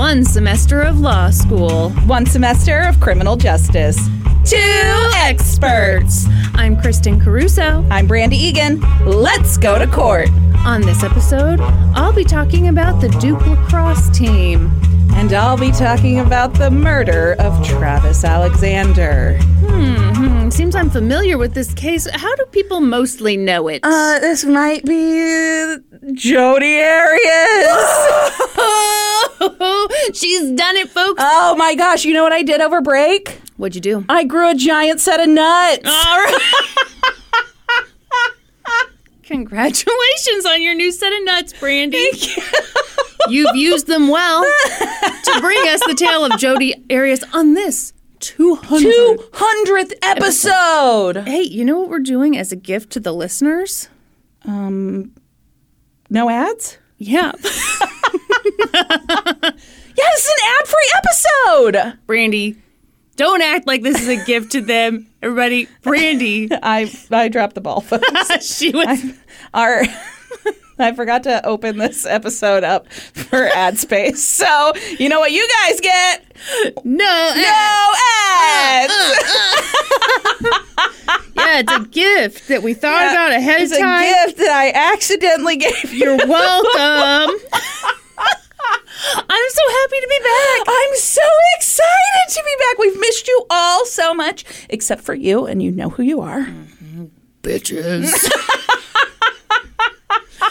One semester of law school. One semester of criminal justice. Two experts. I'm Kristin Caruso. I'm Brandi Egan. Let's go to court. On this episode, I'll be talking about the Duke lacrosse team. And I'll be talking about the murder of Travis Alexander. Hmm, seems I'm familiar with this case. How do people mostly know it? Uh, this might be Jodi Arias. She's done it, folks. oh my gosh, you know what I did over break? What'd you do? I grew a giant set of nuts. All right. Congratulations on your new set of nuts, Brandi. You've used them well to bring us the tale of Jodi Arias on this 200. 200th episode. Hey, you know what we're doing as a gift to the listeners? Um, no ads? Yeah. Yes, an ad-free episode. Brandi, don't act like this is a gift to them. Everybody, Brandi, I I dropped the ball, folks. she was. Our I forgot to open this episode up for ad space. So you know what you guys get? No, uh, No ads. Uh, uh, yeah, it's a gift that we thought about ahead of time. a gift that I accidentally gave you. You're welcome. I'm so happy to be back. I'm so excited to be back. We've missed you all so much, except for you, and you know who you are. Mm-hmm. Bitches.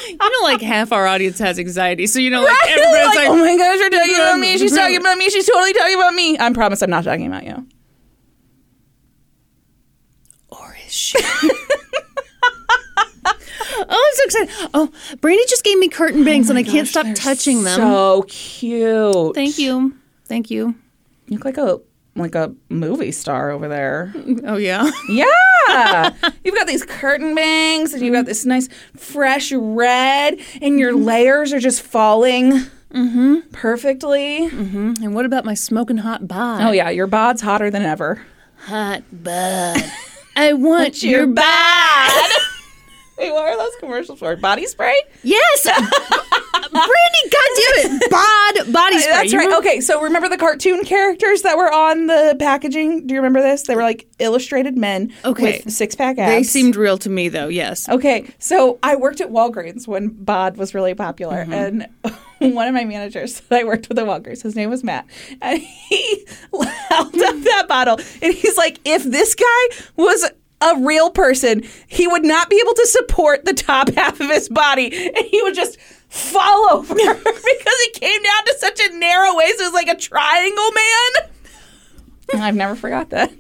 you know, like half our audience has anxiety, so you know, like everybody's like, like, oh my gosh, you're talking about me. She's talking about me. She's totally talking about me. I promise I'm not talking about you. or is she? oh, I'm so excited. Oh, Brandi just gave me curtain bangs, oh and I can't stop touching them. So cute. Thank you. Thank you. You look like a like a movie star over there. Oh, yeah. Yeah. you've got these curtain bangs and you've got mm-hmm. this nice fresh red and your mm-hmm. layers are just falling mm-hmm. perfectly. and what about my smoking hot bod? Oh yeah, your bod's hotter than ever. hot bod. I want your bod. bod. Wait, what are those commercials for? Body spray? Yes. Brandi, goddamn it. Bod body spray. That's You right. remember- Okay, so remember the cartoon characters that were on the packaging? Do you remember this? They were like illustrated men Okay. with six pack abs. They seemed real to me, though. Yes. Okay, so I worked at Walgreens when Bod was really popular, Mm-hmm. and one of my managers that I worked with at Walgreens, his name was Matt, and he held up that bottle, and he's like, "If this guy was." A real person, he would not be able to support the top half of his body, and he would just fall over because it came down to such a narrow waist. It was like a triangle man. I've never forgot that.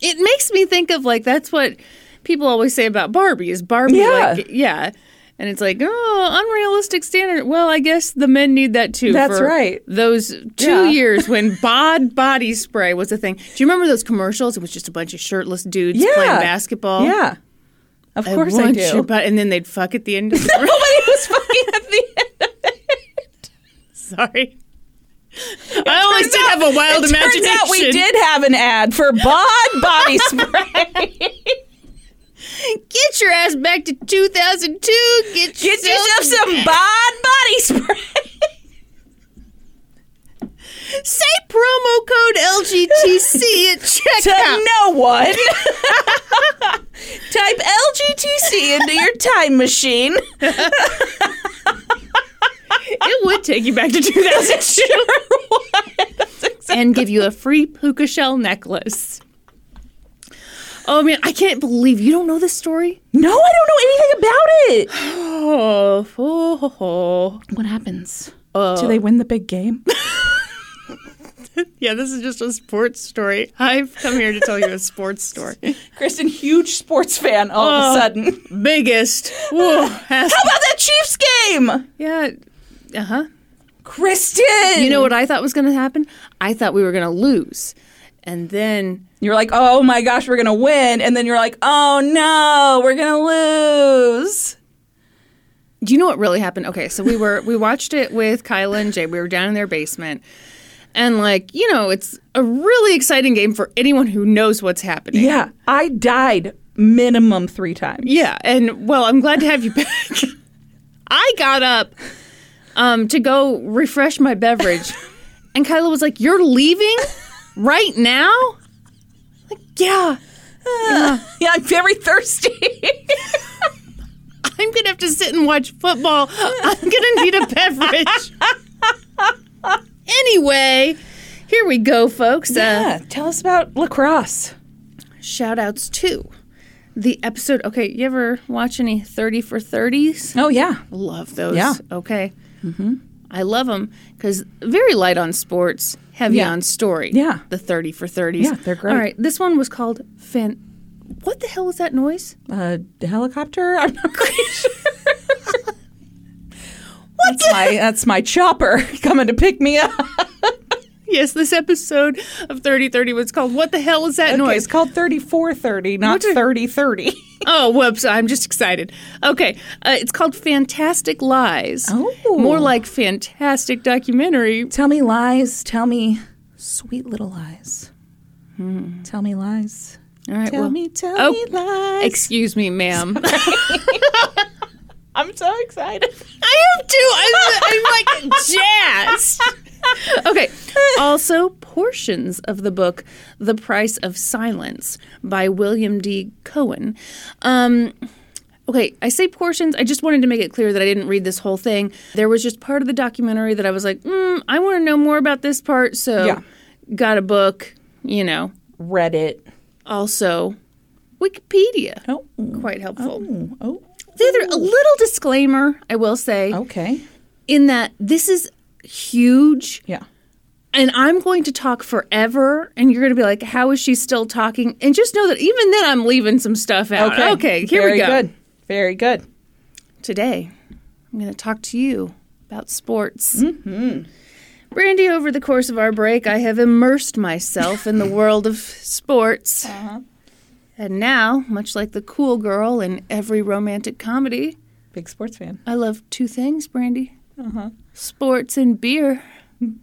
It makes me think of like that's what people always say about Barbie is Barbie Yeah. like yeah. And it's like, oh, unrealistic standard. Well, I guess the men need that too. That's for right. Those two Yeah. years when bod body spray was a thing. Do you remember those commercials? It was just a bunch of shirtless dudes Yeah. playing basketball. Yeah, of course I, want do. bod- and then they'd fuck at the end of the Nobody was fucking at the end of it. Sorry. I always did out- have a wild it imagination. Turns out we did have an ad for Bod body spray. Get your ass back to 2002. Get, Get yourself some Bod body spray. Say promo code LGTC at to no one. Type LGTC into your time machine. It would take you back to 2002 and give you a free puka shell necklace. Oh man, I can't believe you don't know this story. No, I don't know anything about it. Oh, oh, oh. What happens? Uh, Do they win the big game? yeah, this is just a sports story. I've come here to tell you a sports story. Kristin, huge sports fan all of a sudden. Biggest. Whoa, How about that Chiefs game? yeah. Uh huh. Kristin! You know what I thought was going to happen? I thought we were going to lose. And then You're like, oh my gosh, we're gonna win, and then you're like, oh no, we're gonna lose. Do you know what really happened? Okay, so we were we watched it with Kyla and Jay. We were down in their basement. And like, you know, it's a really exciting game for anyone who knows what's happening. Yeah, I died minimum three times. Yeah, and well, I'm glad to have you back. I got up um, to go refresh my beverage. and Kyla was like, You're leaving right now? Like, yeah. yeah, I'm very thirsty. I'm going to have to sit and watch football. I'm going to need a beverage. anyway, here we go, folks. Uh, yeah, tell us about lacrosse. shout outs to the episode. Okay, you ever watch any 30 for 30s? Oh yeah, Love those. Yeah. Okay. Mm-hmm. I love them because very light on sports, heavy Yeah. on story. Yeah. The 30 for 30s. Yeah, they're great. All right. This one was called Fan. What the hell is that noise? uh, helicopter. I'm not quite sure. that's my that's my chopper coming to pick me up. Yes, this episode of 3030 was called What the hell is that Okay, noise? it's called 3430, not 3030. Oh, whoops. I'm just excited. Okay. Uh, it's called Fantastic Lies. Oh. More like fantastic documentary. Tell me lies. Tell me sweet little lies. Tell me lies. All right. Tell well, me, tell oh, me lies. Excuse me, ma'am. I'm so excited. I am too. I'm, I'm like jazzed. Okay. Also, portions of the book "The Price of Silence" by William D. Cohan. Um, okay, I say portions. I just wanted to make it clear that I didn't read this whole thing. There was just part of the documentary that I was like, mm, I want to know more about this part. So, Yeah. got a book. You know. read it. Also, Wikipedia. Oh, Quite helpful. oh, oh. The other, a little disclaimer, I will say, Okay. in that this is huge Yeah. and I'm going to talk forever and you're going to be like, how is she still talking? And just know that even then I'm leaving some stuff out. Okay. Okay, here Very we go. good. Very good. Today, I'm going to talk to you about sports. Mm-hmm. Brandi, over the course of our break, I have immersed myself in the world of sports. Uh-huh. And now, much like the cool girl in every romantic comedy, Big sports fan. I love two things, Brandi Uh-huh. sports and beer.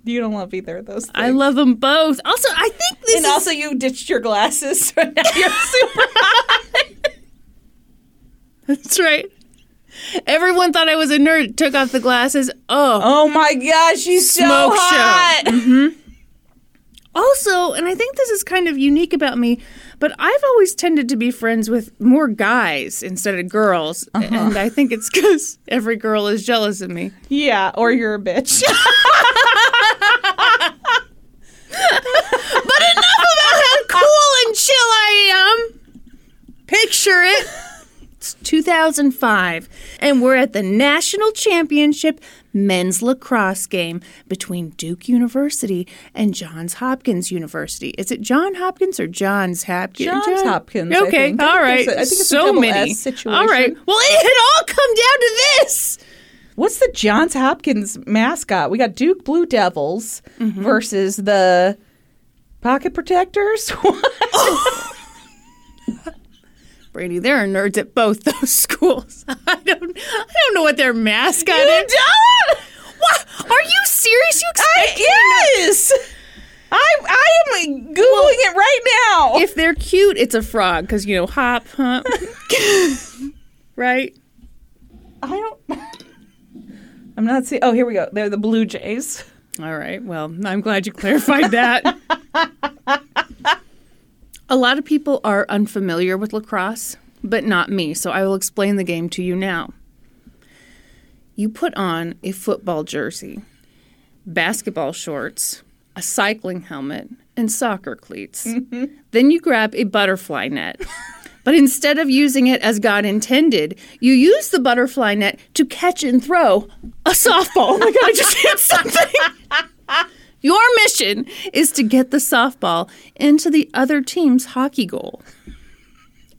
You don't love either of those things. I love them both. Also, I think this and is also, you ditched your glasses, so now you're super That's right. Everyone thought I was a nerd. Took off the glasses. Oh. Oh my gosh, she's so hot. Also, and I think this is kind of unique about me, but I've always tended to be friends with more guys instead of girls. Uh-huh. And I think it's because every girl is jealous of me. Yeah, or you're a bitch. But enough about how cool and chill I am. Picture it. It's 2005, and we're at the national championship men's lacrosse game between Duke University and Johns Hopkins University. Is it John Hopkins or Johns Hopkins? Johns John- Hopkins, Okay, all right. a- I think it's so many. S situation. All right. Well, it had all come down to this. What's the Johns Hopkins mascot? We got Duke Blue Devils mm-hmm. versus the Pocket Protectors. Brady, there are nerds at both those schools. I don't, I don't know what their mascot You is. don't? What? Are you serious? You I, expect to yes. I I am googling it right now. If they're cute, it's a frog because you know hop, hump, right? I don't. I'm not seeing. Oh, here we go. They're the Blue Jays. All right. Well, I'm glad you clarified that. A lot of people are unfamiliar with lacrosse, but not me. So I will explain the game to you now. You put on a football jersey, basketball shorts, a cycling helmet, and soccer cleats. Mm-hmm. Then you grab a butterfly net. But instead of using it as God intended, you use the butterfly net to catch and throw a softball. Oh my God, I just hit something. Your mission is to get the softball into the other team's hockey goal.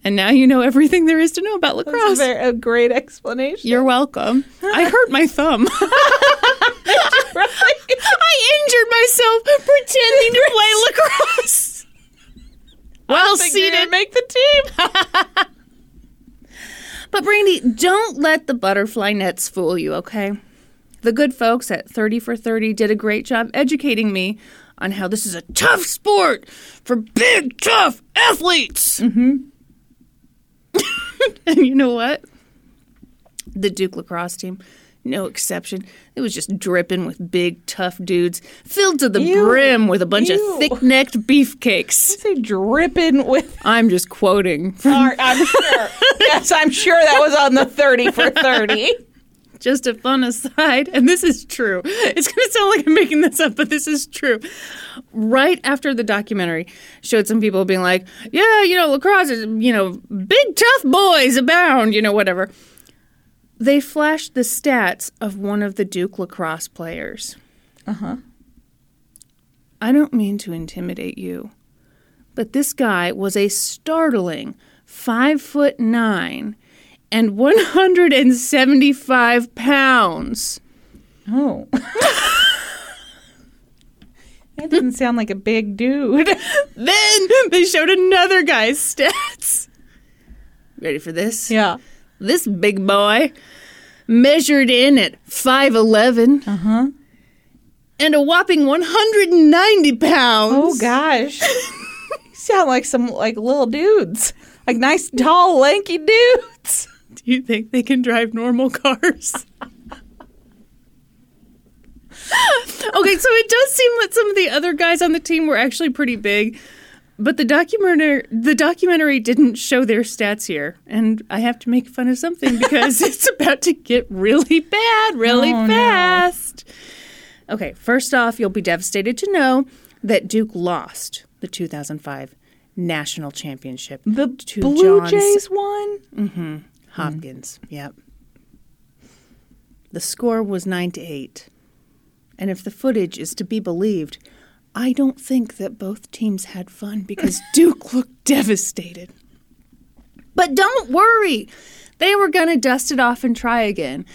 And now you know everything there is to know about That's lacrosse. a, very, a great explanation. You're welcome. I hurt my thumb. I injured myself pretending to play lacrosse. Well think you're gonna seated. make the team. But Brandi, don't let the butterfly nets fool you, okay? The good folks at 30 for 30 did a great job educating me on how this is a tough sport for big, tough athletes. Mm-hmm. and you know what? The Duke lacrosse team no exception. It was just dripping with big, tough dudes, filled to the Ew. brim with a bunch Ew. of thick necked beefcakes. Say dripping with. I'm just quoting from Art, I'm sure. yes, I'm sure that was on the thirty for thirty. Just a fun aside, and this is true. It's going to sound like I'm making this up, but this is true. Right after the documentary showed some people being like, yeah, you know, lacrosse is, you know, big tough boys abound, you know, whatever. They flashed the stats of one of the Duke lacrosse players. Uh huh. I don't mean to intimidate you, but this guy was a startling five foot nine and 175 pounds. Oh. that doesn't sound like a big dude. Then they showed another guy's stats. Ready for this? Yeah. This big boy measured in at 5'11 Uh huh. and a whopping 190 pounds. Oh gosh. you sound like some like little dudes. Like nice tall lanky dudes. Do you think they can drive normal cars? okay, so it does seem that some of the other guys on the team were actually pretty big, but the documentary the documentary didn't show their stats here, and I have to make fun of something because it's about to get really bad really Oh, no. fast. Okay, first off, you'll be devastated to know that Duke lost the 2005 national championship The Blue John Jays won? Mm-hmm. Mm-hmm. Hopkins. Yep. The score was 9 to 8. And if the footage is to be believed, I don't think that both teams had fun because Duke looked devastated. But don't worry. They were going to dust it off and try again.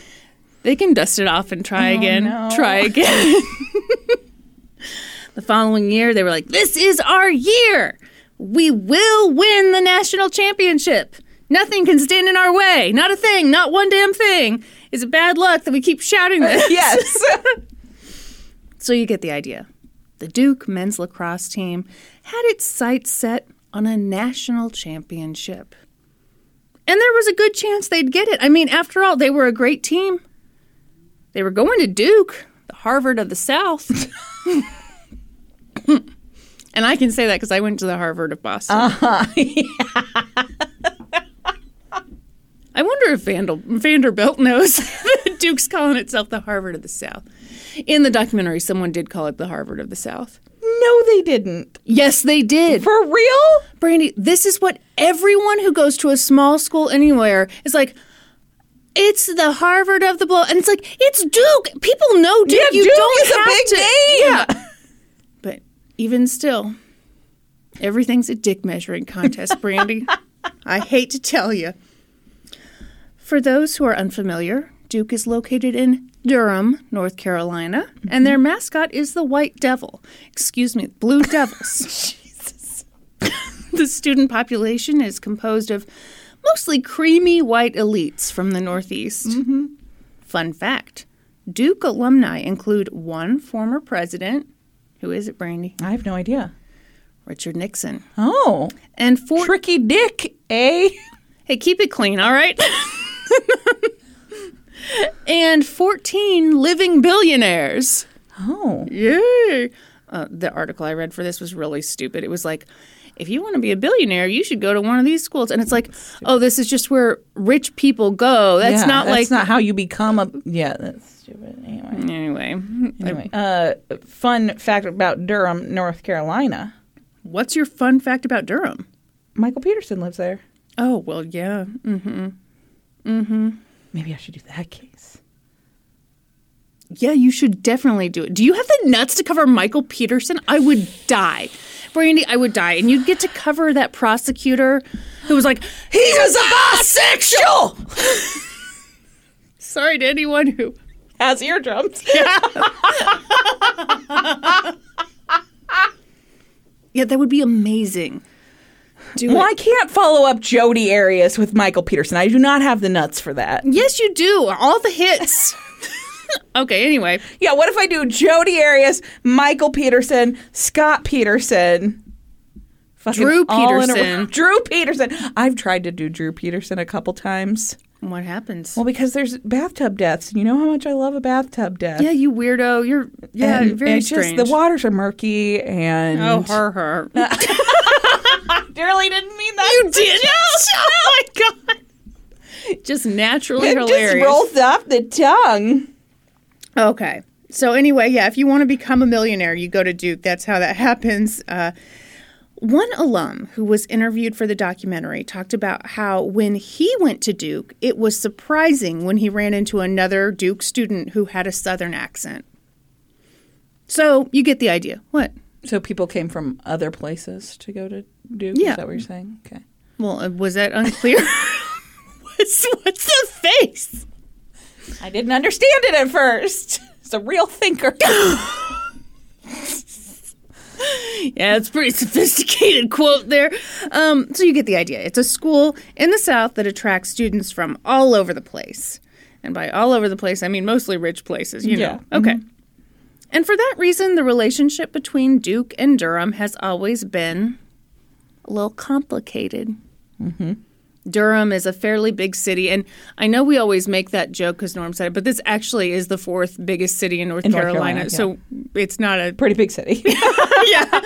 They can dust it off and try oh, again. no. Try again. the following year, they were like, This is our year. We will win the national championship. Nothing can stand in our way. Not a thing. Not one damn thing. Is it bad luck that we keep shouting this? Yes. So you get the idea. The Duke men's lacrosse team had its sights set on a national championship. And there was a good chance they'd get it. I mean, after all, they were a great team. They were going to Duke, the Harvard of the South. and I can say that because I went to the Harvard of Boston. Uh-huh. I wonder if Vandal, Vanderbilt knows Duke's calling itself the Harvard of the South. In the documentary, someone did call it the Harvard of the South. no, they didn't. Yes, they did. For real? Brandi, this is what everyone who goes to a small school anywhere is like. It's the Harvard of the blow, and it's like it's Duke. People know Duke. Yeah, you Duke don't is a big to. name. Yeah, but even still, everything's a dick measuring contest, Brandi. I hate to tell you. For those who are unfamiliar, Duke is located in Durham, North Carolina, and their mascot is the White Devil. Excuse me, Blue Devils. the student population is composed of mostly creamy white elites from the Northeast. Fun fact Duke alumni include one former president. Who is it, Brandi? I have no idea. Richard Nixon. Oh. And four. Tricky Dick, eh? Hey, keep it clean, all right? and 14 living billionaires. Oh. Yay! Uh, the article I read for this was really stupid. It was like, if you want to be a billionaire, you should go to one of these schools. And it's like, oh, this is just where rich people go. That's Yeah, not that's like. not how you become a. Yeah, that's stupid. Anyway. Anyway, Anyway, uh, fun fact about Durham, North Carolina. what's your fun fact about Durham? Michael Peterson lives there. Oh, well, yeah. Mm-hmm. Maybe I should do that case. Yeah, you should definitely do it. Do you have the nuts to cover Michael Peterson? I would die. Brandi, I would die. And you'd get to cover that prosecutor who was like, he was a bisexual! Sorry to anyone who. Has eardrums. Yeah, that would be amazing. Do Well, it. I can't follow up Jodi Arias with Michael Peterson. I do not have the nuts for that. Yes, you do. All the hits. okay, anyway. Yeah, what if I do Jodi Arias, Michael Peterson, Scott Peterson, Drew Peterson. Drew Peterson. I've tried to do Drew Peterson a couple times. What happens? Well, because there's bathtub deaths. and You know how much I love a bathtub death. yeah, you weirdo. You're yeah, And very it's strange. Just, the waters are murky and. oh, her, her. really didn't mean that. you did. oh my god. Just naturally It hilarious. just rolls off the tongue. Okay. So anyway, yeah, if you want to become a millionaire, you go to Duke. That's how that happens. Uh, one alum who was interviewed for the documentary talked about how when he went to Duke, it was surprising when he ran into another Duke student who had a Southern accent. So you get the idea. What? So people came from other places to go to Duke. Yeah. Is that what you're saying? Okay. Well, uh, was that unclear? what's, what's the face? I didn't understand it at first. It's a real thinker. Yeah, it's a pretty sophisticated quote there. Um, so you get the idea. It's a school in the South that attracts students from all over the place. And by all over the place, I mean mostly rich places, you know. Yeah. Okay. And for that reason, the relationship between Duke and Durham has always been a little complicated. Mm-hmm. Durham is a fairly big city, and I know we always make that joke because Norm said it, but this actually is the fourth biggest city in North In North Carolina, Carolina, so it's not a Pretty big city. yeah.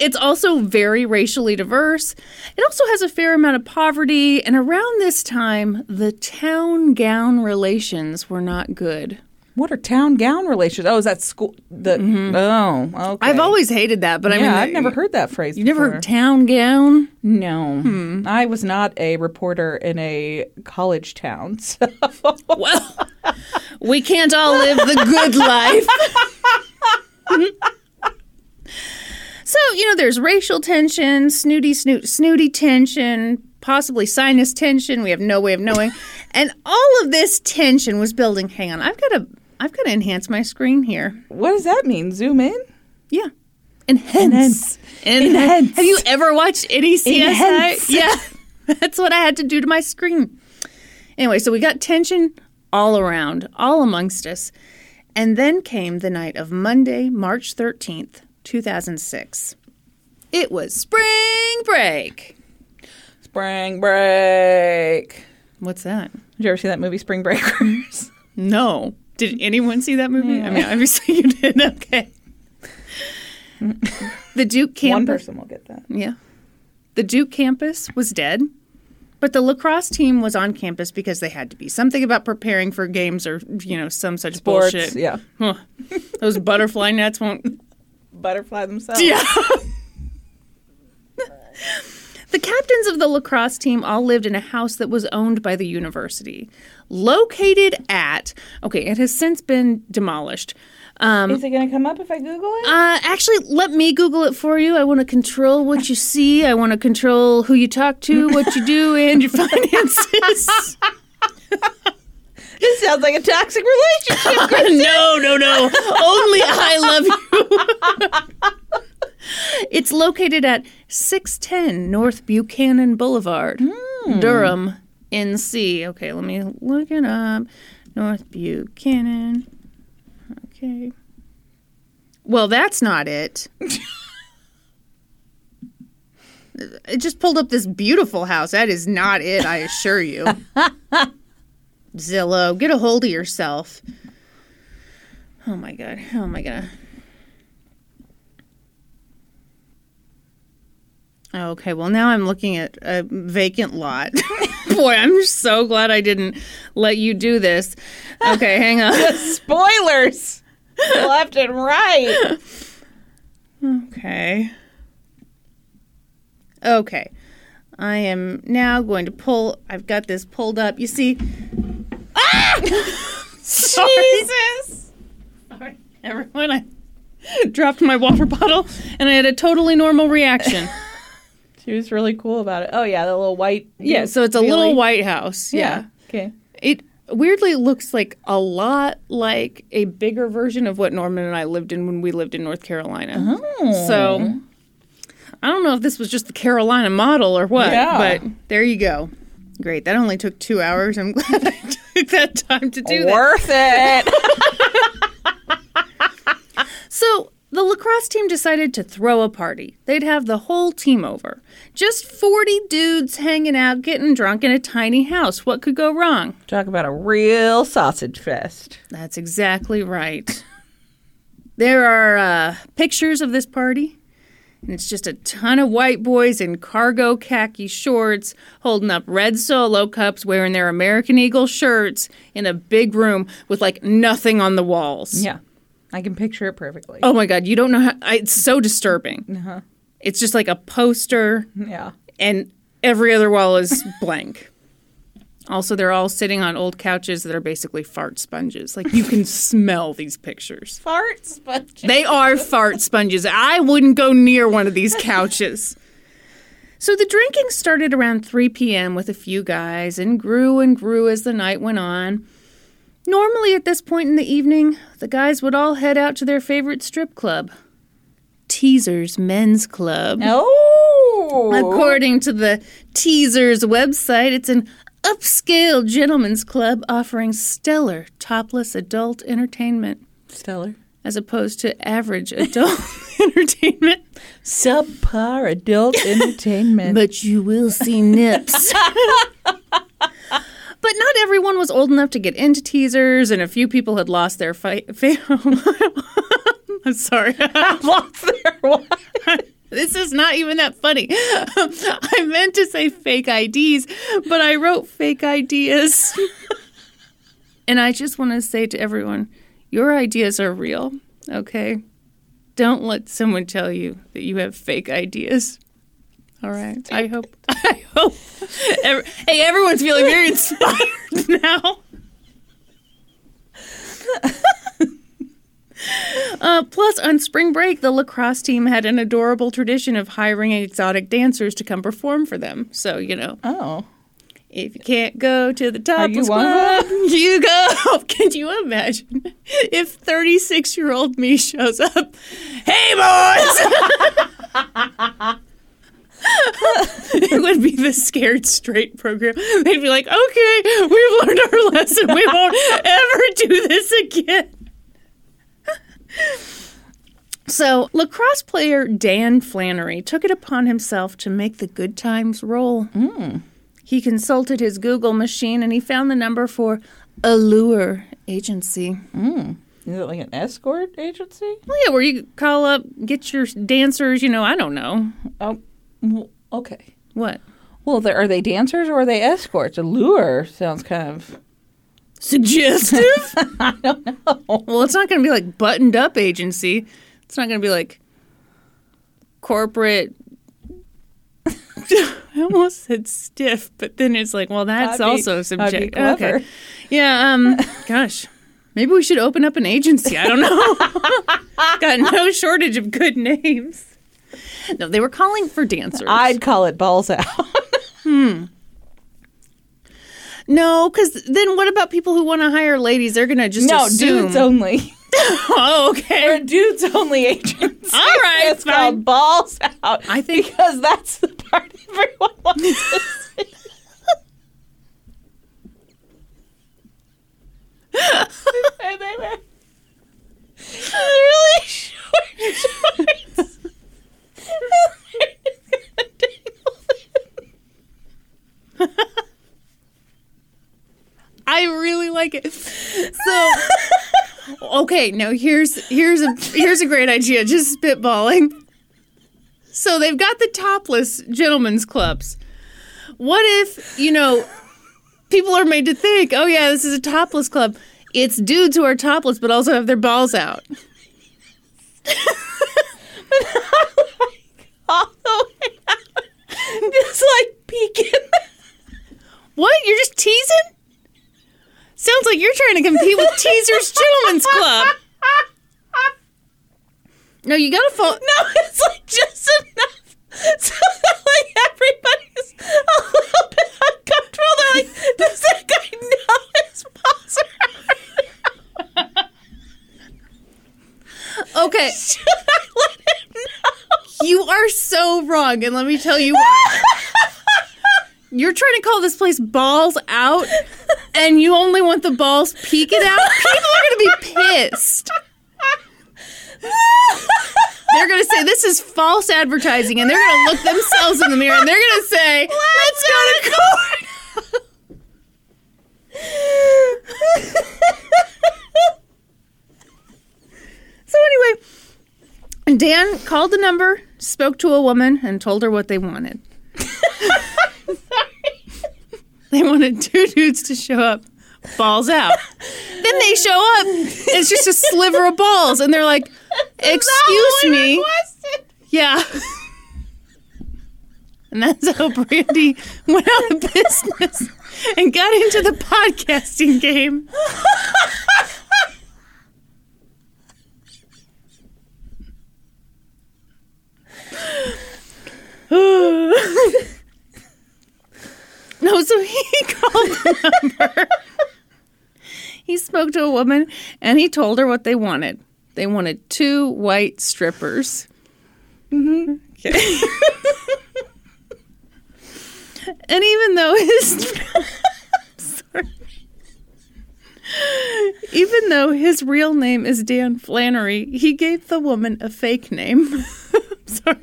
It's also very racially diverse. It also has a fair amount of poverty, and around this time, the town gown relations were not good. What are town gown relations? Oh, is that school? The mm-hmm. oh, okay. I've always hated that, but I yeah, mean, I've never heard that phrase. You never heard town gown? No, hmm. I was not a reporter in a college town. So. Well, we can't all live the good life. so, you know, there's racial tension, snooty, snoot, snooty tension, possibly sinus tension. We have no way of knowing. and all of this tension was building. Hang on, I've got to. I've got to enhance my screen here. what does that mean? Zoom in. Yeah. Enhance. Enhance. Enhance. Enhance. Have you ever watched any CSI? Enhance. Yeah. That's what I had to do to my screen. Anyway, so we got tension all around, all amongst us. And then came the night of Monday, March 13th, 2006. It was spring break. Spring break. What's that? Did you ever see that movie Spring Breakers? No. Did mm. anyone see that movie? I mean, obviously you did. Okay. The Duke campus. One person will get that. Yeah. The Duke campus was dead, but the lacrosse team was on campus because they had to be. Something about preparing for games or, you know, some such Sports, bullshit. yeah. Huh. Those butterfly nets won't. Butterfly themselves. Yeah. the captains of the lacrosse team all lived in a house that was owned by the university, located at, okay, it has since been demolished. Um, Is it going to come up if I Google it? Uh, actually, let me Google it for you. I want to control what you see. I want to control who you talk to, what you do, and your finances. This sounds like a toxic relationship. no, no, no. Only I love you. It's located at 610 North Buchanan Boulevard, hmm. Durham, NC. Okay, let me look it up. North Buchanan. Okay. Well, that's not it. it just pulled up this beautiful house. That is not it, I assure you. Zillow, get a hold of yourself. Oh my god. Oh my god. Okay, well now I'm looking at a vacant lot. Boy, I'm so glad I didn't let you do this. Okay, hang on. Spoilers left and right. Okay. Okay. I am now going to pull I've got this pulled up. You see Ah! Jesus. Sorry, everyone. I dropped my water bottle and I had a totally normal reaction. She was really cool about it. Oh yeah, the little white. yeah, so it's a little white house. Yeah. Okay. It weirdly looks like a lot like a bigger version of what Norman and I lived in when we lived in North Carolina. Oh. So I don't know if this was just the Carolina model or what, Yeah. but there you go. Great. That only took two hours. I'm glad I took that time to do that. Worth it. So the lacrosse team decided to throw a party. They'd have the whole team over. Just 40 dudes hanging out, getting drunk in a tiny house. What could go wrong? Talk about a real sausage fest. That's exactly right. there are uh, pictures of this party, and it's just a ton of white boys in cargo khaki shorts holding up red solo cups, wearing their American Eagle shirts in a big room with like nothing on the walls. Yeah. I can picture it perfectly. Oh my God, you don't know how. I, it's so disturbing. Uh-huh. It's just like a poster, Yeah. and every other wall is blank. Also, they're all sitting on old couches that are basically fart sponges. Like you can smell these pictures. Fart sponge. They are fart sponges. I wouldn't go near one of these couches. So the drinking started around 3 p.m. with a few guys and grew and grew as the night went on. Normally, at this point in the evening, the guys would all head out to their favorite strip club Teasers Men's Club. Oh. According to the Teasers website, it's an upscale gentlemen's club offering stellar topless adult entertainment Stellar. as opposed to average adult entertainment. Subpar adult entertainment. But you will see nips. But not everyone was old enough to get into teasers, and a few people had lost their fight. I'm sorry. lost their? This is not even that funny. I meant to say fake IDs, but I wrote fake ideas. and I just want to say to everyone your ideas are real, okay? Don't let someone tell you that you have fake ideas. All right. I hope. I hope. Every, hey, everyone's feeling very inspired now. Uh, plus, on spring break, the lacrosse team had an adorable tradition of hiring exotic dancers to come perform for them. So, you know, Oh. if you can't go to the topless club, you go. Can you imagine if 36 year old me shows up? Hey, boys! It would be the scared straight program. They'd be like, okay, we've learned our lesson. We won't ever do this again. So, lacrosse player Dan Flannery took it upon himself to make the good times roll. Mm. He consulted his Google machine and he found the number for Allure Agency. Mm. Is it like an escort agency? Well, yeah, where you call up, get your dancers, you know, I don't know. Oh, okay. What? Well, are they dancers or are they escorts? A lure sounds kind of. Suggestive? I don't know. well, it's not going to be like buttoned up agency. It's not going to be like corporate. I almost said stiff, but then it's like, well, that's be- also subjective. Okay. Yeah, um, gosh. Maybe we should open up an agency. I don't know. Got no shortage of good names. No, they were calling for dancers. I'd call it balls out. Hmm. no, because then what about people who want to hire ladies? They're going to just no, assume. dudes only. oh, okay. We're dudes only agency. All right, it's fine. called balls out. I think- because that's the part everyone wants to see. and they were really short. I really like it. So okay, now here's here's a here's a great idea. Just spitballing. So they've got the topless gentlemen's clubs. What if you know people are made to think, oh yeah, this is a topless club. It's dudes who are topless but also have their balls out. all the way out. Just like peeking. What? You're just teasing? Sounds like you're trying to compete with Teaser's Gentlemen's Club. No, you gotta fall. No, it's like just enough so that like everybody's a little bit uncomfortable. They're like, does that guy know his hard? Okay, Should I let him know? you are so wrong, and let me tell you why. You're trying to call this place balls out, and you only want the balls peeking out. People are gonna be pissed. They're going to say this is false advertising, and they're going to look themselves in the mirror and they're going to say, "Let's go to court." so anyway, Dan called the number, spoke to a woman, and told her what they wanted. They wanted two dudes to show up, balls out. then they show up, it's just a sliver of balls, and they're like, "Excuse me." Yeah. And that's how Brandi went out of business and got into the podcasting game. no, so he called the number. he spoke to a woman and he told her what they wanted. They wanted two white strippers. Mm-hmm. Okay. and even though his sorry. even though his real name is Dan Flannery, he gave the woman a fake name. sorry.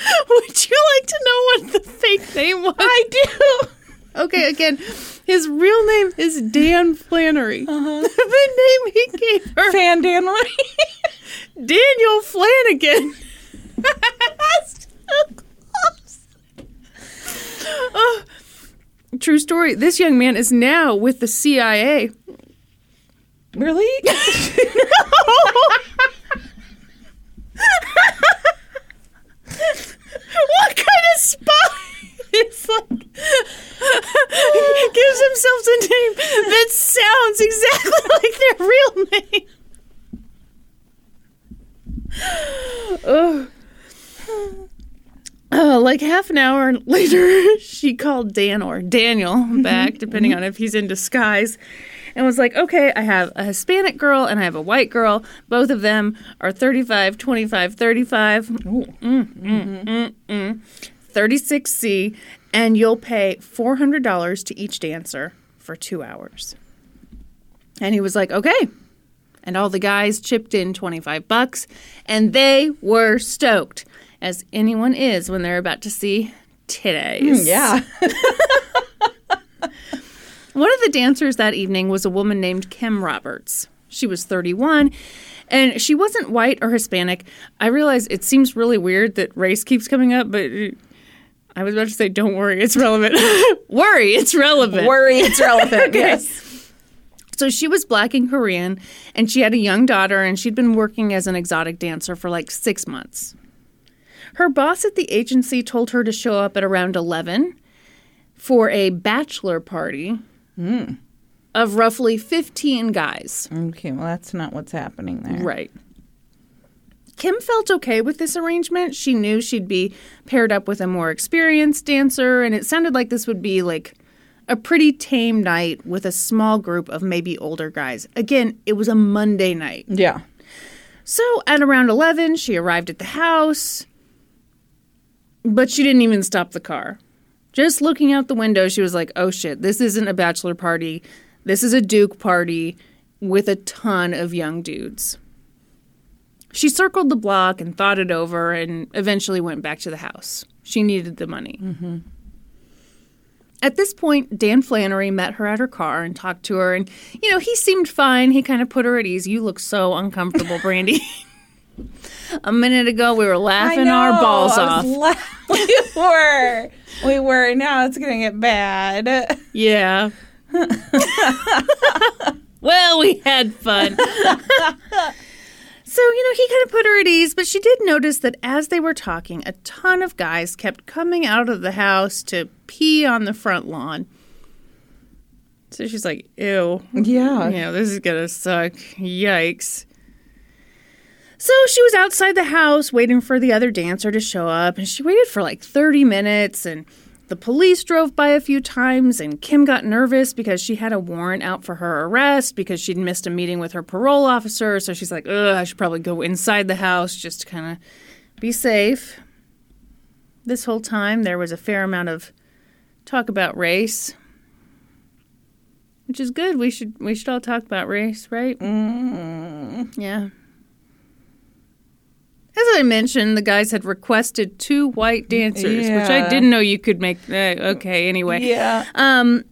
Would you like to know what the fake name was? I do. Okay, again, his real name is Dan Flannery. Uh-huh. the name he gave her, Fan Dan Woody. Daniel Flanagan. Oh, true story. This young man is now with the CIA. really? What kind of spy? It's like gives themselves a name that sounds exactly like their real name. Oh. Uh, like half an hour later, she called Dan or Daniel back, depending on if he's in disguise, and was like, okay, I have a Hispanic girl and I have a white girl. Both of them are 35, 25, 35. Mm, mm, mm, mm. 36C, and you'll pay $400 to each dancer for two hours. And he was like, okay. And all the guys chipped in 25 bucks, and they were stoked, as anyone is when they're about to see titties. Mm, yeah. One of the dancers that evening was a woman named Kim Roberts. She was 31 and she wasn't white or Hispanic. I realize it seems really weird that race keeps coming up, but I was about to say, don't worry, it's relevant. worry, it's relevant. Worry, it's relevant. Okay. Yes. So she was black and Korean, and she had a young daughter, and she'd been working as an exotic dancer for like six months. Her boss at the agency told her to show up at around 11 for a bachelor party hmm. of roughly 15 guys. Okay, well, that's not what's happening there. Right. Kim felt okay with this arrangement. She knew she'd be paired up with a more experienced dancer, and it sounded like this would be like a pretty tame night with a small group of maybe older guys. Again, it was a Monday night. Yeah. So at around 11, she arrived at the house, but she didn't even stop the car. Just looking out the window, she was like, oh shit, this isn't a bachelor party. This is a Duke party with a ton of young dudes. She circled the block and thought it over and eventually went back to the house. She needed the money. At this point, Dan Flannery met her at her car and talked to her. And, you know, he seemed fine. He kind of put her at ease. You look so uncomfortable, Brandi. a minute ago, we were laughing our balls off. la- we were. We were. Now it's going to get bad. Yeah. well, we had fun. So, you know, he kind of put her at ease, but she did notice that as they were talking, a ton of guys kept coming out of the house to pee on the front lawn. So she's like, ew. Yeah. You know, this is going to suck. Yikes. So she was outside the house waiting for the other dancer to show up, and she waited for like 30 minutes, and the police drove by a few times, and Kim got nervous because she had a warrant out for her arrest because she'd missed a meeting with her parole officer. So she's like, ugh, I should probably go inside the house just to kind of be safe. This whole time, there was a fair amount of talk about race. Which is good. We should we should all talk about race, right? Mm. Yeah. I mentioned, the guys had requested two white dancers, which I didn't know you could make. Uh, okay, anyway. Yeah. Um,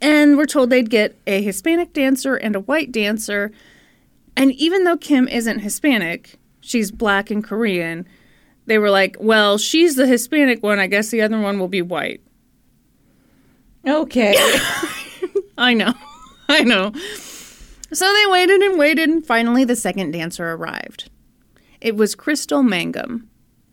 and we're told they'd get a Hispanic dancer and a white dancer. And even though Kim isn't Hispanic, she's black and Korean. They were like, well, she's the Hispanic one. I guess the other one will be white. Okay. I know. I know. So they waited and waited, and finally the second dancer arrived. It was Crystal Mangum.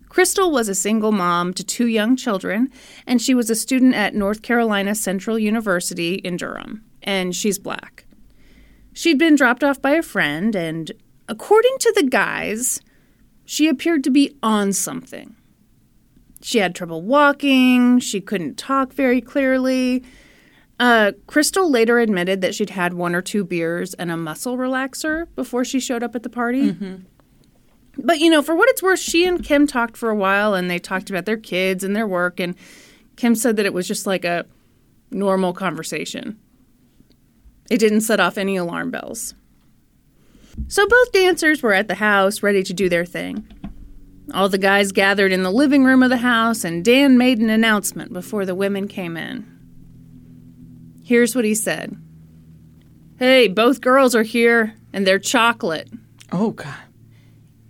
Crystal was a single mom to two young children, and she was a student at North Carolina Central University in Durham, and she's black. She'd been dropped off by a friend, and according to the guys, she appeared to be on something. She had trouble walking, she couldn't talk very clearly. Uh, Crystal later admitted that she'd had one or two beers and a muscle relaxer before she showed up at the party. But, you know, for what it's worth, she and Kim talked for a while and they talked about their kids and their work. And Kim said that it was just like a normal conversation. It didn't set off any alarm bells. So both dancers were at the house ready to do their thing. All the guys gathered in the living room of the house, and Dan made an announcement before the women came in. Here's what he said Hey, both girls are here, and they're chocolate. oh God.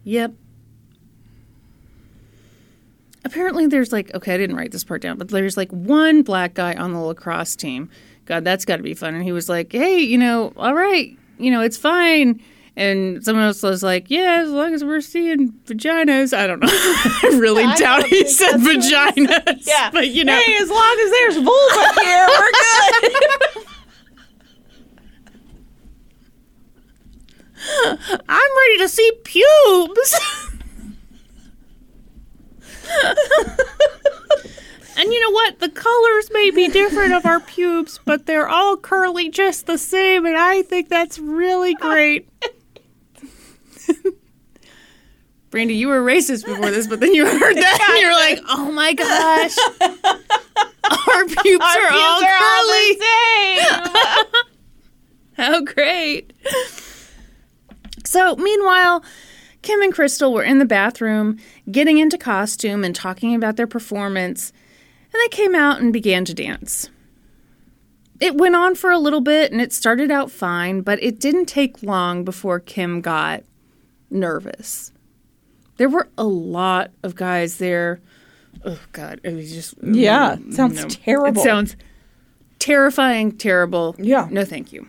Yep. Apparently, there's like, okay, I didn't write this part down, but there's like one black guy on the lacrosse team. God, that's got to be fun. And he was like, hey, you know, all right, you know, it's fine. And someone else was like, yeah, as long as we're seeing vaginas. I don't know. I really I doubt he said vaginas. Yeah. But, you know. Hey, as long as there's vulva here, we're good. I'm ready to see pubes. and you know what? The colors may be different of our pubes, but they're all curly just the same, and I think that's really great. Brandi, you were racist before this, but then you heard that and you're like, oh my gosh. Our pubes Our are all pubes are all curly. the same. How great. So, meanwhile, Kim and Crystal were in the bathroom getting into costume and talking about their performance, and they came out and began to dance. It went on for a little bit and it started out fine, but it didn't take long before Kim got nervous. There were a lot of guys there. Oh, God. It was just. Yeah, sounds terrible. It sounds terrifying, terrible. Yeah. No, thank you.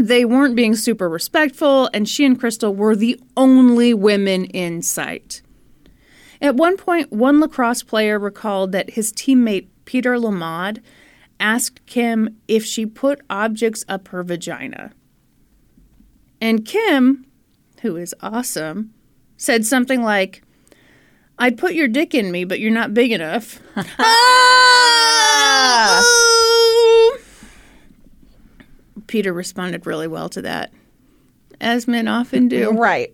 They weren't being super respectful, and she and Crystal were the only women in sight. At one point, one lacrosse player recalled that his teammate Peter Lamad asked Kim if she put objects up her vagina. And Kim, who is awesome, said something like, I'd put your dick in me, but you're not big enough. Ah! Peter responded really well to that, as men often do. right.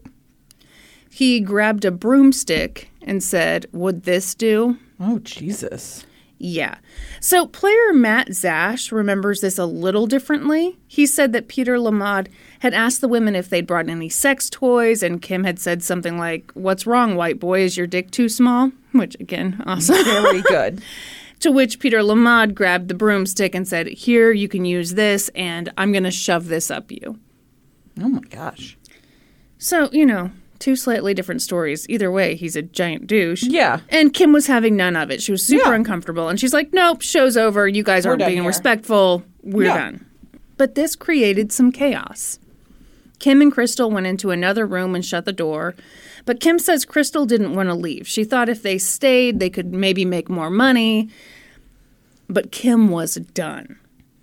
He grabbed a broomstick and said, Would this do? Oh Jesus. Yeah. So player Matt Zash remembers this a little differently. He said that Peter Lamad had asked the women if they'd brought any sex toys, and Kim had said something like, What's wrong, white boy? Is your dick too small? Which, again, awesome. Very good. to which Peter Lamad grabbed the broomstick and said, Here, you can use this, and I'm going to shove this up you. Oh my gosh. So, you know, two slightly different stories. Either way, he's a giant douche. Yeah. And Kim was having none of it. She was super Yeah. uncomfortable. And she's like, nope, show's over. You guys aren't being here." respectful. We're Yeah. done. But this created some chaos. Kim and Crystal went into another room and shut the door. But Kim says Crystal didn't want to leave. She thought if they stayed, they could maybe make more money. But Kim was done.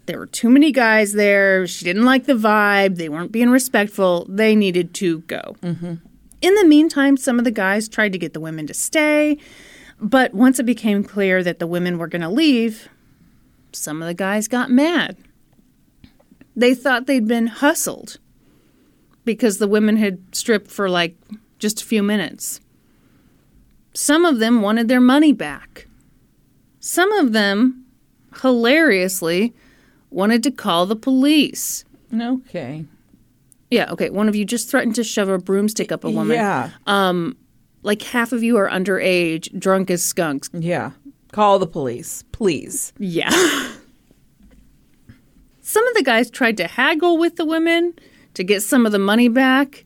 There were too many guys there. She didn't like the vibe. They weren't being respectful. They needed to go. Mm-hmm. In the meantime, some of the guys tried to get the women to stay. But once it became clear that the women were going to leave, some of the guys got mad. They thought they'd been hustled because the women had stripped for like just a few minutes. Some of them wanted their money back. Some of them, hilariously, wanted to call the police. Okay. Yeah, okay. One of you just threatened to shove a broomstick up a woman. Yeah. Um, like half of you are underage, drunk as skunks. Yeah. Call the police, please. Yeah. some of the guys tried to haggle with the women to get some of the money back.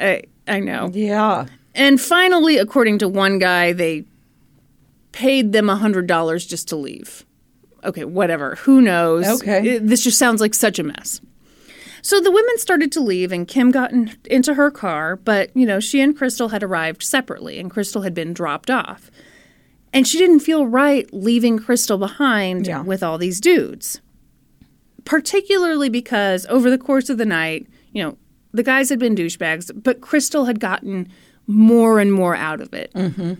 I, I know. Yeah. And finally, according to one guy, they paid them $100 just to leave. Okay, whatever. Who knows? Okay. It- this just sounds like such a mess. So the women started to leave, and Kim got in, into her car, but, you know, she and Crystal had arrived separately, and Crystal had been dropped off. And she didn't feel right leaving Crystal behind Yeah. with all these dudes. Particularly because over the course of the night, you know, the guys had been douchebags, but Crystal had gotten more and more out of it. Mm-hmm.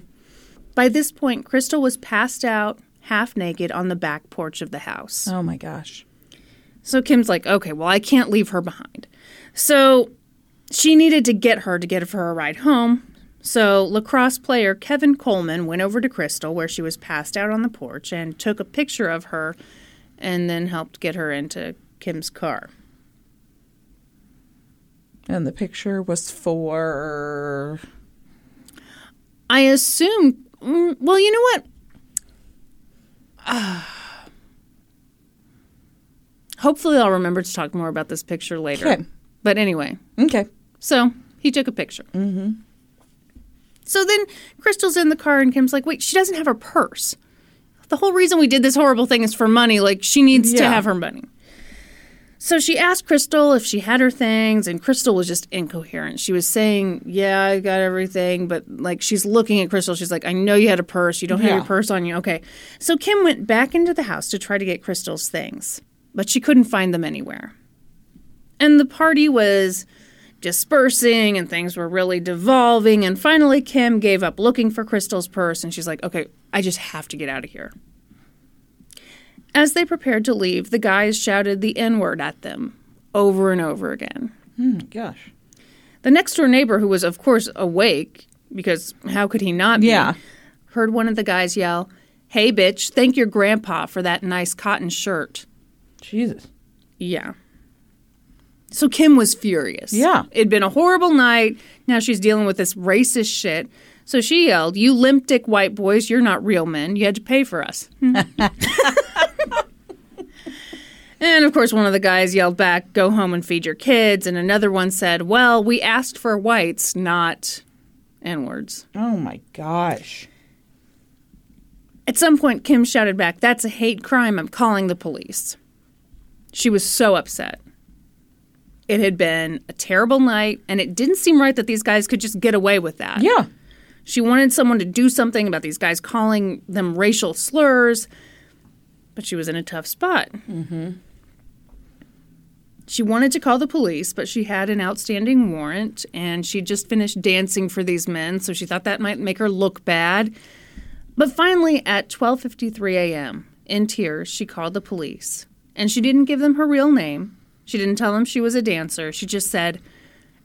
By this point, Crystal was passed out, half naked, on the back porch of the house. Oh my gosh. So Kim's like, okay, well, I can't leave her behind. So she needed to get her to get her a ride home. So lacrosse player Kevin Coleman went over to Crystal where she was passed out on the porch and took a picture of her and then helped get her into Kim's car. And the picture was for. I assume, mm, well, you know what? hopefully, I'll remember to talk more about this picture later. Okay. But anyway, Okay. So he took a picture. Mm-hmm. So then Crystal's in the car, and Kim's like, wait, she doesn't have her purse. The whole reason we did this horrible thing is for money. Like, she needs to have her money. So she asked Crystal if she had her things, and Crystal was just incoherent. She was saying, Yeah, I got everything, but like she's looking at Crystal. She's like, I know you had a purse. You don't have your purse on you. Okay. So Kim went back into the house to try to get Crystal's things, but she couldn't find them anywhere. And the party was dispersing and things were really devolving. And finally, Kim gave up looking for Crystal's purse and she's like, okay, I just have to get out of here. As they prepared to leave, the guys shouted the N word at them over and over again. Hmm, gosh. The next door neighbor, who was, of course, awake, because how could he not be, Yeah. heard one of the guys yell, Hey, bitch, thank your grandpa for that nice cotton shirt. Jesus. Yeah. So Kim was furious. Yeah. It'd been a horrible night. Now she's dealing with this racist shit. So she yelled, You limp dick white boys, you're not real men. You had to pay for us. and of course, one of the guys yelled back, Go home and feed your kids. And another one said, Well, we asked for whites, not N words. Oh my gosh. At some point, Kim shouted back, That's a hate crime. I'm calling the police. She was so upset. It had been a terrible night, and it didn't seem right that these guys could just get away with that. Yeah. She wanted someone to do something about these guys calling them racial slurs, but she was in a tough spot. Mm-hmm. She wanted to call the police, but she had an outstanding warrant, and she just finished dancing for these men, so she thought that might make her look bad. But finally, at 12:53 a.m., in tears, she called the police, and she didn't give them her real name. She didn't tell him she was a dancer. She just said,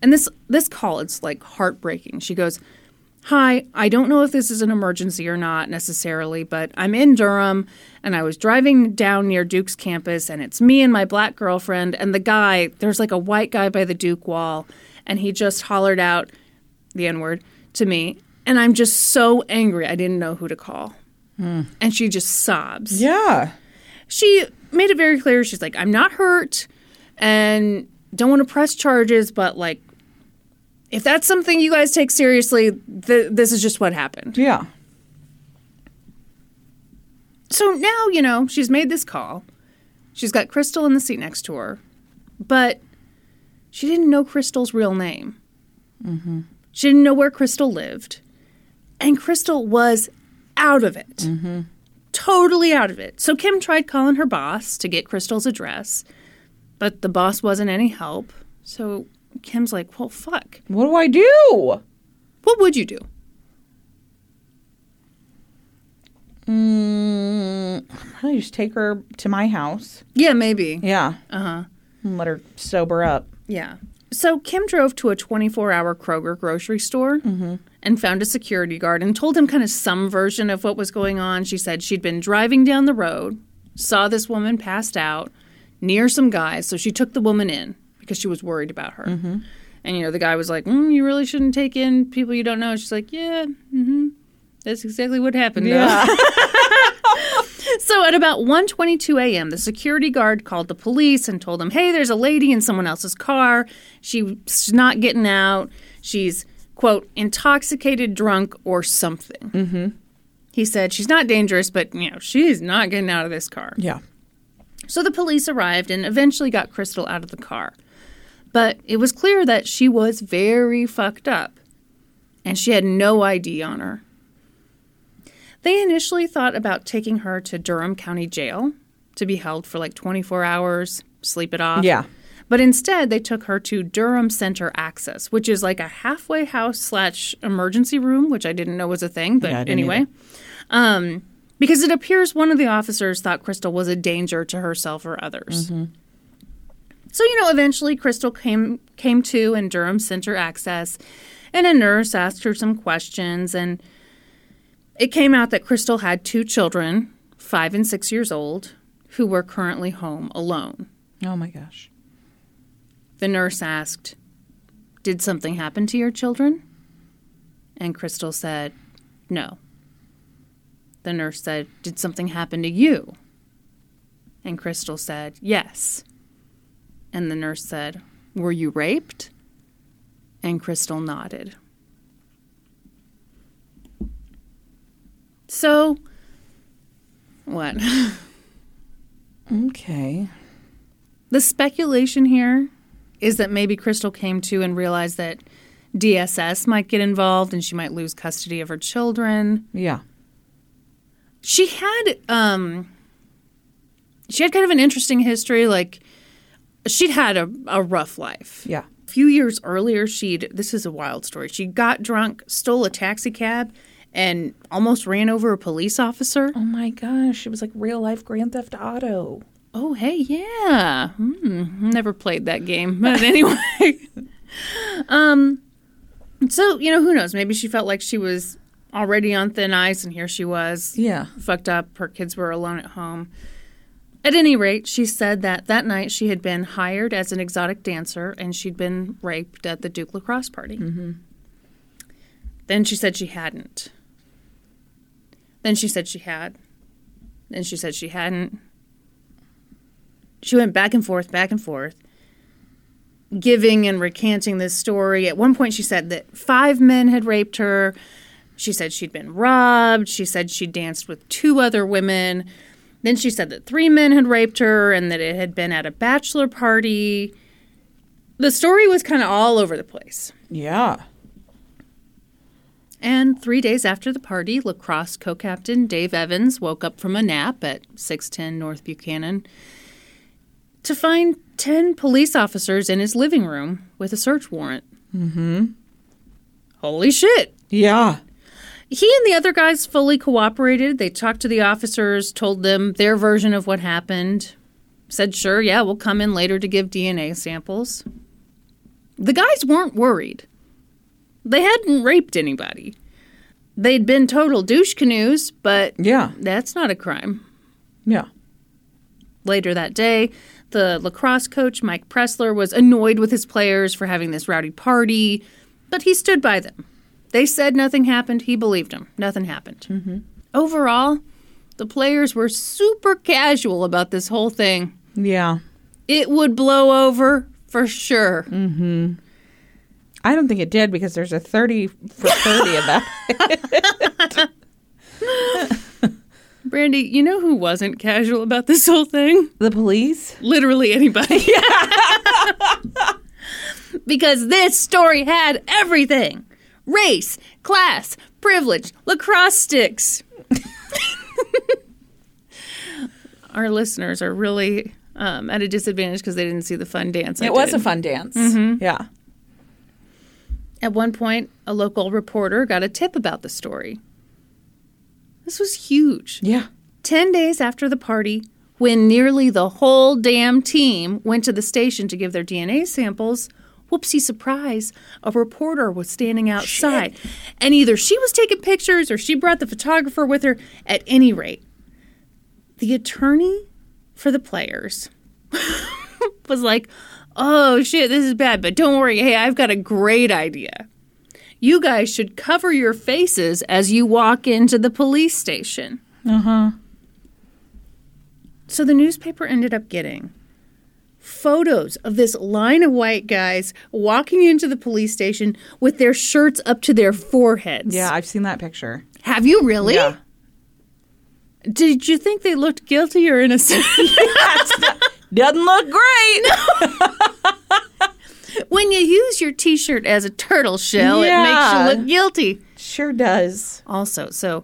and this this call it's like heartbreaking. She goes, Hi, I don't know if this is an emergency or not necessarily, but I'm in Durham and I was driving down near Duke's campus and it's me and my black girlfriend and the guy, there's like a white guy by the Duke wall and he just hollered out the N word to me and I'm just so angry I didn't know who to call. Hmm. And she just sobs Yeah. she made it very clear she's like i'm not hurt and don't want to press charges but like if that's something you guys take seriously th- this is just what happened. Yeah. so now you know she's made this call. She's got crystal in the seat next to her but she didn't know crystal's real name. Mm-hmm. She didn't know where crystal lived and crystal was out of it. Mm-hmm. Totally out of it. So Kim tried calling her boss to get Crystal's address, but the boss wasn't any help. So Kim's like, well, fuck. What do I do? What would you do? Mm, I just take her to my house. Yeah, maybe. Yeah. Uh huh. And let her sober up. Yeah. So Kim drove to a 24 hour Kroger grocery store and found a security guard and told him kind of some version of what was going on. She said she'd been driving down the road, saw this woman passed out near some guys, so she took the woman in because she was worried about her. And, you know, the guy was like, mm, You really shouldn't take in people you don't know. She's like, Yeah, mm-hmm. That's exactly what happened. Yeah. so at about 1:22 a.m., the security guard called the police and told them, "Hey, there's a lady in someone else's car. She's not getting out. She's quote intoxicated, drunk, or something." Mm-hmm. He said she's not dangerous, but you know she's not getting out of this car. Yeah. So the police arrived and eventually got Crystal out of the car. But it was clear that she was very fucked up, and she had no ID on her. They initially thought about taking her to Durham County Jail to be held for like 24 hours, sleep it off. Yeah. But instead, they took her to Durham Center Access, which is like a halfway house slash emergency room, which I didn't know was a thing. But Yeah, anyway, um, because it appears one of the officers thought Crystal was a danger to herself or others. Mm-hmm. So you know, eventually Crystal came came to in Durham Center Access, and a nurse asked her some questions, and it came out that Crystal had two children, five and six years old, who were currently home alone. Oh my gosh. The nurse asked, Did something happen to your children? And Crystal said, No. The nurse said, Did something happen to you? And Crystal said, Yes. And the nurse said, Were you raped? And Crystal nodded. So, what? Okay. The speculation here is that maybe Crystal came to and realized that DSS might get involved and she might lose custody of her children. Yeah. She had um she had kind of an interesting history like she'd had a, a rough life. Yeah. A few years earlier she'd this is a wild story. She got drunk, stole a taxi cab and almost ran over a police officer. Oh my gosh. It was like real life Grand Theft Auto. Oh, hey, yeah. Hmm, never played that game. But anyway. um so, you know, who knows? Maybe she felt like she was already on thin ice and here she was. Yeah. Fucked up. Her kids were alone at home. At any rate, she said that that night she had been hired as an exotic dancer and she'd been raped at the Duke lacrosse party. Mm-hmm. Then she said she hadn't. Then she said she had. Then she said she hadn't. She went back and forth, back and forth, giving and recanting this story. At one point, she said that five men had raped her. She said she'd been robbed. She said she danced with two other women. Then she said that three men had raped her and that it had been at a bachelor party. The story was kind of all over the place. Yeah. And three days after the party, lacrosse co captain Dave Evans woke up from a nap at 610 North Buchanan to find 10 police officers in his living room with a search warrant. Mm hmm. Holy shit. Yeah. He and the other guys fully cooperated. They talked to the officers, told them their version of what happened, said, sure, yeah, we'll come in later to give DNA samples. The guys weren't worried. They hadn't raped anybody. They'd been total douche canoes, but Yeah. that's not a crime. Yeah. Later that day, the lacrosse coach, Mike Pressler, was annoyed with his players for having this rowdy party, but he stood by them. They said nothing happened. He believed them. Nothing happened. Overall, the players were super casual about this whole thing. Yeah. It would blow over for sure. Hmm. I don't think it did because there's a 30 for 30 of that. Brandi, you know who wasn't casual about this whole thing? The police? Literally anybody. because this story had everything race, class, privilege, lacrosse sticks. Our listeners are really um, at a disadvantage because they didn't see the fun dance. I It was did. a fun dance. Yeah. At one point, a local reporter got a tip about the story. This was huge. Yeah. 10 days after the party, when nearly the whole damn team went to the station to give their DNA samples, whoopsie surprise, a reporter was standing outside. And either she was taking pictures or she brought the photographer with her. At any rate, the attorney for the players was like, oh shit, this is bad, but don't worry. Hey, I've got a great idea. You guys should cover your faces as you walk into the police station. Uh huh. So the newspaper ended up getting photos of this line of white guys walking into the police station with their shirts up to their foreheads. Yeah, I've seen that picture. Have you really? Yeah. Did you think they looked guilty or innocent? Doesn't look great. when you use your t shirt as a turtle shell, Yeah. it makes you look guilty. Sure does. Also, so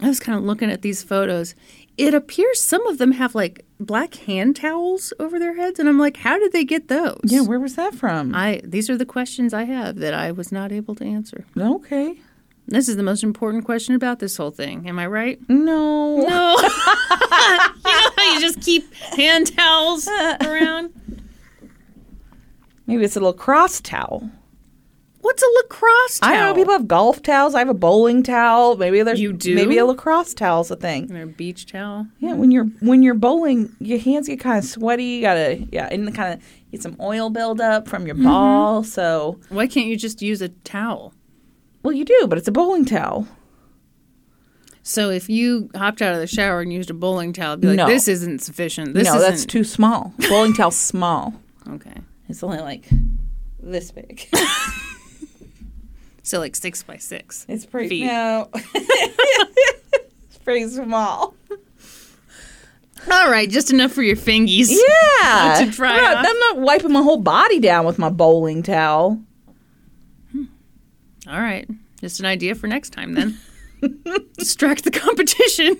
I was kind of looking at these photos. It appears some of them have like black hand towels over their heads, and I'm like, how did they get those? Yeah, where was that from? I these are the questions I have that I was not able to answer. okay. This is the most important question about this whole thing. Am I right? No. No. you know you just keep hand towels around? Maybe it's a lacrosse towel. What's a lacrosse towel? I don't know people have golf towels. I have a bowling towel. Maybe there's You do? Maybe a lacrosse towel's a thing. Or a beach towel. Yeah, when you're when you're bowling, your hands get kind of sweaty. You gotta yeah, and kind of get some oil buildup from your mm-hmm. ball. So Why can't you just use a towel? well, you do, but it's a bowling towel. So if you hopped out of the shower and used a bowling towel, I'd be like, No. this isn't sufficient. This no, isn't that's too small. Bowling towel's small. okay. It's only like this big. So like six by six. It's pretty. Feet. No, it's pretty small. All right, just enough for your fingies. Yeah, To try I'm not, off. I'm not wiping my whole body down with my bowling towel. Hmm. All right, just an idea for next time then. Distract the competition.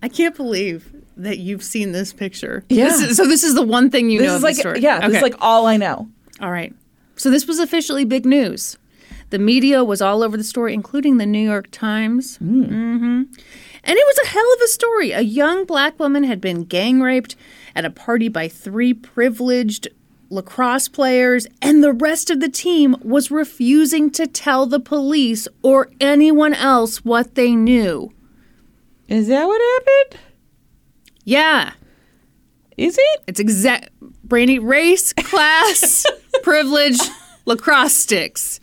I can't believe that you've seen this picture. Yeah. This is- so this is the one thing you This know is like yeah, this is like all I know. All right. So this was officially big news. The media was all over the story, including the New York Times. hmm And it was a hell of a story. A young black woman had been gang raped at a party by three privileged lacrosse players, and the rest of the team was refusing to tell the police or anyone else what they knew. Is that what happened? Yeah, Is it? it's exact. Brandi, race, class, privilege, lacrosse sticks.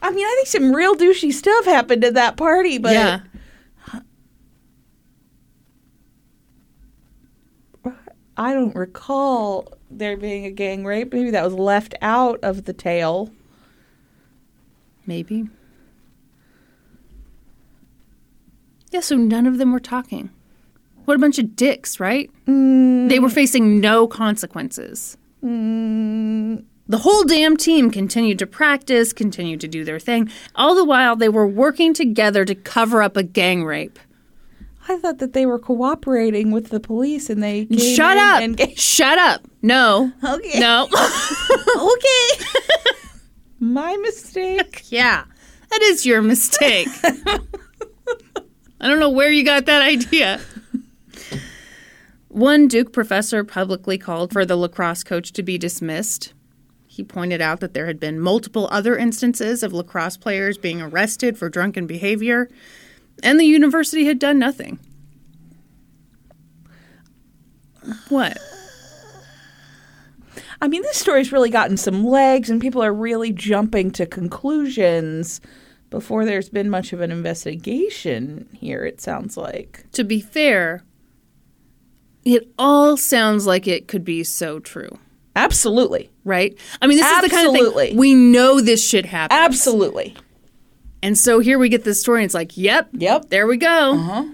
I mean, I think some real douchey stuff happened at that party, but yeah. I don't recall there being a gang rape. Maybe that was left out of the tale. Maybe. Yeah, so none of them were talking. What a bunch of dicks, right? Mm. They were facing no consequences. Mm. The whole damn team continued to practice, continued to do their thing. All the while, they were working together to cover up a gang rape. I thought that they were cooperating with the police and they came Shut up! and ga- Shut up! No. Okay. No. okay. My mistake. yeah, that is your mistake. I don't know where you got that idea. One Duke professor publicly called for the lacrosse coach to be dismissed. He pointed out that there had been multiple other instances of lacrosse players being arrested for drunken behavior, and the university had done nothing. What? I mean, this story's really gotten some legs, and people are really jumping to conclusions before there's been much of an investigation here, it sounds like. To be fair, it all sounds like it could be so true. Absolutely. right? I mean, this is the kind of thing we know this shit happens. Absolutely. And so here we get this story, and it's like, yep, Yep. there we go. Uh-huh.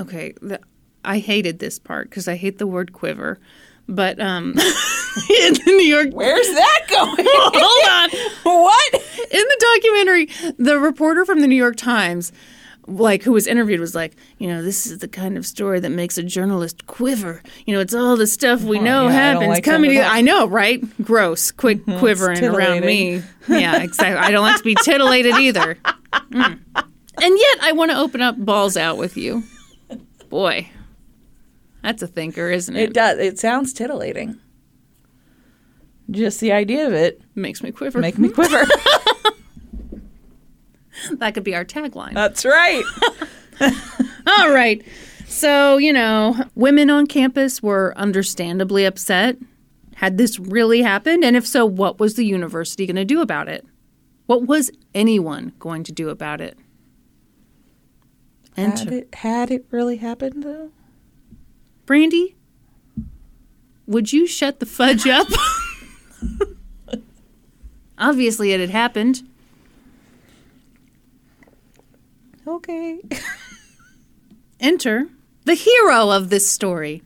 Okay, the, I hated this part because I hate the word quiver. But um, in the New York, Where's that going? hold on, what? in the documentary, the reporter from the New York Times, like who was interviewed, was like, you know, this is the kind of story that makes a journalist quiver. You know, it's all the stuff we know Oh, yeah, happens like coming. To. I know, right? Gross, quick quivering around me. Yeah, exactly. I don't like to be titillated either. Mm. And yet, I want to open up balls out with you. Boy, that's a thinker, isn't it? It does. It sounds titillating. Just the idea of it Makes me quiver. make me quiver. that could be our tagline. That's right. All right. So, you know, women on campus were understandably upset. Had this really happened? And if so, what was the university going to do about it? What was anyone going to do about it? Had Enter. it, had it really happened though? Brandi, would you shut the fudge up? Obviously, it had happened. Okay. Enter the hero of this story,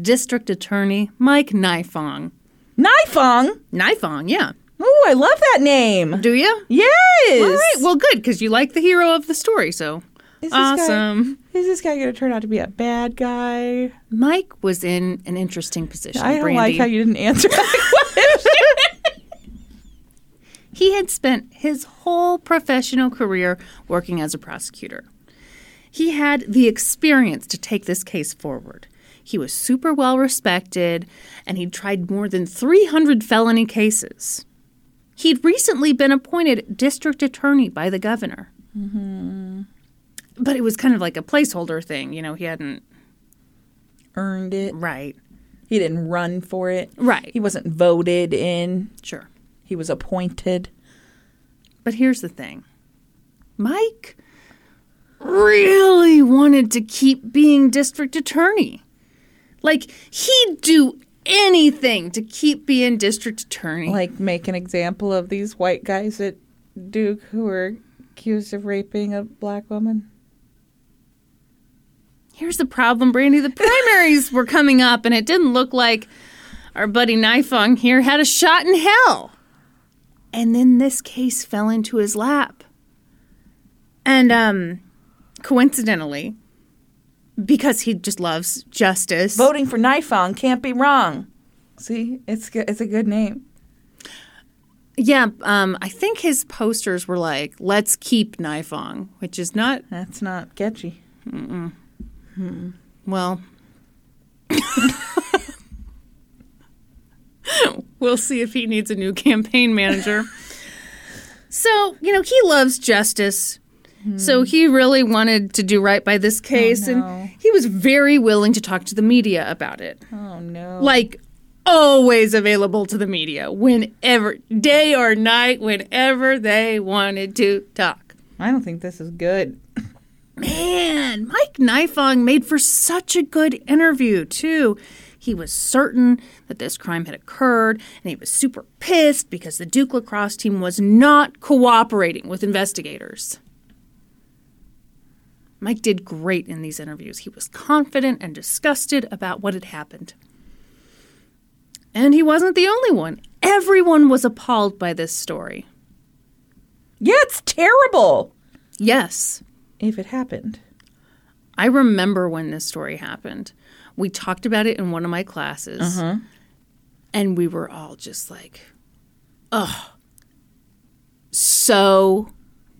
District Attorney Mike Nifong. Nifong. Nifong, yeah. Oh, I love that name. Do you? Yes. All right, well, good, because you like the hero of the story, so Is this guy- awesome. Is this guy going to turn out to be a bad guy? Mike was in an interesting position. I don't Brandi. like how you didn't answer that question. He had spent his whole professional career working as a prosecutor. He had the experience to take this case forward. He was super well respected, and he'd tried more than 300 felony cases. He'd recently been appointed district attorney by the governor. But it was kind of like a placeholder thing. You know, he hadn't. Earned it. Right. He didn't run for it. Right. He wasn't voted in. Sure. He was appointed. But here's the thing Mike really wanted to keep being district attorney. Like, he'd do anything to keep being district attorney. Like make an example of these white guys at Duke who were accused of raping a black woman. Here's the problem, Brandi. The primaries were coming up, and it didn't look like our buddy Nifong here had a shot in hell. And then this case fell into his lap. And um coincidentally, because he just loves justice. Voting for Nifong can't be wrong. See, it's good. It's a good name. Yeah, um, I think his posters were like, let's keep Nifong, which is not, That's not catchy. well. we'll see if he needs a new campaign manager. so, you know, he loves justice. So he really wanted to do right by this oh, case, no. and he was very willing to talk to the media about it. Oh no. Like, always available to the media, whenever, day or night, whenever they wanted to talk. I don't think this is good. Man, Mike Nifong made for such a good interview, too. He was certain that this crime had occurred, and he was super pissed because the Duke lacrosse team was not cooperating with investigators. Mike did great in these interviews. He was confident and disgusted about what had happened. And he wasn't the only one. Everyone was appalled by this story. Yeah, it's terrible. Yes, If it happened. I remember when this story happened. We talked about it in one of my classes, and we were all just like, oh, so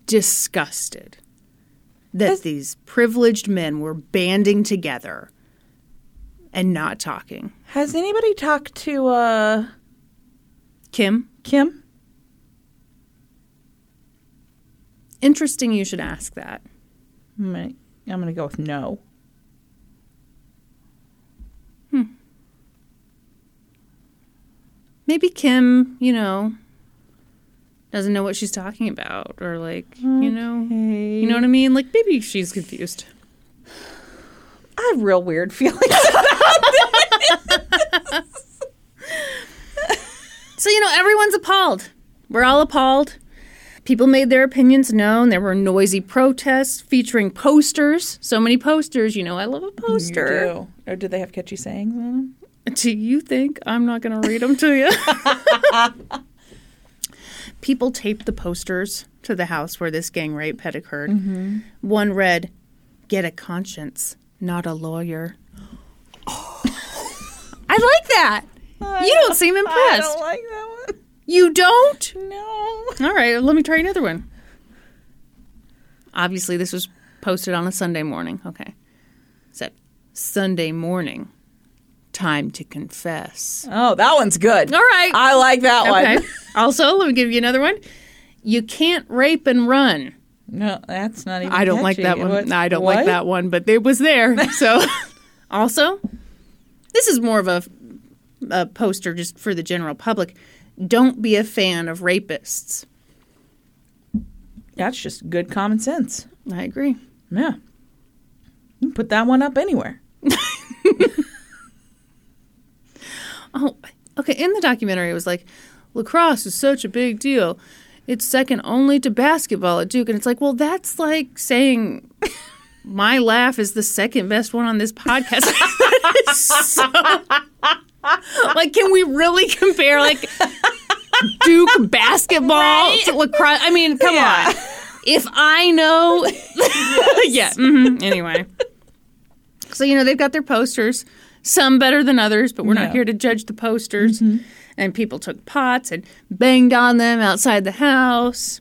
disgusted that these privileged men were banding together and not talking. Has anybody talked to uh Kim, Kim? interesting. You should ask that. I'm gonna go with no. Maybe Kim, you know, doesn't know what she's talking about, or like, you know, you know what I mean. Like maybe she's confused. I have real weird feelings. So, you know, everyone's appalled. We're all appalled. People made their opinions known. There were noisy protests featuring posters. So many posters. You know, I love a poster. Or oh, do they have catchy sayings on them? Do you think I'm not going to read them to you? People taped the posters to the house where this gang rape had occurred. Mm-hmm. One read, Get a conscience, not a lawyer. I like that. You don't seem impressed. I don't like that one. You don't? No. All right, let me try another one. Obviously, this was posted on a Sunday morning. Okay. Said Sunday morning, time to confess. Oh, that one's good. All right. I like that Okay. one. also, let me give you another one. You can't rape and run. No, that's not even. I don't like that one. I don't what? like that one, but it was there. So, also, this is more of a, a poster just for the general public. Don't be a fan of rapists. That's just good common sense. I agree. Yeah. You can put that one up anywhere. Oh, okay. In the documentary, it was like lacrosse is such a big deal. It's second only to basketball at Duke, and it's like, well, that's like saying my laugh is the second best one on this podcast. So- like, can we really compare like Duke basketball to lacrosse? I mean, come Yeah. on. If I know, yeah. mhm, Anyway, so you know they've got their posters, some better than others, but we're Yeah. not here to judge the posters. And people took pots and banged on them outside the house.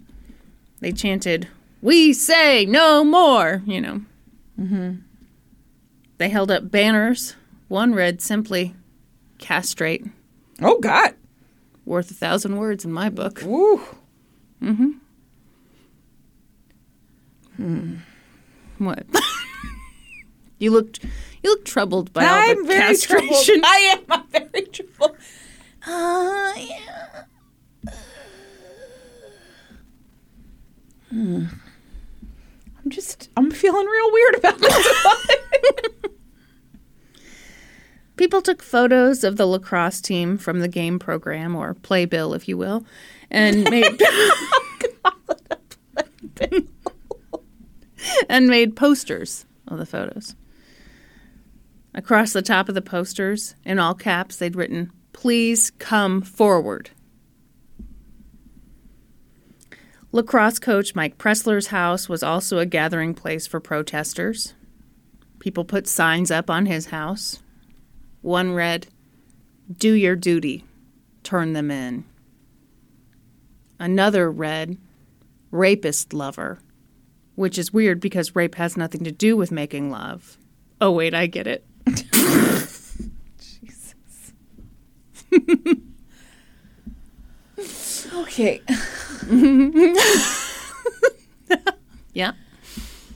They chanted, "We say no more," you know. Mm-hmm. They held up banners. One read simply, "Castrate." Oh God. Worth a thousand words in my book. Woo. Mm hmm. Hm. What? you looked you look troubled by all I'm the very troubled. castration. I am. I'm very troubled. Uh, yeah. Hmm. I'm just. I'm feeling real weird about this. People took photos of the lacrosse team from the game program or playbill, if you will, and made and made posters of the photos. Across the top of the posters, in all caps, they'd written, "Please come forward." Lacrosse coach Mike Pressler's house was also a gathering place for protesters. People put signs up on his house. One read, Do your duty, turn them in. Another read, Rapist lover, which is weird because rape has nothing to do with making love. Oh, wait, I get it. Okay. Yeah.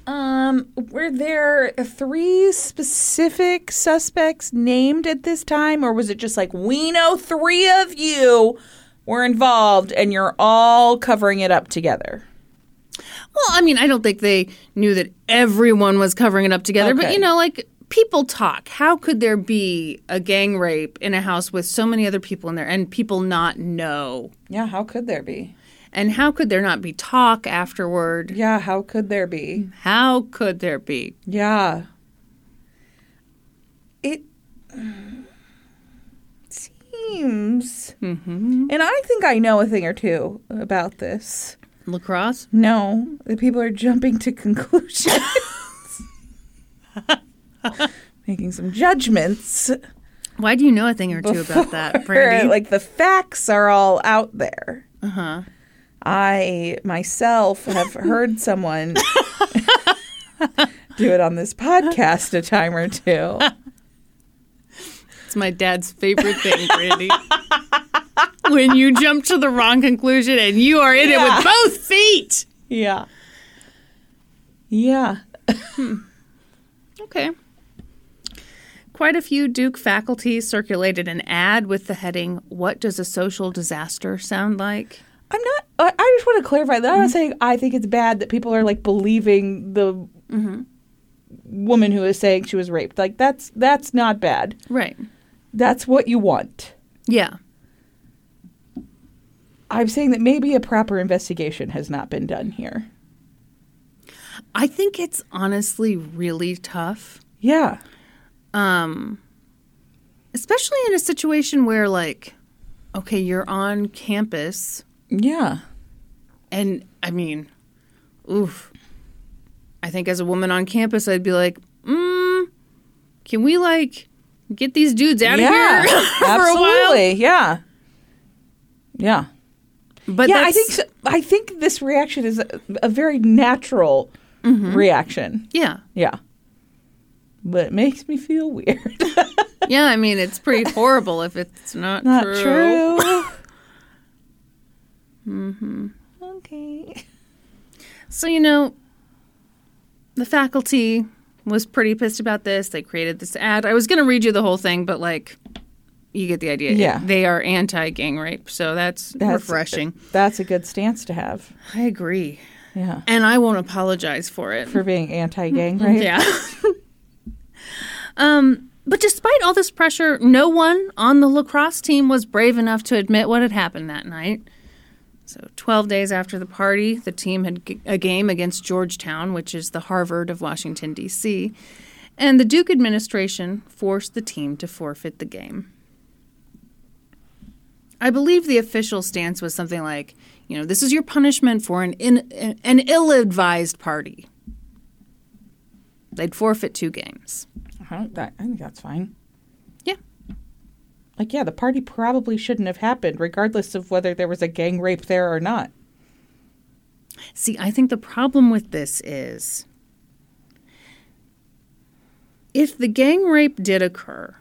Um, were there three specific suspects named at this time, or was it just like we know three of you were involved and you're all covering it up together? Well, I mean, I don't think they knew that everyone was covering it up together, but you know, like people talk. How could there be a gang rape in a house with so many other people in there and people not know? Yeah, how could there be? And how could there not be talk afterward? Yeah, how could there be? How could there be? Yeah. It seems. Mm-hmm. And I think I know a thing or two about this. Lacrosse? No, the people are jumping to conclusions, making some judgments. Why do you know a thing or two about that, Brandi? like the facts are all out there. uh huh. I myself have heard someone do it on this podcast a time or two. It's my dad's favorite thing, Brandi. when you jump to the wrong conclusion and you are in it with both feet. Yeah. Yeah. Okay. Quite a few Duke faculty circulated an ad with the heading, What Does a Social Disaster Sound Like? I'm not. I just want to clarify that I'm not mm-hmm. saying I think it's bad that people are like believing the mm-hmm. woman who is saying she was raped. Like that's that's not bad. Right. That's what you want. Yeah. I'm saying that maybe a proper investigation has not been done here. I think it's honestly really tough. Yeah. Um especially in a situation where like okay you're on campus Yeah. and i mean oof i think as a woman on campus i'd be like mm can we like get these dudes out yeah. of here for a while Absolutely. Yeah. Yeah. but yeah, I think so. I think this reaction is a, a very natural reaction. yeah Yeah. But it makes me feel weird. yeah i mean it's pretty horrible if it's not, Not true, true. mm-hmm. Okay. So, you know, the faculty was pretty pissed about this. They created this ad. I was going to read you the whole thing, but like, you get the idea. Yeah. They are anti gang rape. So that's, That's refreshing. That's a good stance to have. I agree. Yeah. And I won't apologize for it. For being anti-gang rape. Yeah. um, but despite all this pressure, no one on the lacrosse team was brave enough to admit what had happened that night. So, 12 days after the party, the team had a game against Georgetown, which is the Harvard of Washington, D.C., and the Duke administration forced the team to forfeit the game. I believe the official stance was something like, you know, this is your punishment for an, in, an ill advised party. They'd forfeit two games. I, don't, that, I think that's fine. Yeah. Like, yeah, the party probably shouldn't have happened, regardless of whether there was a gang rape there or not. See, I think the problem with this is if the gang rape did occur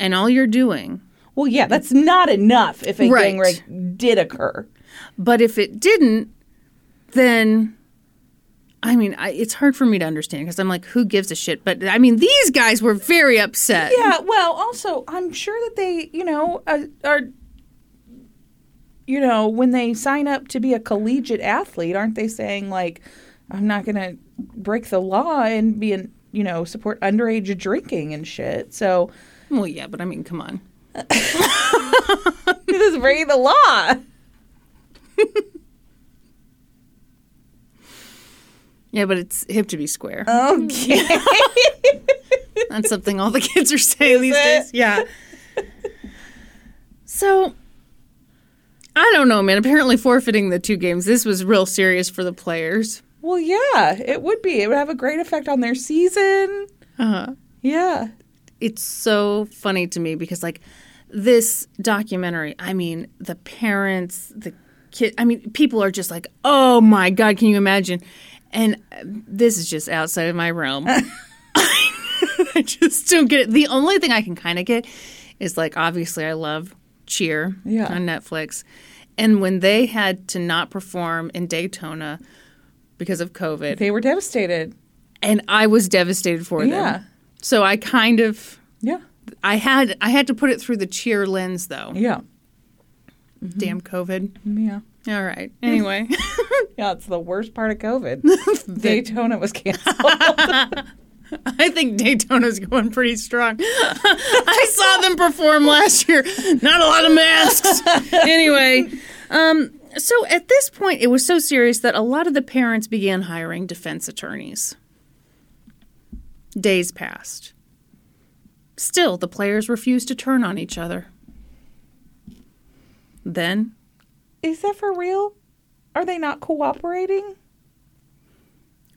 and all you're doing, Well, yeah, that's not enough if a gang rape did occur. but if it didn't, then I mean, I, it's hard for me to understand because I'm like, who gives a shit? But I mean, these guys were very upset. Yeah, well, also, I'm sure that they, you know, uh, are, you know, when they sign up to be a collegiate athlete, aren't they saying, like, I'm not going to break the law and be, an, you know, support underage drinking and shit? So, Well, yeah, but I mean, come on. this is breaking the law. Yeah, but it's hip to be square. Okay. That's something all the kids are saying these it? days. Yeah. So I don't know, man. Apparently forfeiting the two games, this was real serious for the players. well, yeah, it would be. It would have a great effect on their season. Uh-huh. Yeah. It's so funny to me because like this documentary, I mean, the parents, the kid, I mean, people are just like, "Oh my god, can you imagine?" And uh, this is just outside of my realm. I just don't get it. The only thing I can kind of get is like obviously I love Cheer Yeah. on Netflix. And when they had to not perform in Daytona because of COVID, They were devastated. and I was devastated for them. Yeah. So I kind of Yeah. I had I had to put it through the cheer lens though. Yeah. Damn COVID. Yeah. All right. Anyway, Yeah, it's the worst part of COVID. Daytona was canceled. I think Daytona's going pretty strong. I saw them perform last year. Not a lot of masks. anyway, um, so at this point, it was so serious that a lot of the parents began hiring defense attorneys. Days passed. Still, the players refused to turn on each other. Then, Is that for real? Are they not cooperating?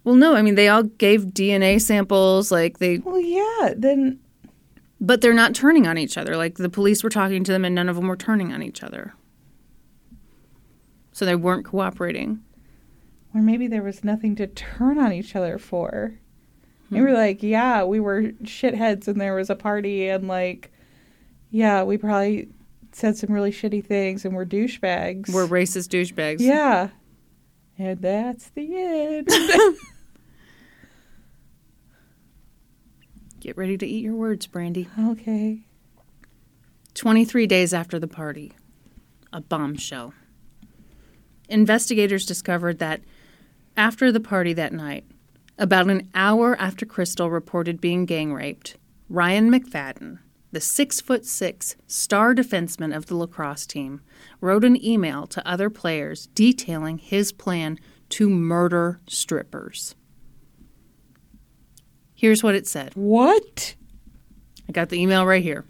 well, no, I mean, they all gave DNA samples, like they Well, yeah. Then But they're not turning on each other. Like the police were talking to them and none of them were turning on each other. So they weren't cooperating. or maybe there was nothing to turn on each other for. They hmm. were like, yeah, we were shitheads and there was a party and like, yeah, we probably said some really shitty things and we're douchebags. We're racist douchebags. yeah. And that's the end. Get ready to eat your words, Brandi. okay. 23 days after the party, a bombshell. Investigators discovered that after the party that night, about an hour after Crystal reported being gang raped, Ryan McFadyen, the six foot six star defenseman of the lacrosse team, wrote an email to other players detailing his plan to murder strippers. Here's what it said. What? I got the email right here.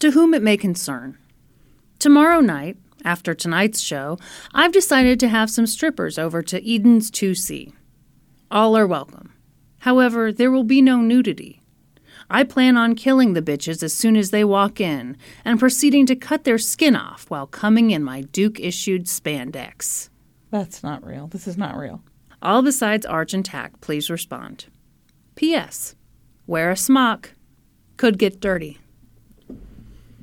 To whom it may concern, tomorrow night, after tonight's show, I've decided to have some strippers over to Eden's 2C. All are welcome. However, there will be no nudity. I plan on killing the bitches as soon as they walk in and proceeding to cut their skin off while coming in my Duke issued spandex. That's not real. This is not real. All besides Arch and Tack, please respond. P.S. Wear a smock. Could get dirty.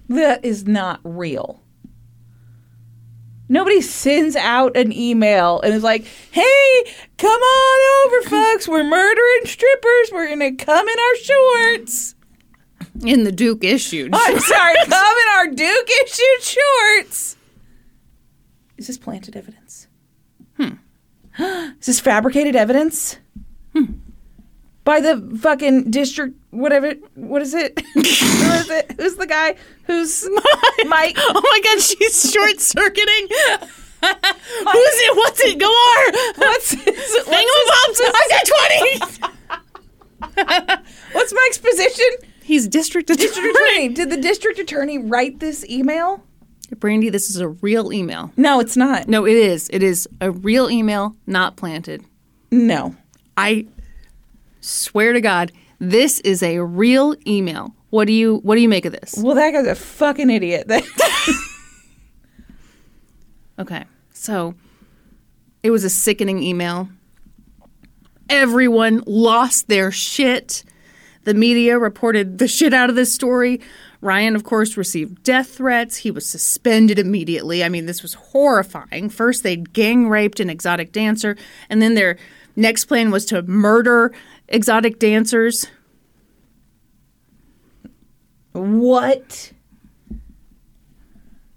That is not real. Nobody sends out an email and is like, "Hey, come on over, folks. We're murdering strippers. We're gonna come in our shorts." In the Duke issued. I'm sorry, come in our Duke issued shorts. Is this planted evidence? Hmm. Is this fabricated evidence? By the fucking district, whatever. What is it? Who is it? Who's the guy? Who's Mike? Oh my god, she's short circuiting. Who's it? What's it? Galar. What's his, Thingamabobs. I got 20. what's Mike's position? He's district attorney. District attorney. Did the district attorney write this email? Brandi, this is a real email. No, it's not. No, it is. It is a real email, not planted. No. I swear to God, this is a real email. What do you What do you make of this? Well, that guy's a fucking idiot. Okay, so it was a sickening email. Everyone lost their shit. The media reported the shit out of this story. Ryan, of course, received death threats. He was suspended immediately. I mean, this was horrifying. First, they gang raped an exotic dancer, and then their next plan was to murder exotic dancers. what?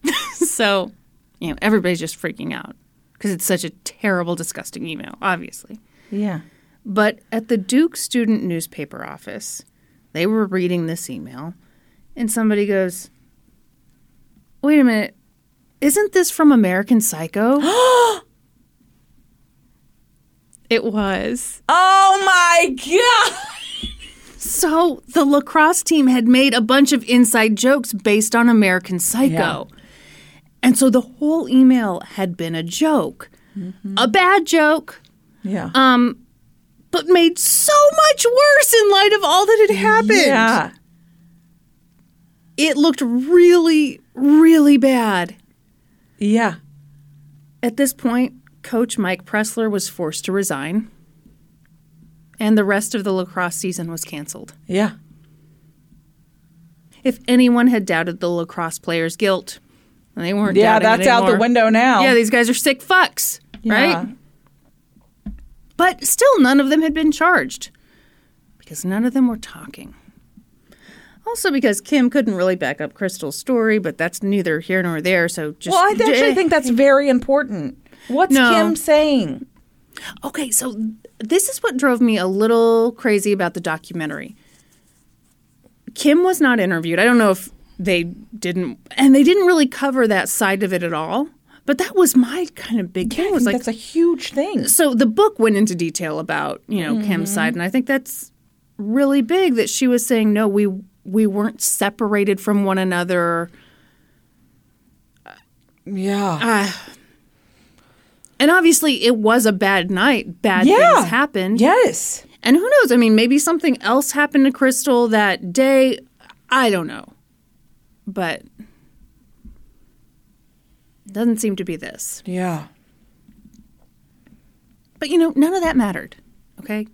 So, you know, everybody's just freaking out because it's such a terrible, disgusting email, obviously. Yeah. But at the Duke student newspaper office, they were reading this email, and somebody goes, Wait a minute, isn't this from American Psycho? it was. Oh my god. So the lacrosse team had made a bunch of inside jokes based on American Psycho. And so the whole email had been a joke, a bad joke, Yeah. um, but made so much worse in light of all that had happened. yeah. It looked really, really bad. Yeah. At this point, Coach Mike Pressler was forced to resign, and the rest of the lacrosse season was canceled. Yeah. If anyone had doubted the lacrosse players' guilt, they weren't. Yeah, that's out the window now. Yeah, these guys are sick fucks, Yeah. right? But still, none of them had been charged because none of them were talking. Also, because Kim couldn't really back up Crystal's story, but that's neither here nor there. So just Well, I actually think that's very important. What's No. Kim saying? Okay, so this is what drove me a little crazy about the documentary. Kim was not interviewed. I don't know if they didn't, and they didn't really cover that side of it at all. But that was my kind of big thing. I was like, that's a huge thing. so the book went into detail about you know Kim's mm-hmm. side, and I think that's really big. That she was saying, no, we we weren't separated from one another. Yeah. Uh, And obviously, it was a bad night. Bad Yeah. things happened. yes. And who knows? I mean, maybe something else happened to Crystal that day. I don't know. But it doesn't seem to be this. Yeah. But you know, none of that mattered, okay?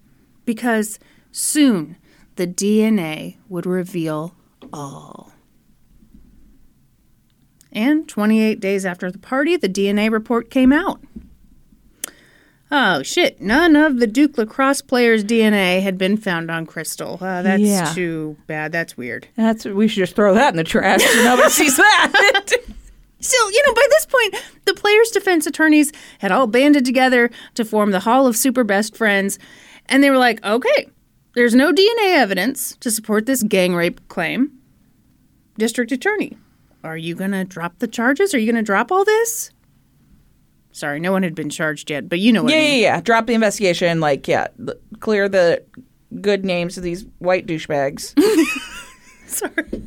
Because soon the DNA would reveal all. And 28 days after the party, the DNA report came out. Oh shit, none of the Duke lacrosse players' DNA had been found on Crystal. Uh, that's Yeah. too bad. That's weird. That's we should just throw that in the trash so nobody sees that. So, you know, by this point, the players' defense attorneys had all banded together to form the Hall of Super Best Friends, and they were like, okay, there's no DNA evidence to support this gang rape claim. District Attorney, are you going to drop the charges? Are you going to drop all this? Sorry, no one had been charged yet, but you know what yeah, I yeah, mean. yeah. Drop the investigation. Like, yeah, clear the good names of these white douchebags. Sorry.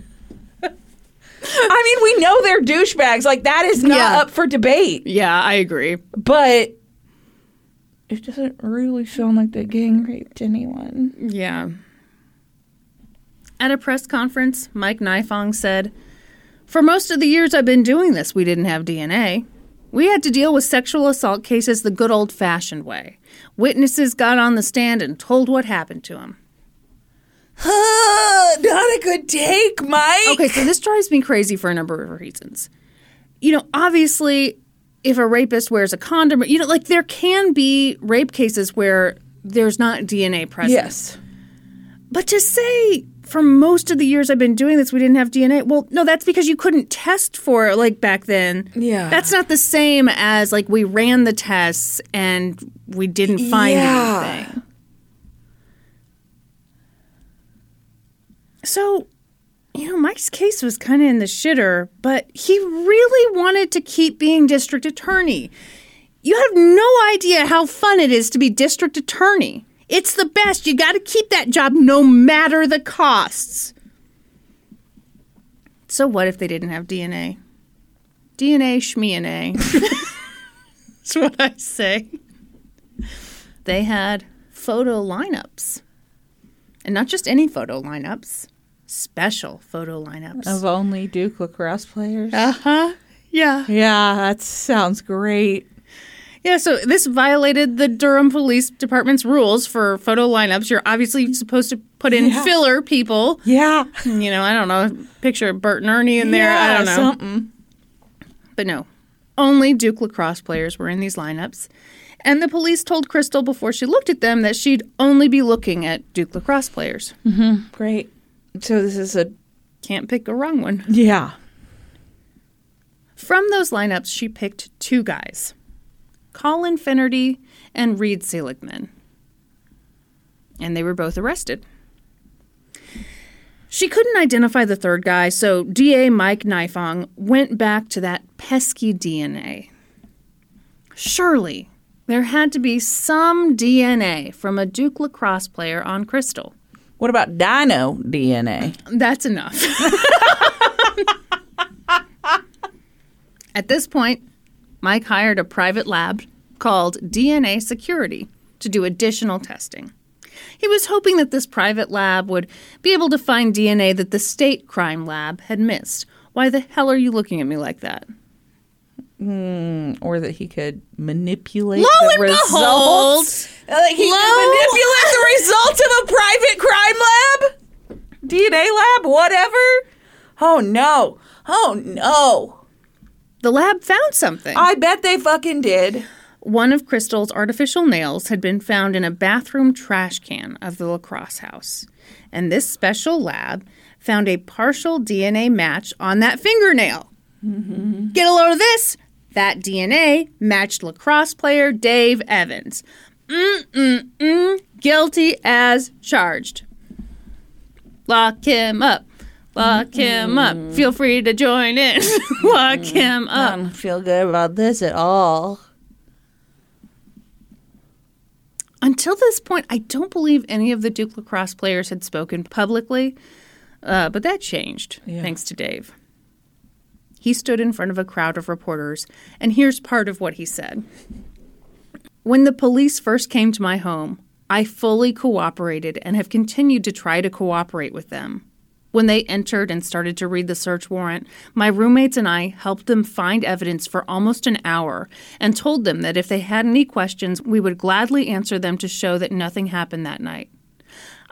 I mean, we know they're douchebags. Like, that is not Yeah. up for debate. Yeah, I agree. But it doesn't really sound like they gang raped anyone. Yeah. At a press conference, Mike Nifong said, For most of the years I've been doing this, we didn't have DNA. We had to deal with sexual assault cases the good old fashioned way. Witnesses got on the stand and told what happened to them. not a good take, Mike. Okay, so this drives me crazy for a number of reasons. You know, obviously, if a rapist wears a condom, you know, like there can be rape cases where there's not DNA present. Yes. But to say for most of the years I've been doing this, we didn't have DNA. Well, no, that's because you couldn't test for it like back then. Yeah. That's not the same as like we ran the tests and we didn't find Yeah. anything. So, you know, Mike's case was kind of in the shitter, but he really wanted to keep being district attorney. You have no idea how fun it is to be district attorney. It's the best. You got to keep that job no matter the costs. So, what if they didn't have DNA? DNA, schmeana. That's what I say. They had photo lineups. And not just any photo lineups, special photo lineups. Of only Duke lacrosse players. Uh huh. Yeah. yeah, that sounds great. Yeah, so this violated the Durham Police Department's rules for photo lineups. You're obviously supposed to put in Yeah. filler people. Yeah. You know, I don't know, picture Bert and Ernie in there. I don't know. Something. But no, only Duke lacrosse players were in these lineups. And the police told Crystal before she looked at them that she'd only be looking at Duke lacrosse players. Mm-hmm, great. So this is a Can't pick a wrong one. yeah. From those lineups, she picked two guys Colin Finnerty and Reed Seligmann. And they were both arrested. She couldn't identify the third guy, so DA Mike Nifong went back to that pesky DNA. Surely there had to be some DNA from a Duke lacrosse player on Crystal. What about dino DNA? That's enough. At this point, Mike hired a private lab called DNA Security to do additional testing. He was hoping that this private lab would be able to find DNA that the state crime lab had missed. Why the hell are you looking at me like that? Hmm, or that he could manipulate Lo the and results. behold, uh, Like he Lo- could manipulate the results of a private crime lab? DNA lab? Whatever? Oh no. Oh no. The lab found something. I bet they fucking did. One of Crystal's artificial nails had been found in a bathroom trash can of the lacrosse house. And this special lab found a partial DNA match on that fingernail. Mm-hmm. Get a load of this. That DNA matched lacrosse player Dave Evans. Mm-mm-mm. Guilty as charged. Lock him up. Lock him up. Feel free to join in. Lock him I up. don't feel good about this at all. Until this point, I don't believe any of the Duke lacrosse players had spoken publicly, uh, but that changed Yeah. thanks to Dave. He stood in front of a crowd of reporters, and here's part of what he said. When the police first came to my home, I fully cooperated and have continued to try to cooperate with them. When they entered and started to read the search warrant, my roommates and I helped them find evidence for almost an hour and told them that if they had any questions, we would gladly answer them to show that nothing happened that night.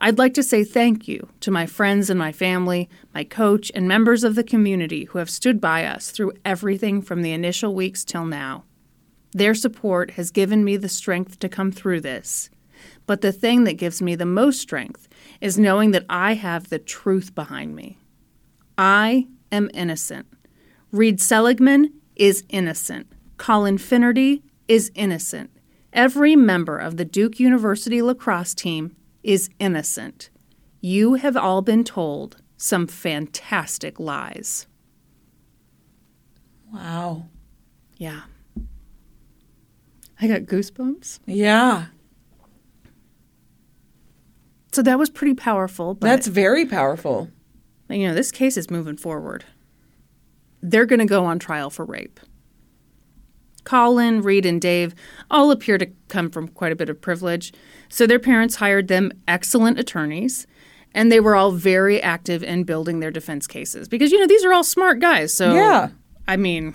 I'd like to say thank you to my friends and my family, my coach, and members of the community who have stood by us through everything from the initial weeks till now. Their support has given me the strength to come through this. But the thing that gives me the most strength is knowing that I have the truth behind me. I am innocent. Reed Seligmann is innocent. Colin Finnerty is innocent. Every member of the Duke University lacrosse team is innocent. You have all been told some fantastic lies. Wow. Yeah. I got goosebumps. Yeah. So that was pretty powerful. But That's very powerful. you know, this case is moving forward. They're going to go on trial for rape. Colin, Reed, and Dave all appear to come from quite a bit of privilege, so their parents hired them excellent attorneys, and they were all very active in building their defense cases because, you know, these are all smart guys. So, Yeah. I mean,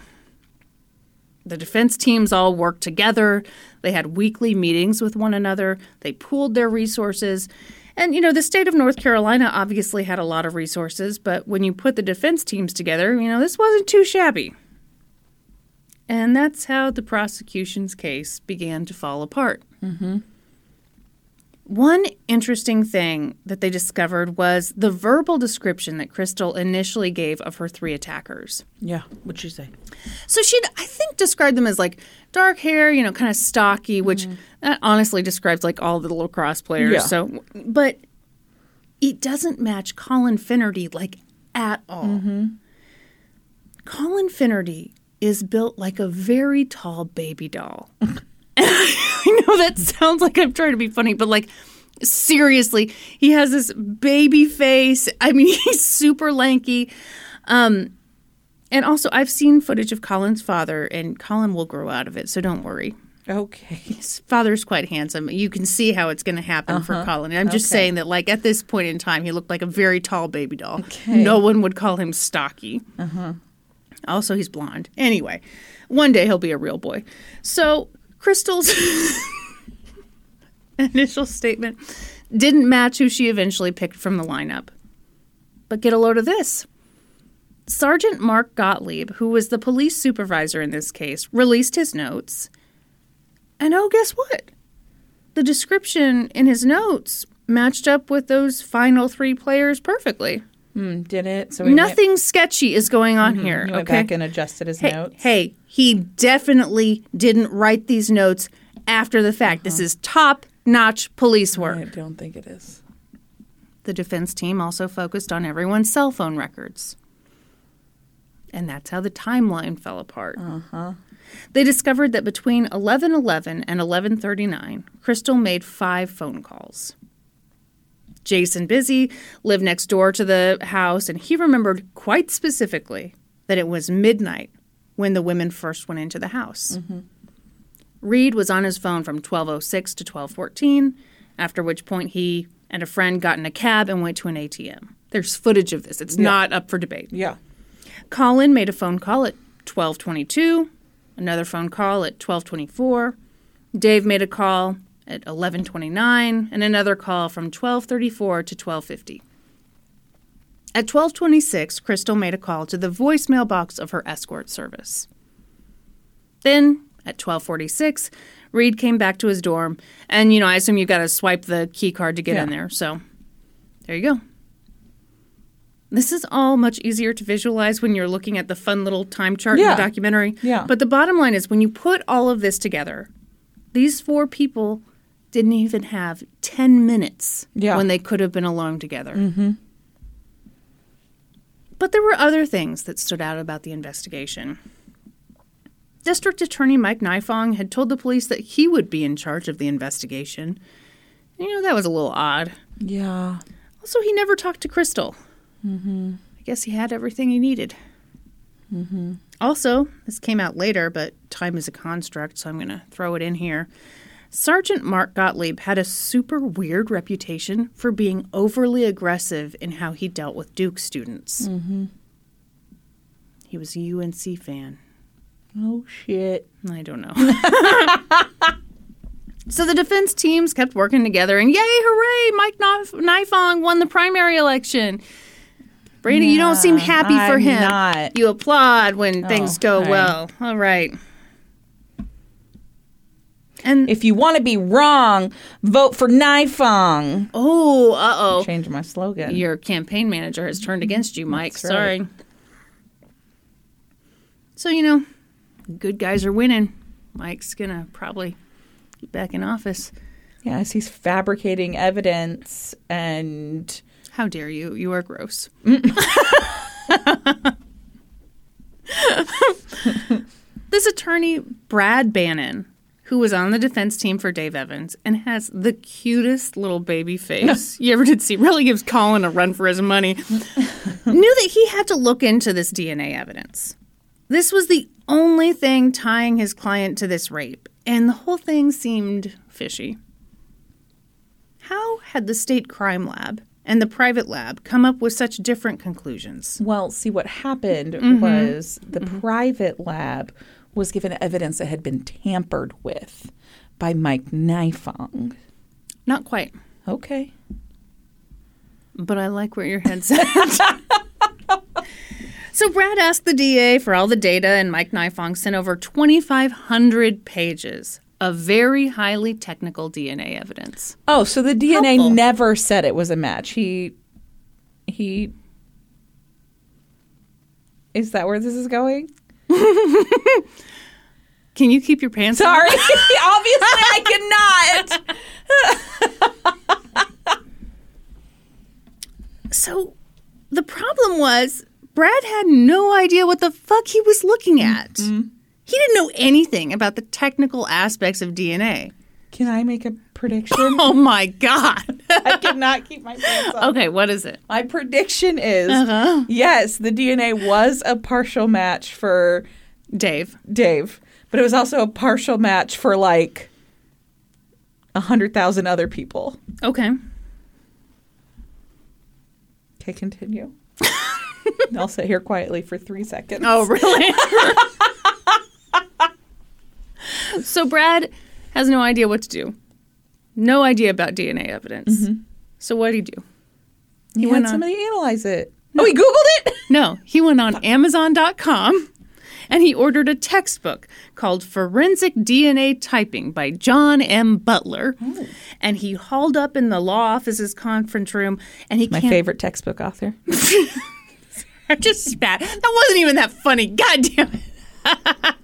the defense teams all worked together. They had weekly meetings with one another. They pooled their resources. And, you know, the state of North Carolina obviously had a lot of resources, but when you put the defense teams together, you know, this wasn't too shabby. And that's how the prosecution's case began to fall apart. Mm-hmm. One interesting thing that they discovered was the verbal description that Crystal initially gave of her three attackers. Yeah. What'd she say? So she'd, I think, described them as like dark hair, you know, kind of stocky, which that honestly describes like all the lacrosse players. Yeah. So, but it doesn't match Colin Finnerty like at all. Colin Finnerty is built like a very tall baby doll. I know that sounds like I'm trying to be funny, but like seriously, he has this baby face. I mean, he's super lanky. Um, and also, I've seen footage of Colin's father, and Colin will grow out of it, so don't worry. Okay. His father's quite handsome. You can see how it's going to happen for Colin. I'm just Okay. saying that, like, at this point in time, he looked like a very tall baby doll. Okay. No one would call him stocky. Uh-huh. Also, he's blonde. Anyway, one day he'll be a real boy. So, Crystal's initial statement didn't match who she eventually picked from the lineup. But get a load of this. Sergeant Mark Gottlieb, who was the police supervisor in this case, released his notes. And oh, guess what? The description in his notes matched up with those final three players perfectly. Hmm, did it? So we went- Nothing sketchy is going on here. He went okay. back and adjusted his hey, notes. hey, he definitely didn't write these notes after the fact. This is top notch police work. I don't think it is. The defense team also focused on everyone's cell phone records. And that's how the timeline fell apart. Uh-huh. They discovered that between 1111 and 1139, Crystal made five phone calls. Jason Bissey lived next door to the house, and he remembered quite specifically that it was midnight when the women first went into the house. Mm-hmm. Reed was on his phone from 1206 to 1214, after which point he and a friend got in a cab and went to an ATM. There's footage of this. It's not up for debate. Yeah. Colin made a phone call at 1222, another phone call at 1224. Dave made a call at 1129 and another call from 1234 to 1250. At 1226, Crystal made a call to the voicemail box of her escort service. Then, at 1246, Reed came back to his dorm, and you know, I assume you got to swipe the key card to get in there. So, there you go. This is all much easier to visualize when you're looking at the fun little time chart in the documentary. Yeah. But the bottom line is when you put all of this together, these four people didn't even have 10 minutes Yeah. when they could have been alone together. Mm-hmm. But there were other things that stood out about the investigation. District Attorney Mike Nifong had told the police that he would be in charge of the investigation. You know, that was a little odd. Yeah. Also, he never talked to Crystal. Mm-hmm. I guess he had everything he needed. Mm-hmm. Also, this came out later, but time is a construct, so I'm going to throw it in here. Sergeant Mark Gottlieb had a super weird reputation for being overly aggressive in how he dealt with Duke students. Mm-hmm. He was a UNC fan. Oh shit. I don't know. so the defense teams kept working together, and yay, hooray! Mike Nif- Nifong won the primary election. Brandi, you don't seem happy for I'm him. not. You applaud when things go all right. well. All right. And If you want to be wrong, vote for Nifong. oh, uh oh, Change my slogan. your campaign manager has turned against you, Mike. Sorry. right. So you know, good guys are winning. Mike's gonna probably get back in office. yes, he's fabricating evidence and How dare you? You are gross. this attorney, Brad Bannon, who was on the defense team for Dave Evans and has the cutest little baby face you ever did see, really gives Colin a run for his money, knew that he had to look into this DNA evidence. This was the only thing tying his client to this rape, and the whole thing seemed fishy. How had the state crime lab and the private lab come up with such different conclusions? Well, see what happened Mm-hmm. was the private lab was given evidence that had been tampered with by Mike Nifong. Not quite, Okay. but I like where your head's at. So Brad asked the DA for all the data, and Mike Nifong sent over 2,500 pages of very highly technical DNA evidence. Oh, so the DNA Helpful. never said it was a match. He he Is that where this is going? Can you keep your pants on? Sorry. Obviously I cannot. So the problem was Brad had no idea what the fuck he was looking at. Mm-hmm. He didn't know anything about the technical aspects of DNA. Can I make a prediction? Oh my god. I cannot keep my pants on. okay, what is it? My prediction is Uh-huh. yes, the DNA was a partial match for Dave. Dave, but it was also a partial match for like a hundred thousand other people. Okay. Okay, continue. I'll sit here quietly for three seconds. Oh, really? so Brad has no idea what to do. No idea about DNA evidence. Mm-hmm. So what did he do? he went had on- somebody analyze it. Oh, he Googled it? No, he went on Amazon.com and he ordered a textbook called Forensic DNA Typing by John M. Butler. Oh. And he hauled up in the law office's conference room and he My favorite textbook author. I just spat. That wasn't even that funny. God damn it.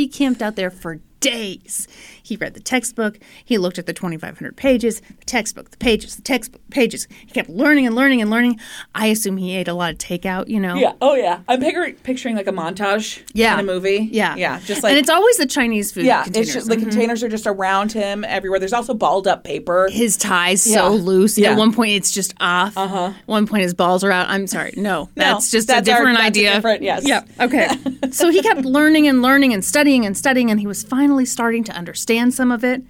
He camped out there for days. He read the textbook. He looked at the 2,500 pages, the textbook, the pages, the textbook, pages. He kept learning and learning and learning. I assume he ate a lot of takeout, you know? Yeah. Oh, yeah. I'm picturing, picturing like a montage Yeah. in a movie. Yeah. Yeah. Just like and it's always the Chinese food. yeah. containers. It's just the containers are just around him everywhere. There's also balled up paper. his tie's Yeah. so loose. Yeah. At one point, it's just off. Uh-huh. One point, his balls are out. I'm sorry. No, that's just that's a our- different that's a idea. different- yes. Yeah. Okay. so he kept learning and learning and studying and studying, and he was finally starting to understand some of it.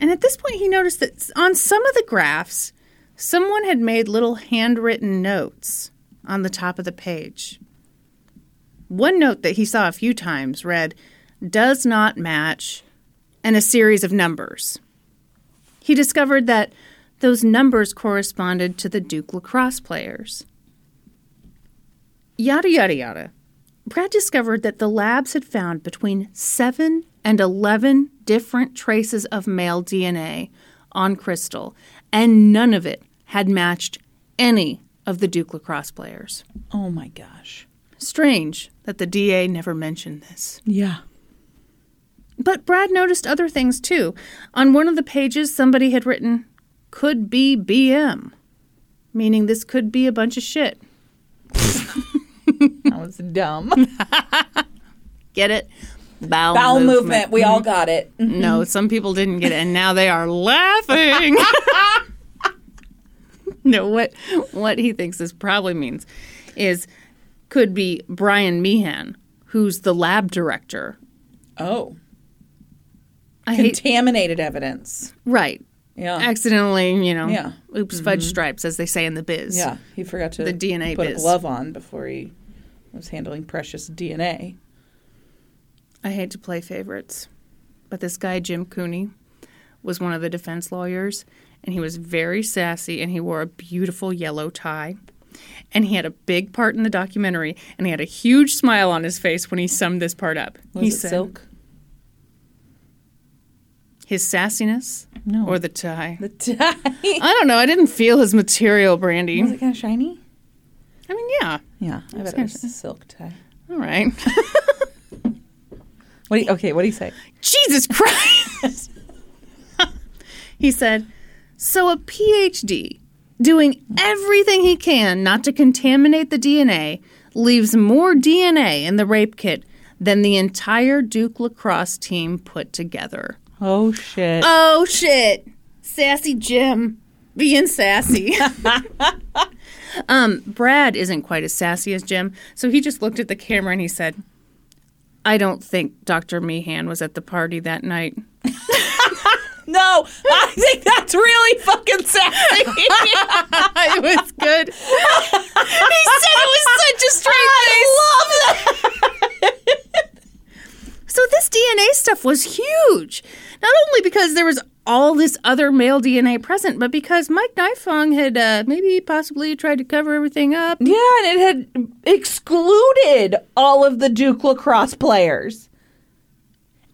And at this point, he noticed that on some of the graphs, someone had made little handwritten notes on the top of the page. One note that he saw a few times read, does not match, and a series of numbers. He discovered that those numbers corresponded to the Duke lacrosse players. Yada, yada, yada. Brad discovered that the labs had found between 7 and 11 different traces of male DNA on Crystal, and none of it had matched any of the Duke lacrosse players. Oh my gosh. Strange that the DA never mentioned this. Yeah. But Brad noticed other things too. On one of the pages, somebody had written, could be BM, meaning this could be a bunch of shit. That was dumb. Get it? Bowel, Bowel movement. We all mm-hmm. got it. Mm-hmm. No, some people didn't get it, and now they are laughing. no, what what he thinks this probably means is could be Brian Meehan, who's the lab director. Oh. I hate Contaminated evidence. right. Yeah. Accidentally, you know, Yeah. oops, mm-hmm. fudge stripes, as they say in the biz. Yeah, he forgot to The DNA put biz. a glove on before he was handling precious DNA. I hate to play favorites, but this guy, Jim Cooney, was one of the defense lawyers, and he was very sassy, and he wore a beautiful yellow tie. And he had a big part in the documentary, and he had a huge smile on his face when he summed this part up. Was he it said, silk? His sassiness No. or the tie? The tie. I don't know. I didn't feel his material, Brandi. was it kind of shiny? I mean, yeah. Yeah, I bet it was a silk tie. All right. What? Do you, okay, what do you say? Jesus Christ. he said, So a PhD doing everything he can not to contaminate the DNA leaves more DNA in the rape kit than the entire Duke lacrosse team put together. Oh shit! Oh shit. Sassy Jim being sassy. um, Brad isn't quite as sassy as Jim, so he just looked at the camera and he said, I don't think Dr. Meehan was at the party that night. no, I think that's really fucking sassy. it was good. he said it was such a straight face. I love that. So this DNA stuff was huge. Not only because there was all this other male DNA present, but because Mike Nifong had uh, maybe possibly tried to cover everything up. Yeah, and it had excluded all of the Duke lacrosse players.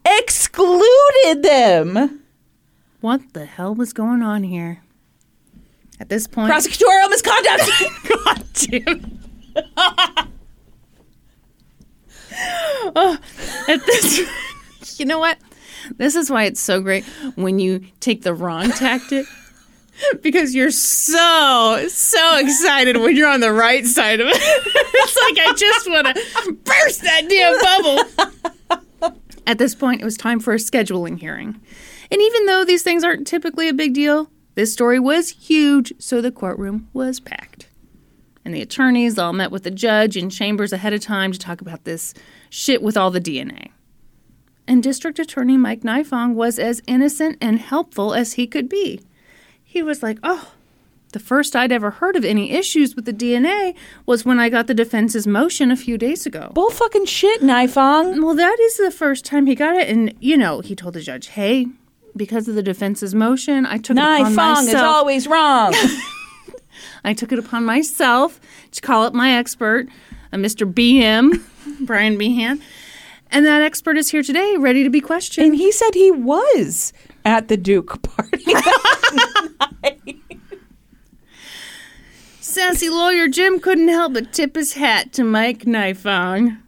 Excluded them. What the hell was going on here? At this point, Prosecutorial misconduct. God damn. oh, at this, you know what? This is why it's so great when you take the wrong tactic. Because you're so, so excited when you're on the right side of it. it's like I just want to burst that damn bubble. At this point, it was time for a scheduling hearing. And even though these things aren't typically a big deal, this story was huge, so the courtroom was packed. And the attorneys all met with the judge in chambers ahead of time to talk about this shit with all the DNA. And District Attorney Mike Nifong was as innocent and helpful as he could be. He was like, oh, the first I'd ever heard of any issues with the DNA was when I got the defense's motion a few days ago. Bull fucking shit, Nifong. Well, that is the first time he got it. And, you know, he told the judge, hey, because of the defense's motion, I took it upon Nifong is always wrong. I took it upon myself to call up my expert, uh, Mr. BM, Brian Meehan. And that expert is here today, ready to be questioned. and he said he was at the Duke party. Sassy lawyer Jim couldn't help but tip his hat to Mike Nifong.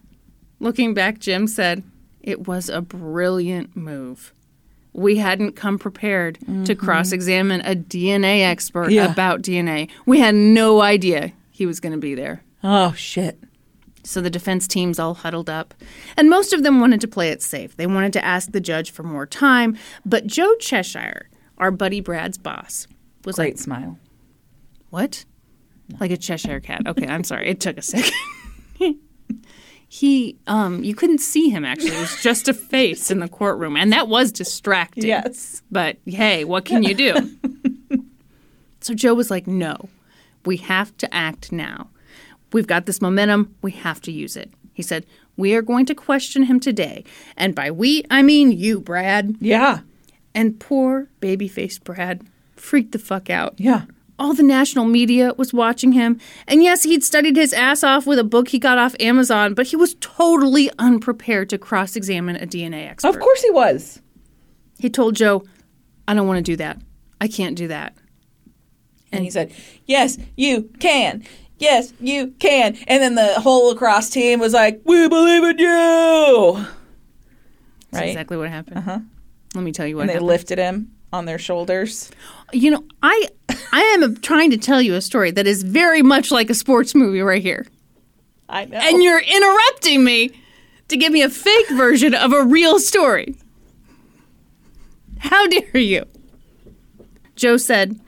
Looking back, Jim said, It was a brilliant move. We hadn't come prepared to mm-hmm. cross examine a DNA expert Yeah. about DNA. We had no idea he was going to be there. oh shit. So the defense teams all huddled up, and most of them wanted to play it safe. They wanted to ask the judge for more time, but Joe Cheshire, our buddy Brad's boss, was Great like, smile. "What? Like a Cheshire cat?" Okay, I'm sorry. It took a second. he, um, you couldn't see him actually. It was just a face in the courtroom, and that was distracting. Yes. But hey, what can you do? so Joe was like, "No, we have to act now. We've got this momentum. We have to use it." He said, "We are going to question him today, and by we, I mean you, Brad." Yeah. And poor baby-faced Brad freaked the fuck out. Yeah. All the national media was watching him. And yes, he'd studied his ass off with a book he got off Amazon, but he was totally unprepared to cross examine a DNA expert. Of course he was. He told Joe, I don't want to do that. I can't do that. And he said, Yes, you can. Yes, you can. And then the whole lacrosse team was like, We believe in you. That's Right? exactly what happened. Uh-huh. Let me tell you what And they happened. lifted him on their shoulders. you know, I I am trying to tell you a story that is very much like a sports movie right here. I know. And you're interrupting me to give me a fake version of a real story. How dare you? Joe said,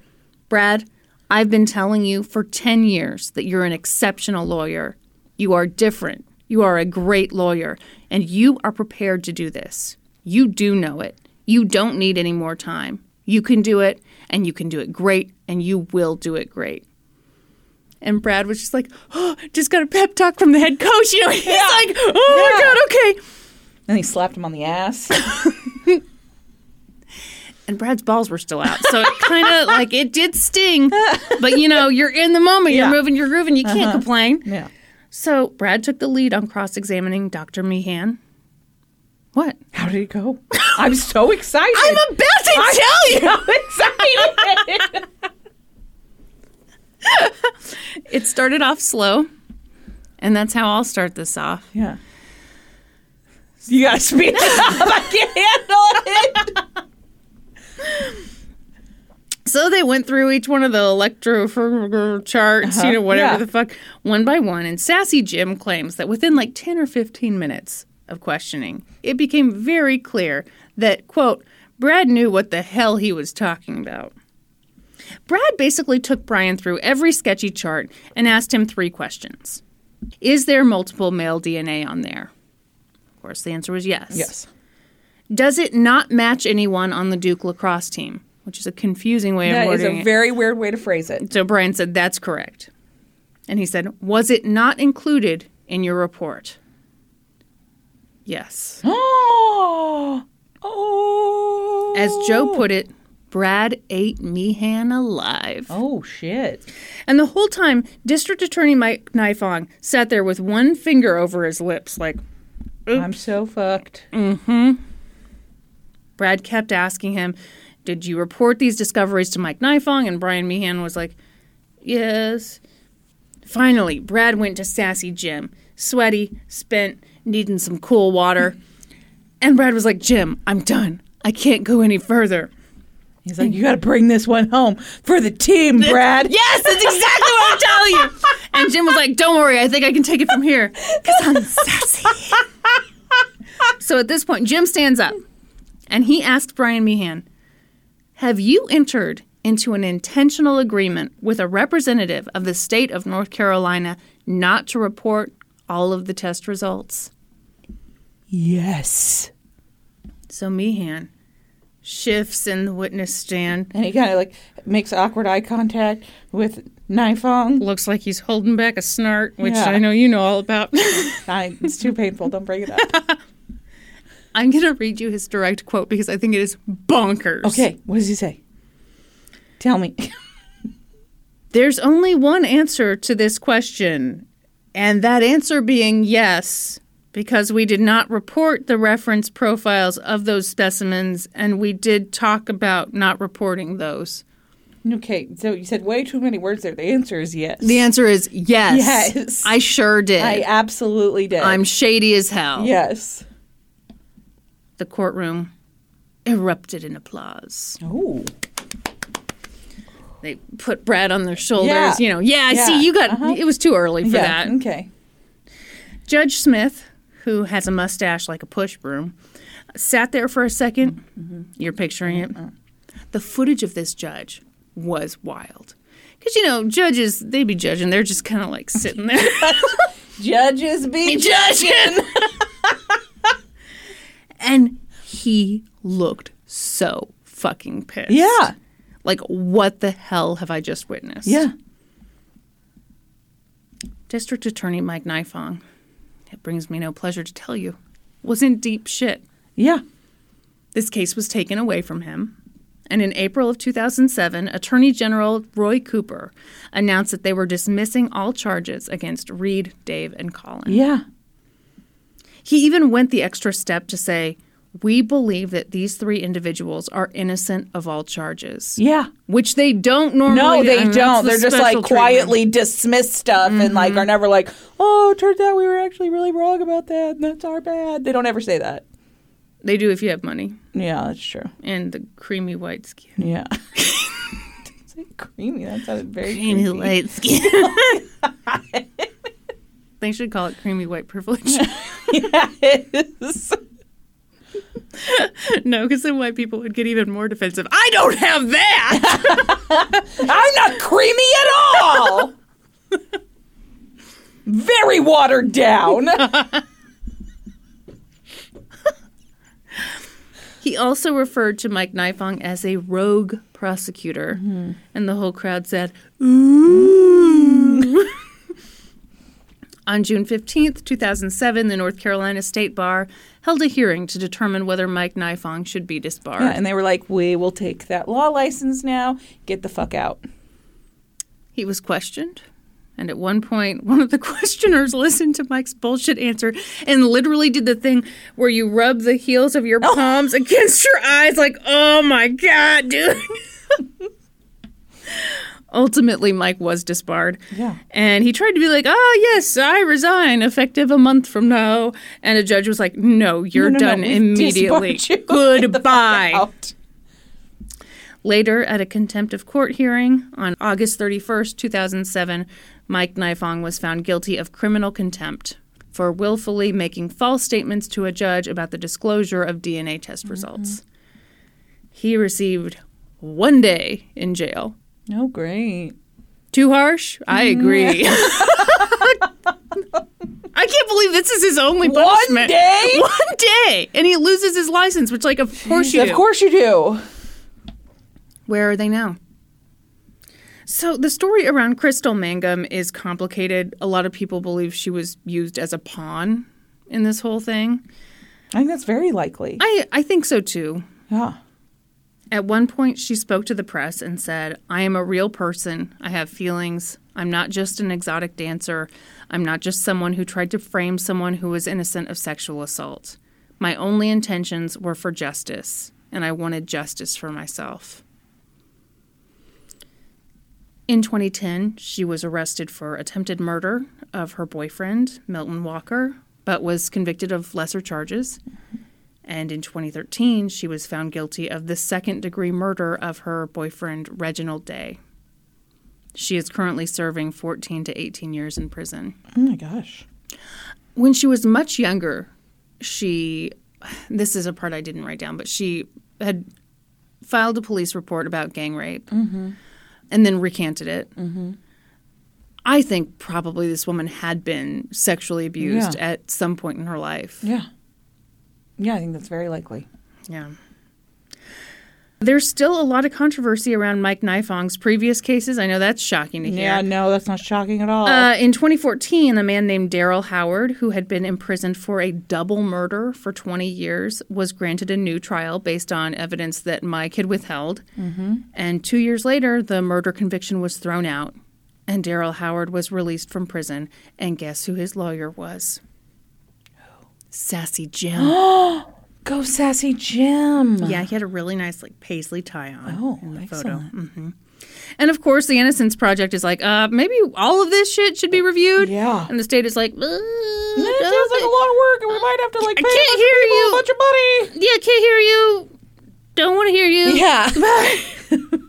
Brad, I've been telling you for 10 years that you're an exceptional lawyer. You are different. You are a great lawyer, and you are prepared to do this. You do know it. You don't need any more time. You can do it, and you can do it great, and you will do it great. And Brad was just like, oh, just got a pep talk from the head coach. You know, he's Yeah. like, oh my God, okay. and he slapped him on the ass. And Brad's balls were still out. So it kind of like, it did sting. But you know, you're in the moment, you're Yeah. moving, you're grooving, you can't uh-huh. complain. yeah. So Brad took the lead on cross examining Dr. Meehan. What? How did it go? I'm so excited. I'm about to tell you. so excited. It started off slow, and that's how I'll start this off. yeah. You gotta speed it up. I can't handle it. So they went through each one of the electro charts, you know, whatever Uh-huh. yeah. the fuck, one by one. And Sassy Jim claims that within like 10 or 15 minutes of questioning, it became very clear that, quote, Brad knew what the hell he was talking about. Brad basically took Brian through every sketchy chart and asked him three questions Is there multiple male DNA on there? Of course, the answer was yes. Yes. Does it not match anyone on the Duke lacrosse team? Which is a confusing way of wording. That is a it. very weird way to phrase it. So Brian said, That's correct. And he said, Was it not included in your report? Yes. Oh. Oh. As Joe put it, Brad ate Meehan alive. Oh shit. And the whole time, District Attorney Mike Nifong sat there with one finger over his lips, like, I'm so fucked. Mm hmm. Brad kept asking him, Did you report these discoveries to Mike Nifong? And Brian Meehan was like, Yes. Finally, Brad went to Sassy Jim, sweaty, spent, needing some cool water. And Brad was like, Jim, I'm done. I can't go any further. He's like, you got to bring this one home for the team, Brad. Yes, that's exactly what I'm telling you. And Jim was like, Don't worry, I think I can take it from here. Because I'm sassy. so at this point, Jim stands up and he asked Brian Meehan, Have you entered into an intentional agreement with a representative of the state of North Carolina not to report all of the test results? Yes. So Meehan shifts in the witness stand. And he kind of like makes awkward eye contact with Nifong. Looks like he's holding back a snort, which Yeah. I know you know all about. I, it's too painful. Don't bring it up. I'm going to read you his direct quote because I think it is bonkers. Okay, what does he say? Tell me. There's only one answer to this question, and that answer being yes, because we did not report the reference profiles of those specimens, and we did talk about not reporting those. okay, so you said way too many words there. The answer is yes. The answer is yes. Yes. I sure did. I absolutely did. I'm shady as hell. Yes. The courtroom erupted in applause. Oh. They put Brad on their shoulders. Yeah. You know, yeah, I Yeah. see, you got, Uh-huh. it was too early for yeah. that. Okay. Judge Smith, who has a mustache like a push broom, sat there for a 2nd Mm-hmm. You're picturing it. The footage of this judge was wild. Because, you know, judges, they be judging. They're just kind of like sitting there. Judges be judging. and he looked so fucking pissed. Yeah. Like, what the hell have I just witnessed? Yeah. District Attorney Mike Nifong, it brings me no pleasure to tell you, was in deep shit. Yeah. This case was taken away from him. And in April of 2007, Attorney General Roy Cooper announced that they were dismissing all charges against Reade, Dave, and Collin. Yeah. He even went the extra step to say, We believe that these three individuals are innocent of all charges. Yeah. Which they don't normally No, they I mean, don't. the They're just like treatment. quietly dismiss stuff and like mm-hmm. are never like, oh, turns out we were actually really wrong about that and that's our bad. They don't ever say that. They do if you have money Yeah, that's true. and the creamy white skin. Yeah. Creamy. That sounded very Creamy creepy. white skin. they should call it creamy white privilege. Yes. no, because then white people would get even more defensive. I don't have that. I'm not creamy at all. Very watered down. he also referred to Mike Nifong as a rogue prosecutor, hmm. and the whole crowd said, hmm. "Ooh." On June 15th, 2007, the North Carolina State Bar held a hearing to determine whether Mike Nifong should be disbarred. Yeah, and they were like, "We will take that law license now. Get the fuck out." He was questioned. And at one point, one of the questioners listened to Mike's bullshit answer and literally did the thing where you rub the heels of your oh. palms against your eyes, like, oh my God, dude. Ultimately, Mike was disbarred. Yeah. And he tried to be like, oh, yes, I resign effective a month from now. And a judge was like, no, you're No, no, no, done we've immediately. you. Get the fuck Goodbye. Later, at a contempt of court hearing on August 31st, 2007, Mike Nifong was found guilty of criminal contempt for willfully making false statements to a judge about the disclosure of DNA test mm-hmm. results. He received one day in jail. Oh, great. Too harsh? I mm-hmm. agree. I can't believe this is his only punishment. One day? One day! And he loses his license, which, like, of course you Of do. course you do. Where are they now? So the story around Crystal Mangum is complicated. A lot of people believe she was used as a pawn in this whole thing. I think that's very likely. I, I think so too. Yeah. At one point, she spoke to the press and said, I am a real person. I have feelings. I'm not just an exotic dancer. I'm not just someone who tried to frame someone who was innocent of sexual assault. My only intentions were for justice, and I wanted justice for myself. In 2010, she was arrested for attempted murder of her boyfriend, Milton Walker, but was convicted of lesser charges. And in 2013, she was found guilty of the second degree murder of her boyfriend, Reginald Daye. She is currently serving 14 to 18 years in prison. Oh my gosh. When she was much younger, she, this is a part I didn't write down, but she had filed a police report about gang rape mm-hmm. and then recanted it. Mm-hmm. I think probably this woman had been sexually abused Yeah. at some point in her life. Yeah. Yeah, I think that's very likely. Yeah. There's still a lot of controversy around Mike Nifong's previous cases. I know that's shocking to hear. Yeah, no, that's not shocking at all. Uh, in 2014, a man named Darryl Howard, who had been imprisoned for a double murder for 20 years, was granted a new trial based on evidence that Mike had withheld. And two years later, the murder conviction was thrown out, and Darryl Howard was released from prison. And guess who his lawyer was? Sassy Jim. Go sassy Jim. yeah, he had a really nice like paisley tie on Oh, in the excellent. photo. hmm And of course, the Innocence Project is like, uh, maybe all of this shit should be reviewed. Yeah. And the state is like, uh, It sounds like a lot of work, and we might have to like I pay a can't bunch hear you. a bunch of money. yeah, can't hear you. Don't want to hear you. Yeah.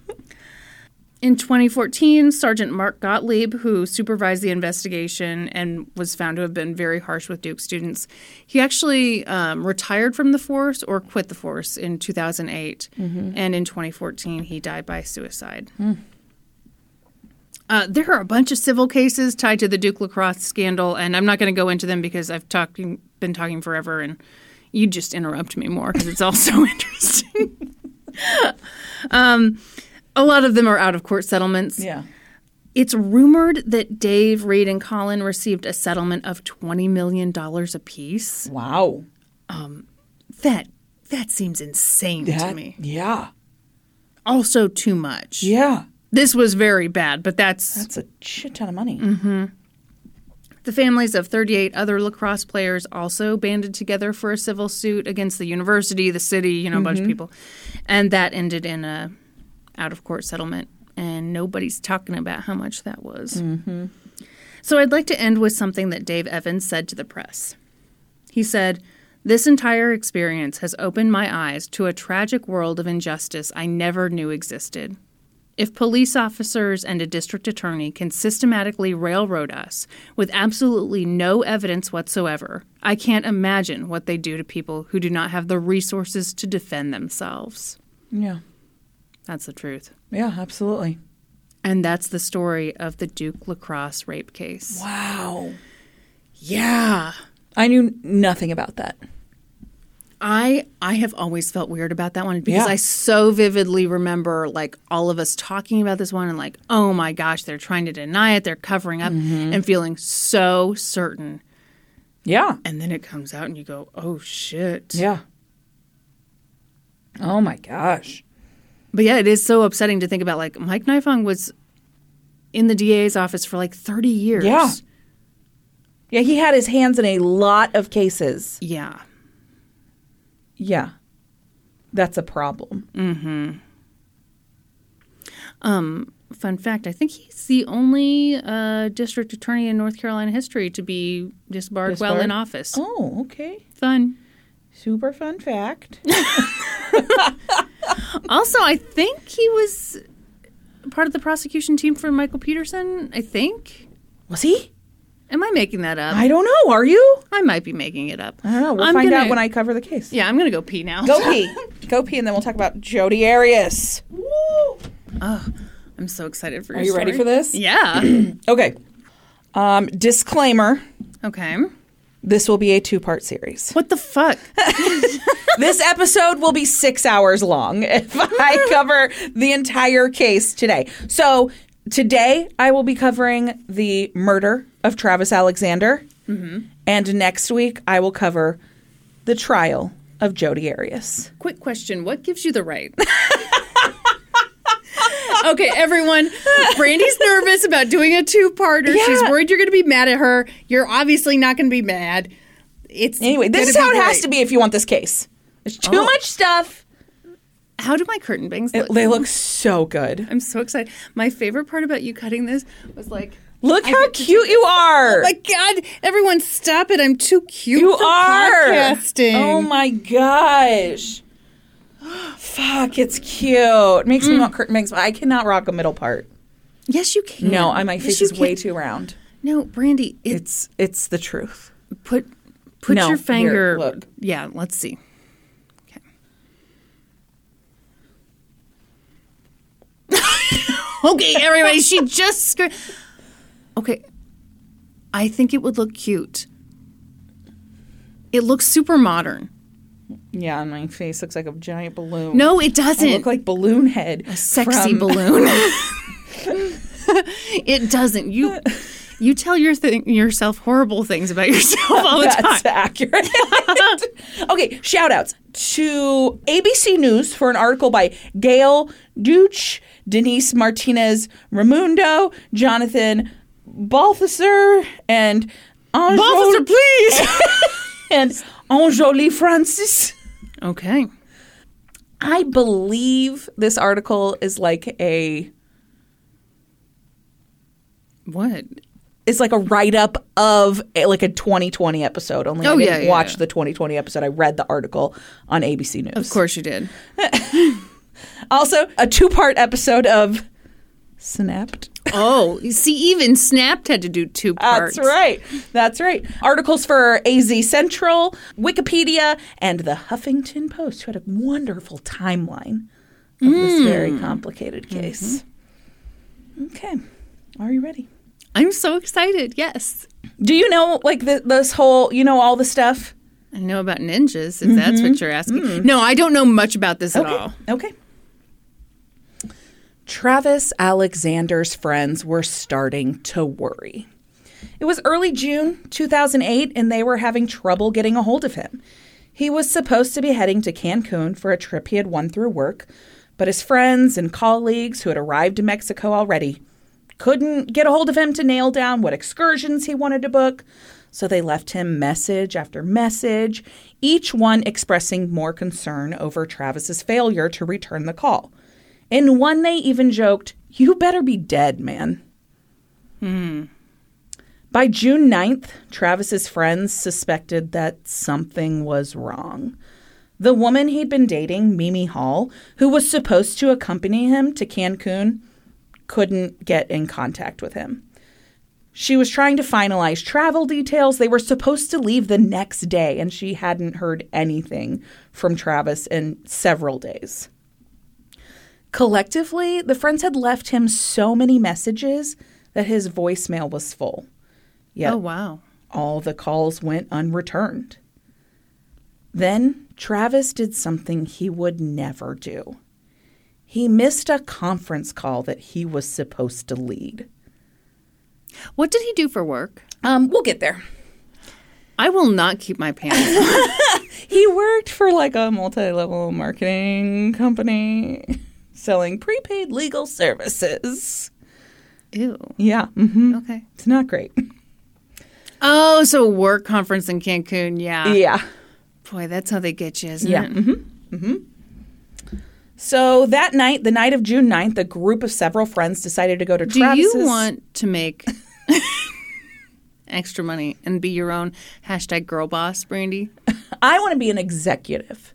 In 2014, Sergeant Mark Gottlieb, who supervised the investigation and was found to have been very harsh with Duke students, he actually um, retired from the force or quit the force in 2008. And in 2014, he died by suicide. Uh, there are a bunch of civil cases tied to the Duke lacrosse scandal, and I'm not going to go into them because I've talking, been talking forever, and you just interrupt me more because it's all so interesting. um, a lot of them are out of court settlements. yeah. It's rumored that Dave, Reade, and Collin received a settlement of $20 million apiece. Wow. Um, that that seems insane to me. Yeah. Also too much. Yeah. This was very bad, but that's That's a shit ton of money. Mm-hmm. The families of 38 other lacrosse players also banded together for a civil suit against the university, the city, you know, a bunch of mm-hmm. people. And that ended in a out of court settlement and nobody's talking about how much that was. Mm-hmm. So I'd like to end with something that Dave Evans said to the press. He said, "This entire experience has opened my eyes to a tragic world of injustice I never knew existed." If police officers and a district attorney can systematically railroad us with absolutely no evidence whatsoever, I can't imagine what they do to people who do not have the resources to defend themselves. Yeah. That's the truth. Yeah, absolutely. And that's the story of the Duke lacrosse rape case. Wow. Yeah. I knew nothing about that. I I have always felt weird about that one because Yeah. I so vividly remember like all of us talking about this one and like, oh my gosh, they're trying to deny it, they're covering up mm-hmm. and feeling so certain. Yeah. And then it comes out and you go, oh shit. Yeah. Oh my gosh. But yeah, it is so upsetting to think about like Mike Nifong was in the DA's office for like 30 years. Yeah. Yeah, he had his hands in a lot of cases. Yeah. Yeah. That's a problem. Mm-hmm. Um, fun fact, I think he's the only uh, district attorney in North Carolina history to be disbarred while in office. Oh, okay. Fun. Super fun fact. Also, I think he was part of the prosecution team for Michael Peterson. I think. Was he? Am I making that up? I don't know. Are you? I might be making it up. I don't know. We'll I'm find gonna- out when I cover the case. Yeah, I'm gonna go pee now. Go pee. Go pee, and then we'll talk about Jodi Arias. Woo! I'm so excited for. You. Are you ready for this? Yeah. Okay. Um, disclaimer okay. This will be a two part series. What the fuck? this episode will be six hours long if I cover the entire case today. So, today I will be covering the murder of Travis Alexander. Mm-hmm. And next week I will cover the trial of Jodi Arias. Quick question: What gives you the right? Okay, everyone. Brandi's nervous about doing a two-parter. She's worried you're going to be mad at her. You're obviously not going to be mad. It's Anyway, this is how it has to be if you want this case. There's too Oh. much stuff. How do my curtain bangs look? They look so good. I'm so excited. My favorite part about you cutting this was like, Look how cute you oh are. oh my god, everyone stop it! I'm too cute. you are. podcasting. Oh my gosh. Fuck, it's cute. Makes Mm. me want curtain bangs, but I cannot rock a middle part. yes, you can. No, I, my Yes, face you is way too round. No, Brandi, it, It's it's the truth. put put No, your here, finger. look. Yeah, let's see. Okay. okay, everybody. She just. Scr- okay, I think it would look cute. It looks super modern. Yeah, my face looks like a giant balloon. No, it doesn't. look like balloon head. A sexy from- balloon. it doesn't. You you tell your thing yourself horrible things about yourself all the time. That's accurate. okay, shout outs to ABC News for an article by Gail Deutsch, Denise Martinez Ramundo, Jonathan Balthasar, and Officer, please. and Anjoli Francis. okay. I believe this article is like a What? it's like a write up of a, like a 2020 episode. Only Oh, I didn't yeah, watch yeah. the 2020 episode. I read the article on ABC News. Of course you did. Also, a two part episode of Snapped. Oh, you see, even Snapped had to do two parts. That's right. That's right. Articles for AZ Central, Wikipedia, and the Huffington Post, who had a wonderful timeline of this Hmm. very complicated case. Mm-hmm. Okay. Are you ready? I'm so excited. Yes. Do you know, like, the, this whole, you know, all the stuff? I know about ninjas, if that's what you're asking. No, I don't know much about this at all. Okay. Travis Alexander's friends were starting to worry. It was early June 2008, and they were having trouble getting a hold of him. He was supposed to be heading to Cancun for a trip he had won through work, but his friends and colleagues who had arrived in Mexico already couldn't get a hold of him to nail down what excursions he wanted to book. So they left him message after message, each one expressing more concern over Travis's failure to return the call. In one, they even joked, You better be dead, man. Hmm. By June 9th, Travis's friends suspected that something was wrong. The woman he'd been dating, Mimi Hall, who was supposed to accompany him to Cancun, couldn't get in contact with him. She was trying to finalize travel details. They were supposed to leave the next day, and she hadn't heard anything from Travis in several days. Collectively, the friends had left him so many messages that his voicemail was full. Yet Oh, wow. all the calls went unreturned. Then Travis did something he would never do. He missed a conference call that he was supposed to lead. What did he do for work? Um, we'll get there. I will not keep my pants on. He worked for like a multi-level marketing company selling prepaid legal services. Ew. Yeah, hmm Okay. it's not great. Oh, so work conference in Cancun. Yeah. Yeah. Boy, that's how they get you, isn't it? Yeah. it? Mm-hmm. So that night, the night of June 9th, a group of several friends decided to go to Do Travis's. you want to make extra money and be your own hashtag girl boss, Brandi? I want to be an executive.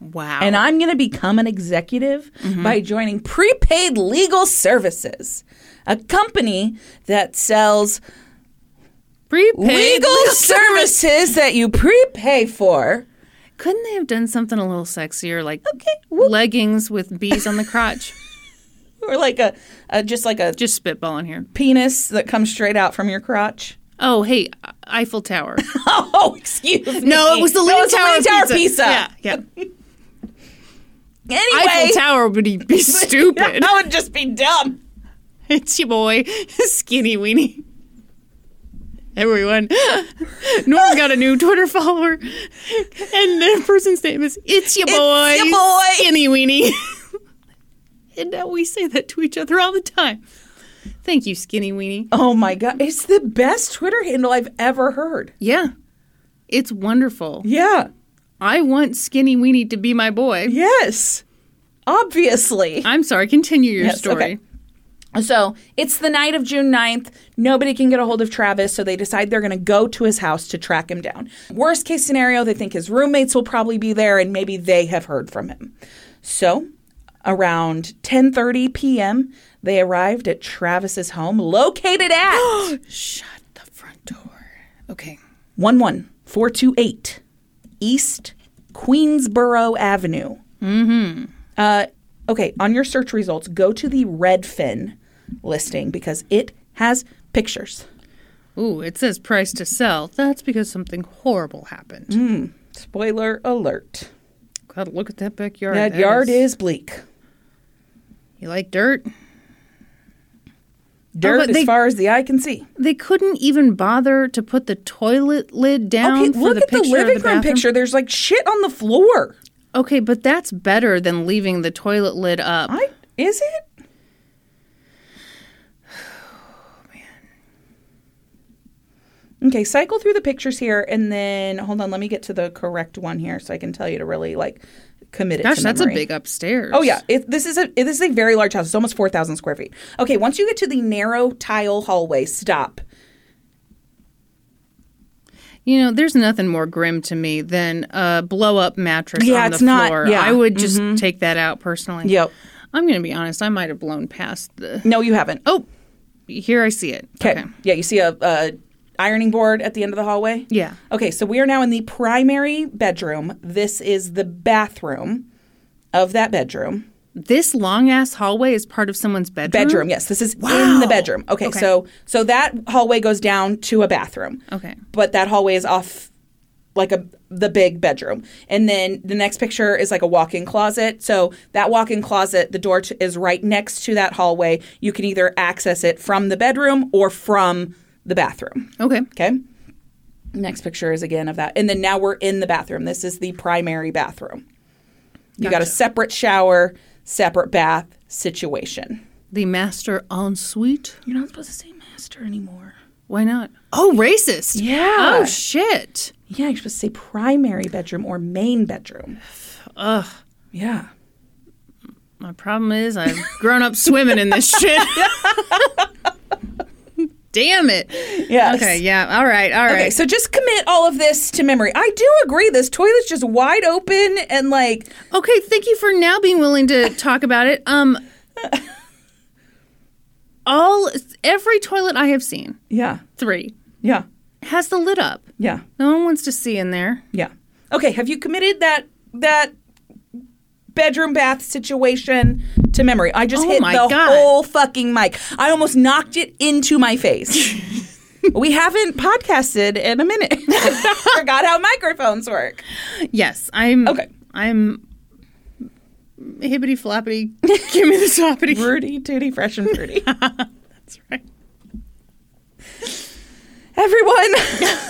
Wow. And I'm going to become an executive Mm-hmm. by joining Prepaid Legal Services, a company that sells prepaid legal services that you prepay for. Couldn't they have done something a little sexier, like Okay. Leggings with bees on the crotch? or like a, a just like a Just spitballing here. penis that comes straight out from your crotch. Oh, hey, Eiffel Tower. Oh, excuse me. No, it was the Leaning Tower, Tower pizza. pizza. Yeah, yeah. Anyway, Eiffel Tower would be, be stupid. that would just be dumb. It's your boy, Skinny Weenie. Everyone, Norm got a new Twitter follower, and the person's name is It's your boy, your boy. Skinny Weenie. And now we say that to each other all the time. Thank you, Skinny Weenie. Oh my god, it's the best Twitter handle I've ever heard. Yeah. It's wonderful. Yeah. I want Skinny Weenie to be my boy. Yes. Obviously. I'm sorry, continue your Yes, story. okay. So it's the night of June 9th. Nobody can get a hold of Travis, so they decide they're going to go to his house to track him down. Worst case scenario, they think his roommates will probably be there and maybe they have heard from him. So around 10:30 p.m., they arrived at Travis's home located at Shut the front door. Okay. 11428 East Queensboro Avenue. Mm-hmm. Uh, okay, on your search results, go to the Redfin listing because it has pictures. Ooh, it says price to sell. That's because something horrible happened. Mm. Spoiler alert. Gotta look at that backyard. That yard is bleak. You like dirt? Oh, dirt but as far as the eye can see. They couldn't even bother to put the toilet lid down Okay, look the at the living the room picture. There's like shit on the floor. Okay, but that's better than leaving the toilet lid up. I is it? Okay, cycle through the pictures here, and then hold on. Let me get to the correct one here, so I can tell you to really like commit it. Gosh, that's a big upstairs. Oh yeah, it, this is a this is a very large house. It's almost four thousand square feet. Okay, once you get to the narrow tile hallway, stop. You know, there's nothing more grim to me than a blow up mattress Yeah, on the it's not- floor. yeah, I would just mm-hmm. take that out personally. Yep. I'm going to be honest. I might have blown past the. No, you haven't. Oh, here I see it. Okay. Yeah, you see a, a ironing board at the end of the hallway. Yeah. Okay, so we are now in the primary bedroom. This is the bathroom of that bedroom. This long ass hallway is part of someone's bedroom. Bedroom, yes. This is in the bedroom. Okay, Okay. so so that hallway goes down to a bathroom. Okay. But that hallway is off like a the big bedroom. And then the next picture is like a walk-in closet. So that walk-in closet, the door to, is right next to that hallway. You can either access it from the bedroom or from the bathroom. Okay. Okay. Next picture is again of that. And then now we're in the bathroom. This is the primary bathroom. You got a separate shower, separate bath situation. The master ensuite. You're not supposed to say master anymore. Why not? Oh, racist. Yeah. Oh shit. Yeah, you're supposed to say primary bedroom or main bedroom. Ugh. Yeah. My problem is I've grown up swimming in this shit. Damn it. Yes. Okay. Yeah. All right. All right. Okay, so just commit all of this to memory. I do agree. This toilet's just wide open and like, Okay, thank you for now being willing to talk about it. Um all every toilet I have seen, yeah, 3, yeah, has the lid up. yeah, No one wants to see in there. yeah. Okay, have you committed that that bedroom bath situation to memory? I just Oh hit the God. whole fucking mic. I almost knocked it into my face. we haven't podcasted in a minute. Forgot how microphones work. Yes, I'm Okay. I'm hibbity floppity. Give me the soppity. Fruity, tutti, fresh and fruity. That's right. Everyone,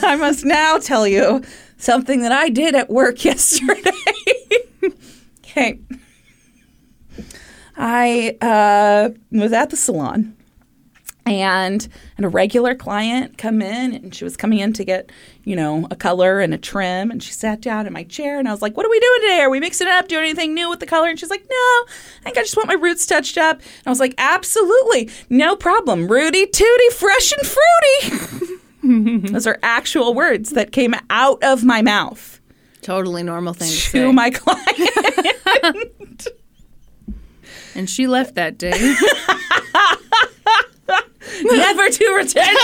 I must now tell you something that I did at work yesterday. Okay. I uh, was at the salon and had a regular client come in and she was coming in to get, you know, a color and a trim and she sat down in my chair and I was like, What are we doing today? Are we mixing it up? Doing anything new with the color? And she's like, No, I think I just want my roots touched up. And I was like, Absolutely, no problem. Rudy tooty, fresh and fruity. Those are actual words that came out of my mouth Totally normal thing to, to say. my client. and she left that day. never to return.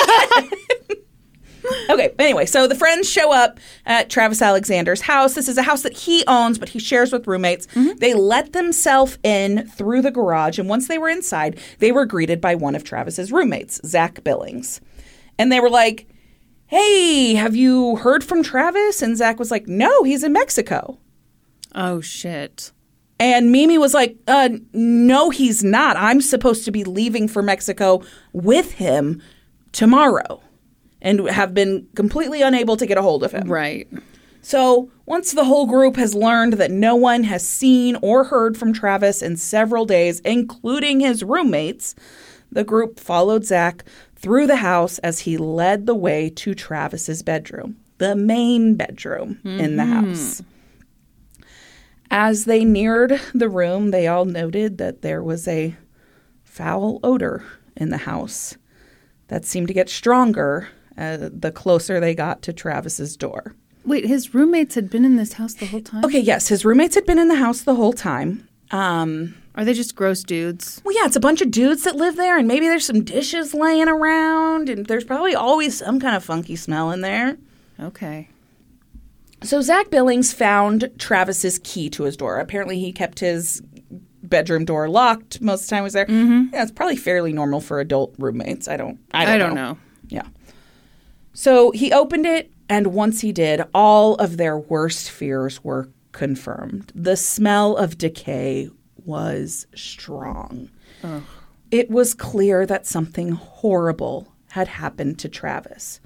okay, anyway, so the friends show up at Travis Alexander's house. This is a house that he owns, but he shares with roommates. Mm-hmm. They let themselves in through the garage, and once they were inside, they were greeted by one of Travis's roommates, Zach Billings. And they were like, Hey, have you heard from Travis? And Zach was like, No, he's in Mexico. oh shit. And Mimi was like, uh, no, he's not. I'm supposed to be leaving for Mexico with him tomorrow and have been completely unable to get a hold of him. Right. So, once the whole group has learned that no one has seen or heard from Travis in several days, including his roommates, the group followed Zach through the house as he led the way to Travis's bedroom, the main bedroom in the house. As they neared the room, they all noted that there was a foul odor in the house that seemed to get stronger uh, the closer they got to Travis's door. Wait, his roommates had been in this house the whole time? Okay, yes, his roommates had been in the house the whole time. Um, Are they just gross dudes? well, yeah, it's a bunch of dudes that live there, and maybe there's some dishes laying around, and there's probably always some kind of funky smell in there. Okay. So Zach Billings found Travis's key to his door. Apparently, he kept his bedroom door locked most of the time. Was there? Yeah, it's probably fairly normal for adult roommates. I don't. I don't, I don't know. Yeah. So he opened it, and once he did, all of their worst fears were confirmed. The smell of decay was strong. It was clear that something horrible had happened to Travis.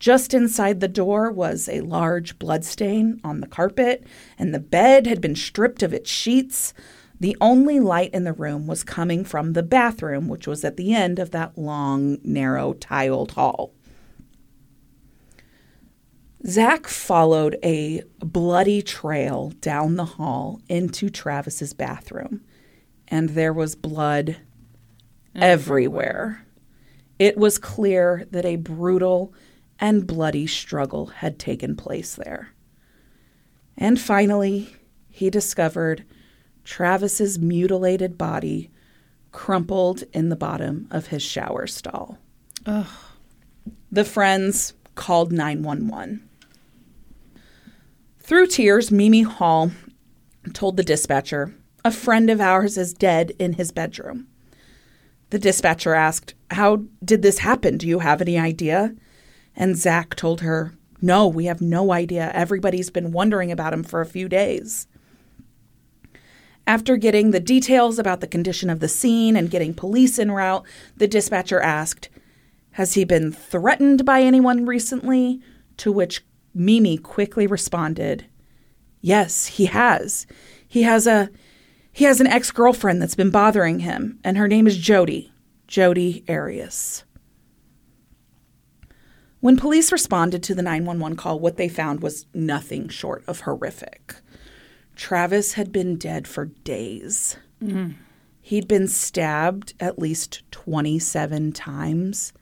Just inside the door was a large bloodstain on the carpet, and the bed had been stripped of its sheets. The only light in the room was coming from the bathroom, which was at the end of that long, narrow, tiled hall. Zach followed a bloody trail down the hall into Travis's bathroom, and there was blood everywhere. It was clear that a brutal and bloody struggle had taken place there. And finally, he discovered Travis's mutilated body crumpled in the bottom of his shower stall. Ugh. The friends called 911. Through tears, Mimi Hall told the dispatcher, A friend of ours is dead in his bedroom. The dispatcher asked, How did this happen? Do you have any idea? And Zach told her, No, we have no idea. Everybody's been wondering about him for a few days. After getting the details about the condition of the scene and getting police en route, the dispatcher asked, Has he been threatened by anyone recently? To which Mimi quickly responded, Yes, he has. He has a he has an ex-girlfriend that's been bothering him, and her name is Jodi. Jodi Arias. When police responded to the 911 call, what they found was nothing short of horrific. Travis had been dead for days. Mm-hmm. He'd been stabbed at least 27 times.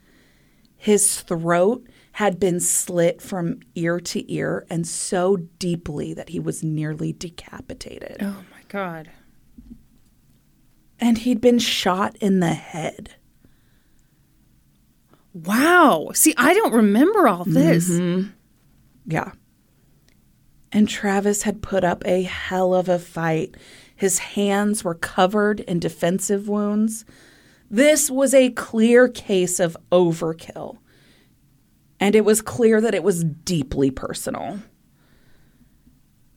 His throat had been slit from ear to ear and so deeply that he was nearly decapitated. Oh my god. And he'd been shot in the head. Wow. See, I don't remember all this. Mm-hmm. Yeah. And Travis had put up a hell of a fight. His hands were covered in defensive wounds. This was a clear case of overkill. And it was clear that it was deeply personal.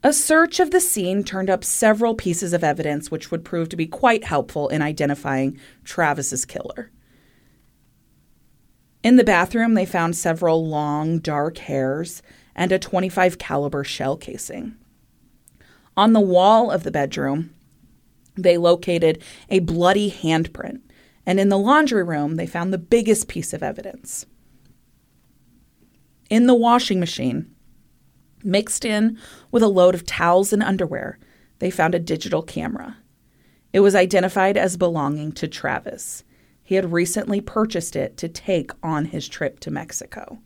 A search of the scene turned up several pieces of evidence which would prove to be quite helpful in identifying Travis's killer. In the bathroom, they found several long, dark hairs and a 25 caliber shell casing. On the wall of the bedroom, they located a bloody handprint, and in the laundry room, they found the biggest piece of evidence. In the washing machine, mixed in with a load of towels and underwear, they found a digital camera. It was identified as belonging to Travis. He had recently purchased it to take on his trip to Mexico.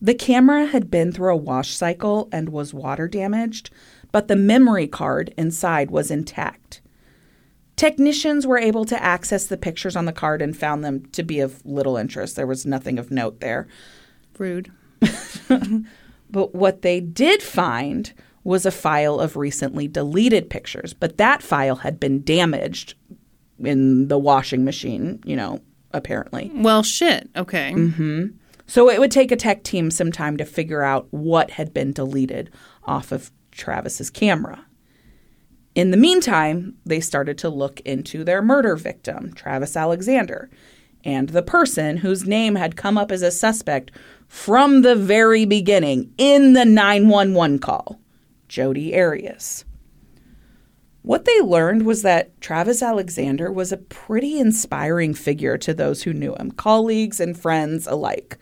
The camera had been through a wash cycle and was water damaged, but the memory card inside was intact. Technicians were able to access the pictures on the card and found them to be of little interest. There was nothing of note there. Rude. But what they did find was a file of recently deleted pictures, but that file had been damaged in the washing machine, you know, apparently. Well, shit. Okay. Mm-hmm. So it would take a tech team some time to figure out what had been deleted off of Travis's camera. In the meantime, they started to look into their murder victim, Travis Alexander. and the person whose name had come up as a suspect from the very beginning in the 911 call, Jodi Arias. What they learned was that Travis Alexander was a pretty inspiring figure to those who knew him, colleagues and friends alike.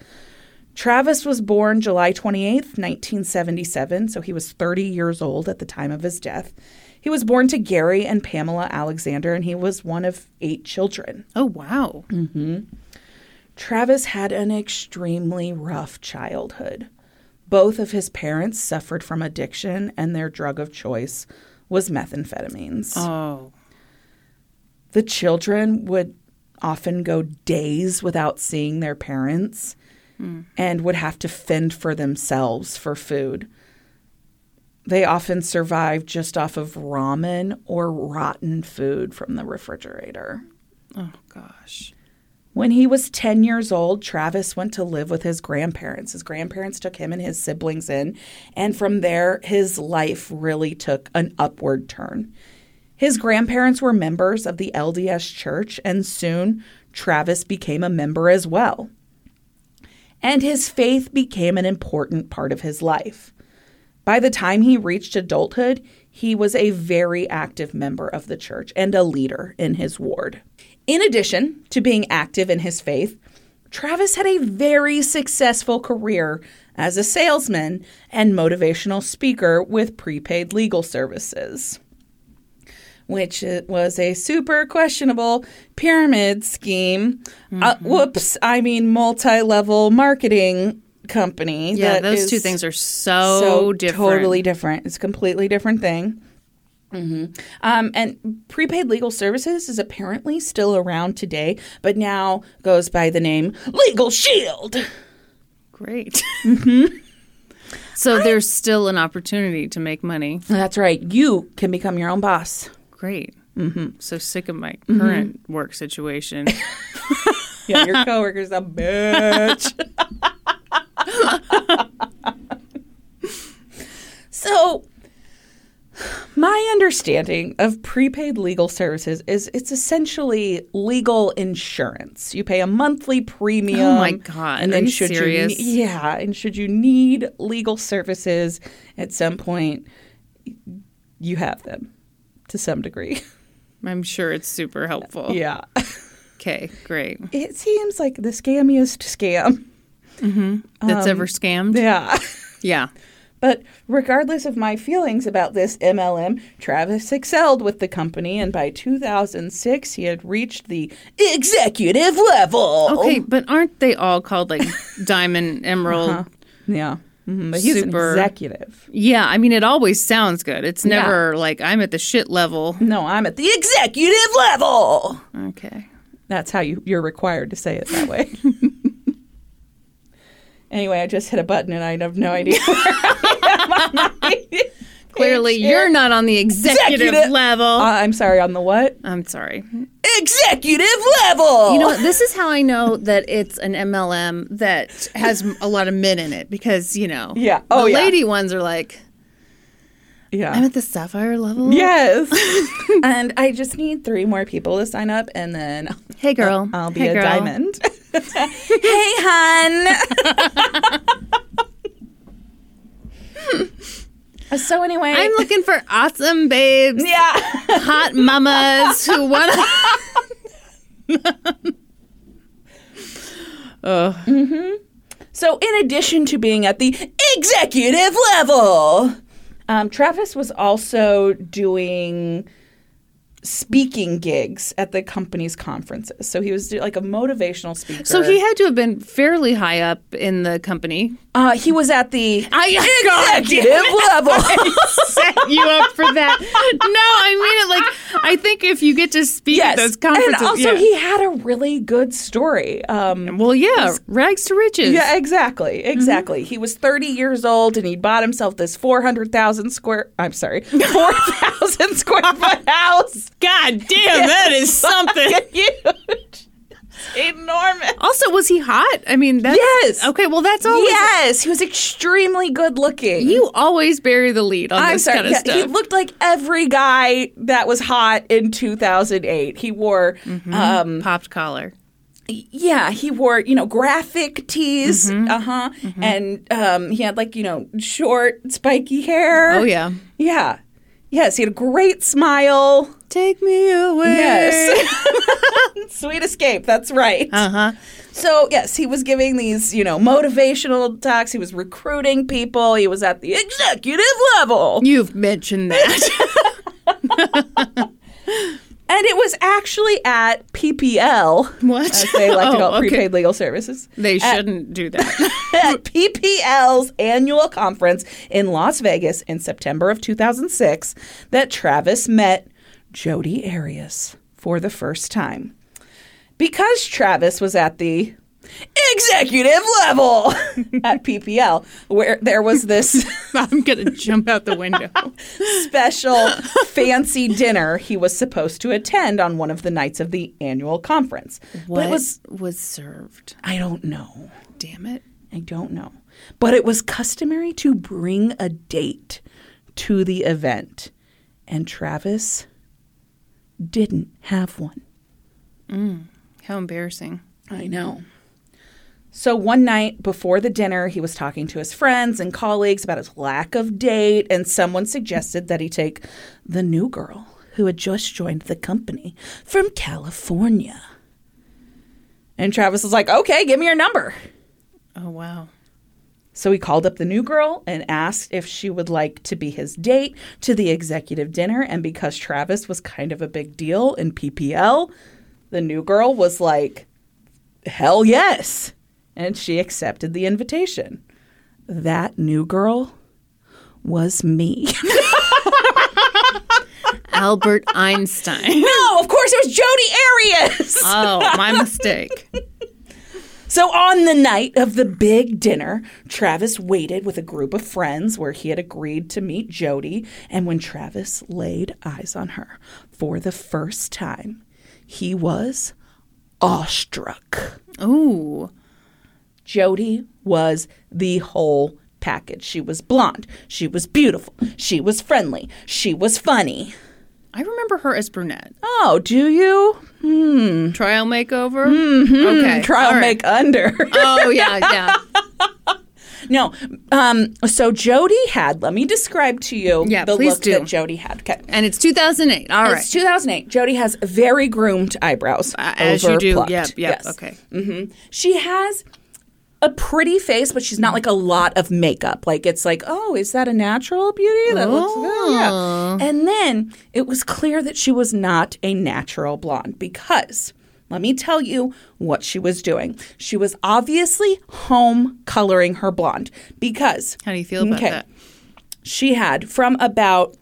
Travis was born July 28th, 1977, so he was 30 years old at the time of his death. He was born to Gary and Pamela Alexander, and he was one of eight children. Oh, wow. Mm-hmm. Travis had an extremely rough childhood. Both of his parents suffered from addiction, and their drug of choice was methamphetamines. Oh. The children would often go days without seeing their parents hmm. and would have to fend for themselves for food. They often survive just off of ramen or rotten food from the refrigerator. Oh, gosh. When he was 10 years old, Travis went to live with his grandparents. His grandparents took him and his siblings in, and from there, his life really took an upward turn. His grandparents were members of the LDS church, and soon Travis became a member as well. And his faith became an important part of his life. By the time he reached adulthood, he was a very active member of the church and a leader in his ward. In addition to being active in his faith, Travis had a very successful career as a salesman and motivational speaker with prepaid legal services, which uh, was a super questionable pyramid scheme. Uh, whoops, I mean multi level marketing company. Yeah, those two things are so, so different. totally different. It's a completely different thing. hmm Um, and prepaid legal services is apparently still around today, but now goes by the name Legal Shield. Great. Mm-hmm. so there's still an opportunity to make money. That's right. You can become your own boss. Great. Mm-hmm. So sick of my current work situation. Yeah, your coworker's a bitch. so, my understanding of prepaid legal services is it's essentially legal insurance. You pay a monthly premium. Oh my God, And are then you should serious? you yeah, and should you need legal services at some point, you have them to some degree. I'm sure it's super helpful. Yeah. Okay, great. It seems like the scammiest scam. Mm-hmm. That's ever um, scammed? Yeah. Yeah. But regardless of my feelings about this MLM, Travis excelled with the company, and by 2006, he had reached the executive level. Okay, but aren't they all called like diamond, emerald? Uh-huh. Yeah. Mhm, But he's Super- an executive. Yeah, I mean, it always sounds good. It's never like I'm at the shit level. No, I'm at the executive level. Okay. That's how you, you're required to say it that way. anyway, I just hit a button and I have no idea where I am Clearly, you're not on the executive, Executive- level. Uh, I'm sorry, on the what? I'm sorry. Executive level. You know, this is how I know that it's an MLM that has a lot of men in it because, you know, Yeah. Oh, the yeah. lady ones are like, yeah. I'm at the sapphire level. Yes. and I just need three more people to sign up, and then Hey, girl. I'll be Hey, a girl. diamond. hey, hun. so anyway, I'm looking for awesome babes, yeah. hot mamas who want to. oh, So, in addition to being at the executive level, um, Travis was also doing speaking gigs at the company's conferences. So he was like a motivational speaker. so he had to have been fairly high up in the company. uh, he was at the I executive level. set you up for that. No, I mean it like I think if you get to speak at those conferences, and also yeah. he had a really good story. Um, well, yeah, rags to riches. yeah, exactly, exactly. He was 30 years old and he bought himself this 400,000 square. I'm sorry, 4,000 square foot house. God damn, that is something. Huge, enormous. Also, was he hot? I mean, that's, Yes. Okay, well, that's all. Yes, he was extremely good looking. you always bury the lead on I'm this sorry. kind of yeah, stuff. He looked like every guy that was hot in 2008. He wore, Mm-hmm. um, Popped collar. Yeah, he wore, you know, graphic tees. Mm-hmm. Uh huh. And um, he had, like, you know, short, spiky hair. Oh, yeah. Yeah. Yes, he had a great smile. Take me away. Yes. Sweet escape. That's right. Uh huh. So, yes, he was giving these, you know, motivational talks. He was recruiting people. He was at the executive level. You've mentioned that. And it was actually at PPL, what? as they like to call Oh, it, okay. prepaid legal services. They At- shouldn't do that. at PPL's annual conference in Las Vegas in September of 2006 that Travis met Jodi Arias for the first time. Because Travis was at the executive level at PPL, where there was this I'm going to jump out the window. special fancy dinner he was supposed to attend on one of the nights of the annual conference. What But it was, was served? I don't know. Damn it. I don't know. But it was customary to bring a date to the event. And Travis didn't have one. Mm, how embarrassing. I know. So one night before the dinner, he was talking to his friends and colleagues about his lack of date, and someone suggested that he take the new girl who had just joined the company from California. And Travis was like, okay, give me your number. Oh, wow. So he called up the new girl and asked if she would like to be his date to the executive dinner. And because Travis was kind of a big deal in PPL, the new girl was like, hell yes. And she accepted the invitation. That new girl was me. Albert Einstein. no, of course it was Jodi Arias. Oh, my mistake. So on the night of the big dinner, Travis waited with a group of friends where he had agreed to meet Jodi, and when Travis laid eyes on her for the first time, he was awestruck. Ooh. Jodi was the whole package. She was blonde, she was beautiful, she was friendly, she was funny. I remember her as brunette. Oh, do you? Hmm. Trial makeover? Mm-hmm. Okay. Trial right. make under. Oh, yeah, yeah. No. Um, so Jodi had, let me describe to you Yeah, the look do. that Jodi had. Okay. And it's 2008. All right. It's 2008. Jodi has very groomed eyebrows. Uh, As you do. Yep, yep. Yes. Okay. hmm She has a pretty face, but she's not like a lot of makeup. Like it's like, oh, is that a natural beauty? That looks good. Oh. Yeah. And then it was clear that she was not a natural blonde because let me tell you what she was doing. She was obviously home coloring her blonde because How do you feel about Okay. that? she had from about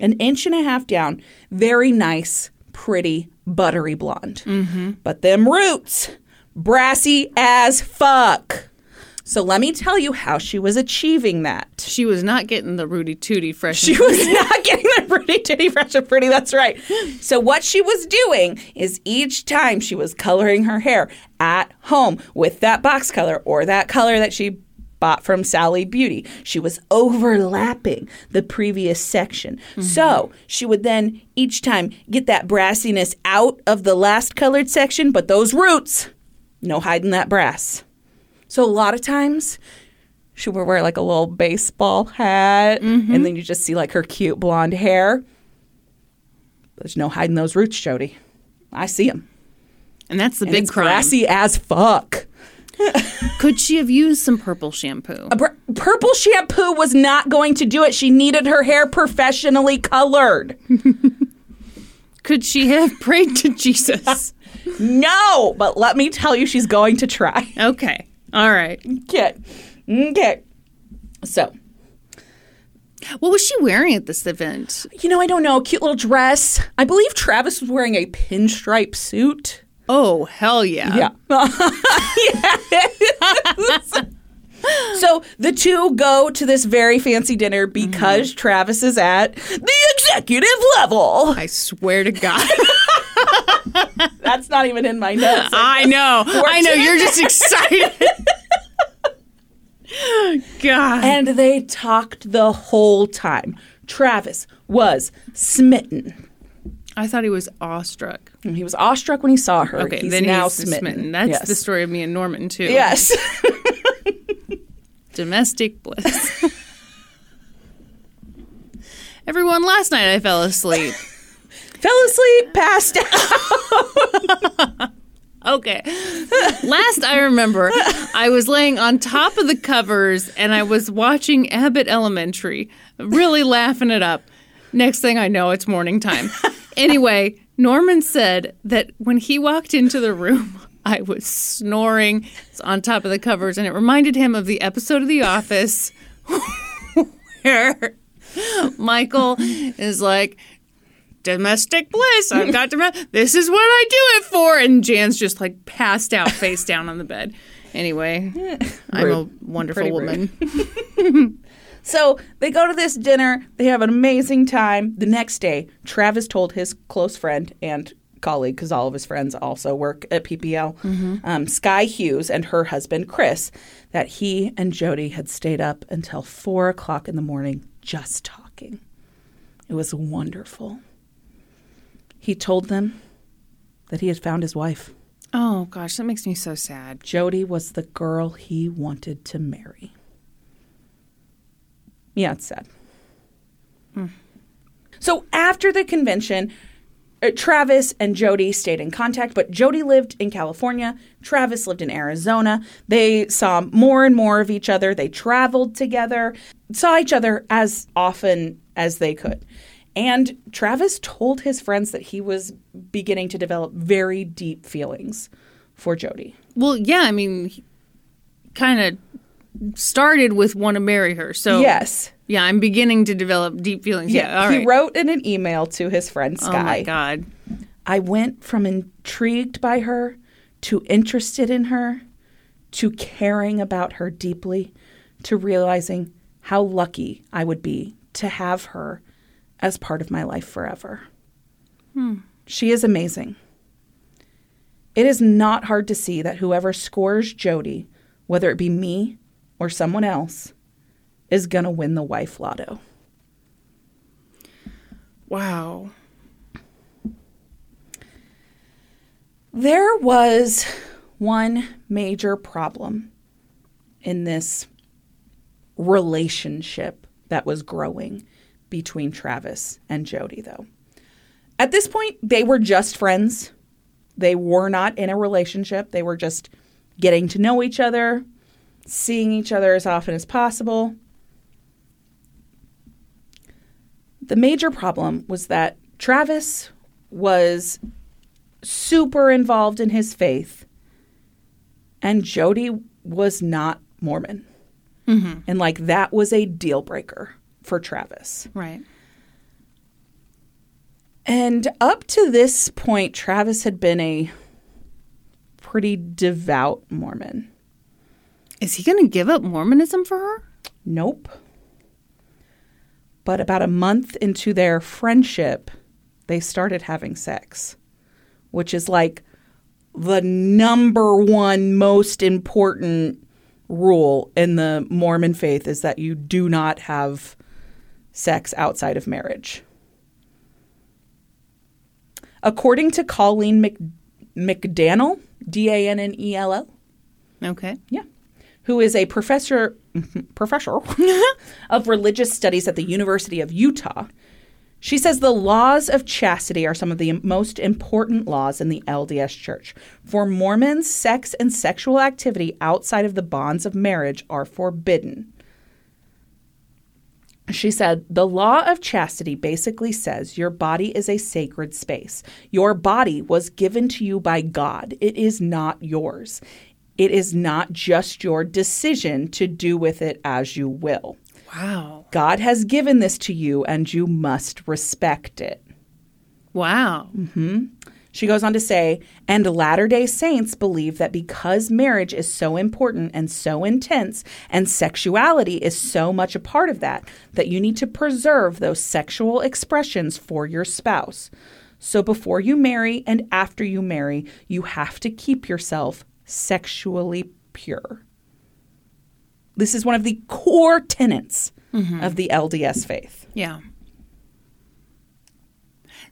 an inch and a half down, very nice, pretty, buttery blonde. Mm-hmm. But them roots, brassy as fuck. So let me tell you how she was achieving that. She was not getting the Rudy Tooty fresh. She was not getting the pretty titty fresh and pretty. That's right. So what she was doing is each time she was coloring her hair at home with that box color or that color that she bought from Sally Beauty, she was overlapping the previous section. Mm-hmm. So she would then each time get that brassiness out of the last colored section, but those roots, no hiding that brass. So a lot of times she would wear like a little baseball hat, mm-hmm. and then you just see like her cute blonde hair. There's no hiding those roots, Jodi. I see them. and that's the And big it's crime. grassy as fuck. Could she have used some purple shampoo? A br- purple shampoo was not going to do it. She needed her hair professionally colored. Could she have prayed to Jesus? No, but let me tell you, she's going to try. Okay. All right. Okay. Okay. So, What was she wearing at this event? you know, I don't know, cute little dress. I believe Travis was wearing a pinstripe suit. Oh, hell yeah. Yeah. So the two go to this very fancy dinner mm-hmm. because Travis is at the executive level. I swear to God. That's not even in my notes. I know. I know. You're just excited. God. And they talked the whole time. Travis was smitten. I thought he was awestruck. And he was awestruck when he saw her. Okay, he's then now he's smitten. That's Yes. the story of me and Norman too. Yes. Domestic bliss. Everyone, last night I fell asleep. Fell asleep, passed out. Okay. Last I remember, I was laying on top of the covers and I was watching Abbott Elementary, really laughing it up. Next thing I know, it's morning time. Anyway, Norman said that when he walked into the room, I was snoring on top of the covers, and it reminded him of the episode of The Office where Michael is like, domestic bliss. I've got domestic. This is what I do it for. And Jan's just like passed out, face down on the bed. Anyway, I'm a wonderful Pretty woman. So they go to this dinner. They have an amazing time. The next day, Travis told his close friend and colleague, because all of his friends also work at PPL, um, Sky Hughes and her husband Chris, that he and Jodi had stayed up until four o'clock in the morning just talking. It was wonderful. He told them that he had found his wife. Oh gosh, that makes me so sad. Jodi was the girl he wanted to marry. Yeah, it's sad. So after the convention, uh, Travis and Jodi stayed in contact, but Jodi lived in California. Travis lived in Arizona. They saw more and more of each other. They traveled together, saw each other as often as they could. And Travis told his friends that he was beginning to develop very deep feelings for Jodi. Well, yeah, I mean, kind of started with want to marry her. So yes. yeah, I'm beginning to develop deep feelings. Yeah, all he right. wrote in an email to his friend Sky. oh my god. I went from intrigued by her to interested in her to caring about her deeply to realizing how lucky I would be to have her as part of my life forever. Hmm. She is amazing. It is not hard to see that whoever scores Jodi, whether it be me or someone else, is going to win the wife lotto. Wow. There was one major problem in this relationship that was growing between Travis and Jodi, though. At this point, they were just friends. They were not in a relationship. They were just getting to know each other, seeing each other as often as possible. The major problem was that Travis was super involved in his faith, and Jodi was not Mormon. Mm-hmm. And like that was a deal breaker for Travis. Right. And up to this point, Travis had been a pretty devout Mormon. Is he going to give up Mormonism for her? Nope. But about a month into their friendship, they started having sex, which is like the number one most important rule in the Mormon faith is that you do not have sex outside of marriage. According to Colleen Mc- McDannell, D A N N E L L, Okay. yeah. Who is a professor professor of religious studies at the University of Utah. She says the laws of chastity are some of the most important laws in the LDS Church. For Mormons, sex and sexual activity outside of the bonds of marriage are forbidden. She said, The law of chastity basically says your body is a sacred space. Your body was given to you by God, it is not yours. It is not just your decision to do with it as you will. Wow. God has given this to you and you must respect it. Wow. Mm-hmm. She goes on to say, and Latter day Saints believe that because marriage is so important and so intense, and sexuality is so much a part of that, that you need to preserve those sexual expressions for your spouse. So before you marry and after you marry, you have to keep yourself sexually pure. This is one of the core tenets mm-hmm. of the LDS faith. Yeah.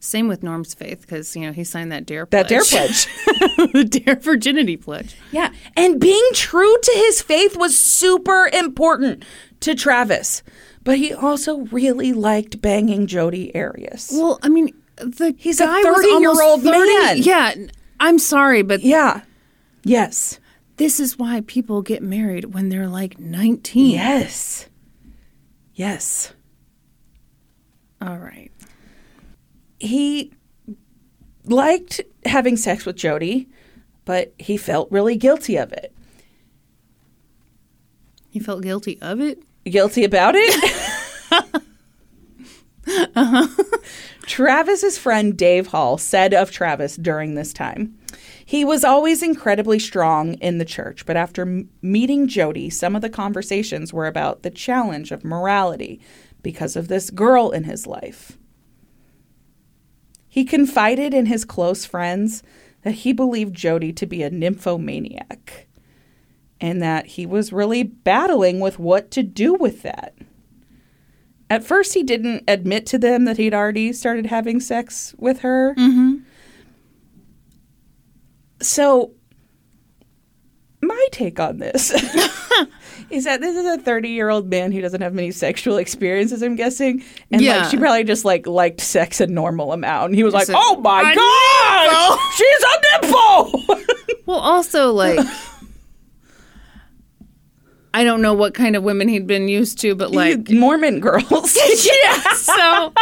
Same with Norm's faith because you know he signed that dare pledge. That dare pledge. the dare virginity pledge. Yeah. And being true to his faith was super important to Travis. But he also really liked banging Jodi Arias. Well, I mean, the He's a guy was 30-year-old almost 30. man. Yeah, I'm sorry, but Yeah. Yes. this is why people get married when they're like 19. Yes. Yes. All right. He liked having sex with Jodi, but he felt really guilty of it. He felt guilty of it. Guilty about it? uh-huh. Travis's friend Dave Hall said of Travis during this time, he was always incredibly strong in the church, but after m- meeting Jodi, some of the conversations were about the challenge of morality because of this girl in his life. He confided in his close friends that he believed Jodi to be a nymphomaniac and that he was really battling with what to do with that. At first, he didn't admit to them that he'd already started having sex with her. Mm-hmm. So, my take on this is that this is a 30 year old man who doesn't have many sexual experiences, I'm guessing. And Yeah. like, she probably just like liked sex a normal amount. And he was like, a- oh my God, she's a nympho. Well, also like. I don't know what kind of women he'd been used to, but like, Mormon girls. yeah. So,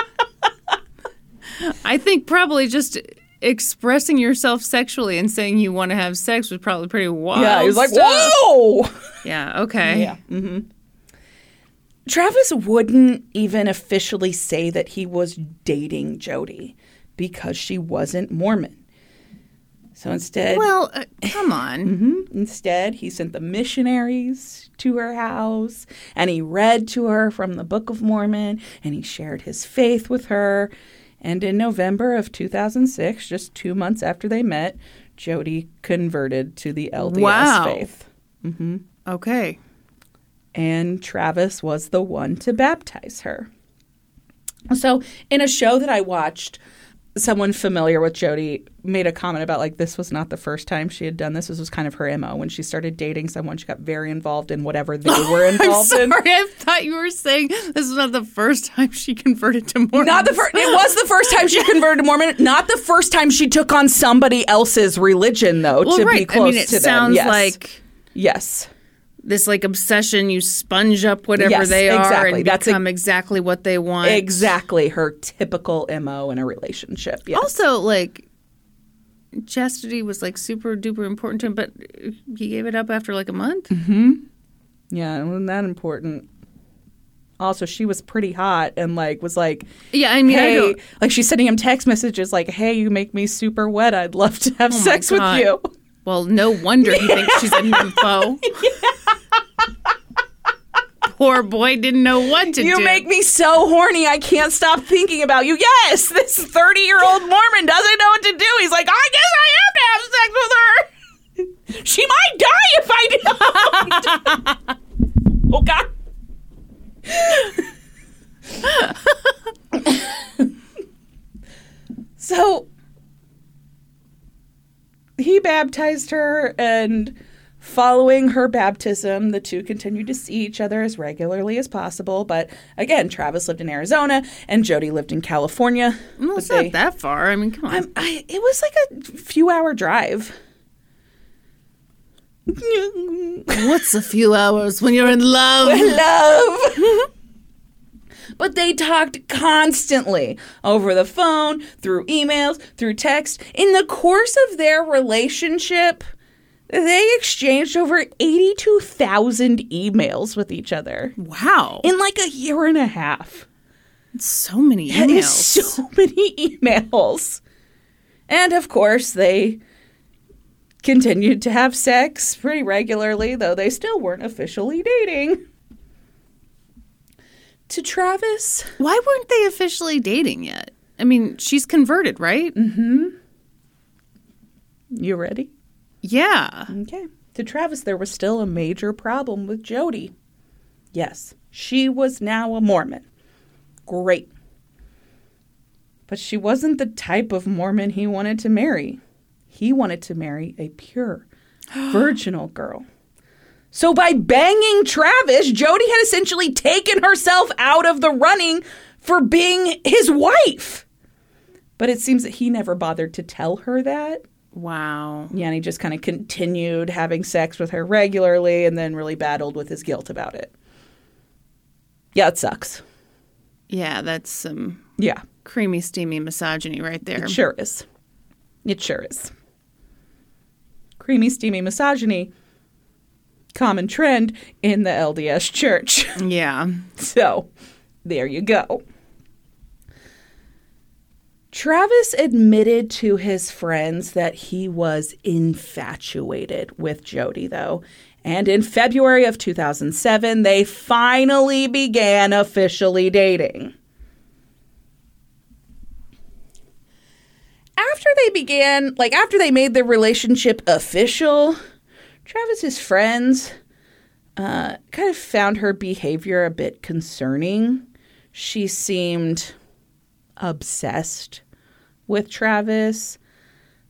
I think probably just expressing yourself sexually and saying you want to have sex was probably pretty wild. yeah, he was like, stuff. whoa. Yeah. Okay. Yeah. Mm-hmm. Travis wouldn't even officially say that he was dating Jodi because she wasn't Mormon. So instead, Well, uh, come on. mm-hmm, instead he sent the missionaries to her house and he read to her from the Book of Mormon and he shared his faith with her. And in November of 2006, just two months after they met, Jodi converted to the LDS faith. Wow. faith. Mm-hmm. Okay. and Travis was the one to baptize her. So, in a show that I watched, someone familiar with Jodi made a comment about like this was not the first time she had done this. This was kind of her MO. When she started dating someone, she got very involved in whatever they were involved in. I'm sorry. in. I thought you were saying this was not the first time she converted to Mormon. Not the first. It was the first time she converted to Mormon. Not the first time she took on somebody else's religion, though. Well, to right. be close I mean, it to sounds them. Yes. like yes. This like obsession. You sponge up whatever Yes, they are exactly. and That's a- become exactly what they want. Exactly her typical MO in a relationship. Yes. Also, like chastity was like super duper important to him, but he gave it up after like a month. Mm-hmm. Yeah, it wasn't that important. Also, she was pretty hot and like was like, Yeah, I mean, "Hey," don't. like she's sending him text messages like, "Hey, you make me super wet. I'd love to have Oh sex with you." Well, no wonder he thinks she's a nympho. Poor boy didn't know what to You do. You make me so horny. I can't stop thinking about you. Yes, this thirty-year-old Mormon doesn't know what to do. He's like, I guess I have to have sex with her. She might die if I don't. oh God. so he baptized her and following her baptism the two continued to see each other as regularly as possible but again travis lived in arizona and jodi lived in california well, it's they- not that far. I mean, come on. I, it was like a few hour drive What's a few hours when you're in love? love. but they talked constantly over the phone, through emails, through text. In the course of their relationship, they exchanged over 82,000 emails with each other Wow. in like a year and a half. so many emails. is so many emails. And of course, they continued to have sex pretty regularly, though they still weren't officially dating. To Travis, Why weren't they officially dating yet? I mean, she's converted, right? Mm. Hmm. You ready? Yeah. Okay. To Travis, there was still a major problem with Jodi. Yes, she was now a Mormon. Great. But she wasn't the type of Mormon he wanted to marry. He wanted to marry a pure, virginal girl. So by banging Travis, Jodi had essentially taken herself out of the running for being his wife. But it seems that he never bothered to tell her that. Wow. Yeah, and he just kind of continued having sex with her regularly and then really battled with his guilt about it. Yeah, it sucks. Yeah, that's some Yeah, creamy, steamy misogyny right there. it sure is. It sure is. Creamy, steamy misogyny, common trend in the LDS church. Yeah. So, there you go. Travis admitted to his friends that he was infatuated with Jodi, though. And in February of 2007, they finally began officially dating. After they began, like after they made their relationship official, Travis's friends uh, kind of found her behavior a bit concerning. She seemed obsessed with Travis.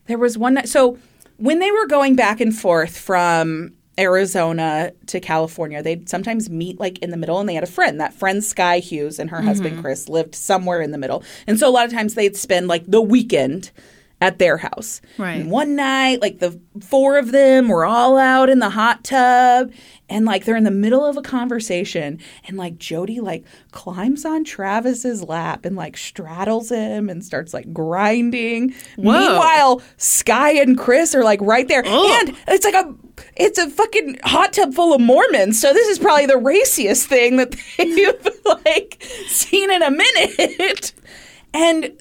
There was one night, so when they were going back and forth from Arizona to California, they'd sometimes meet like in the middle, and they had a friend. That friend, Sky Hughes, and her husband Chris lived somewhere in the middle, and so a lot of times they'd spend like the weekend at their house. Right. And one night, like the four of them were all out in the hot tub and like they're in the middle of a conversation and like Jodi like climbs on Travis's lap and like straddles him and starts like grinding. Whoa. Meanwhile, Sky and Chris are like right there. Ugh. And it's like a it's a fucking hot tub full of Mormons. So this is probably the raciest thing that they've like seen in a minute. And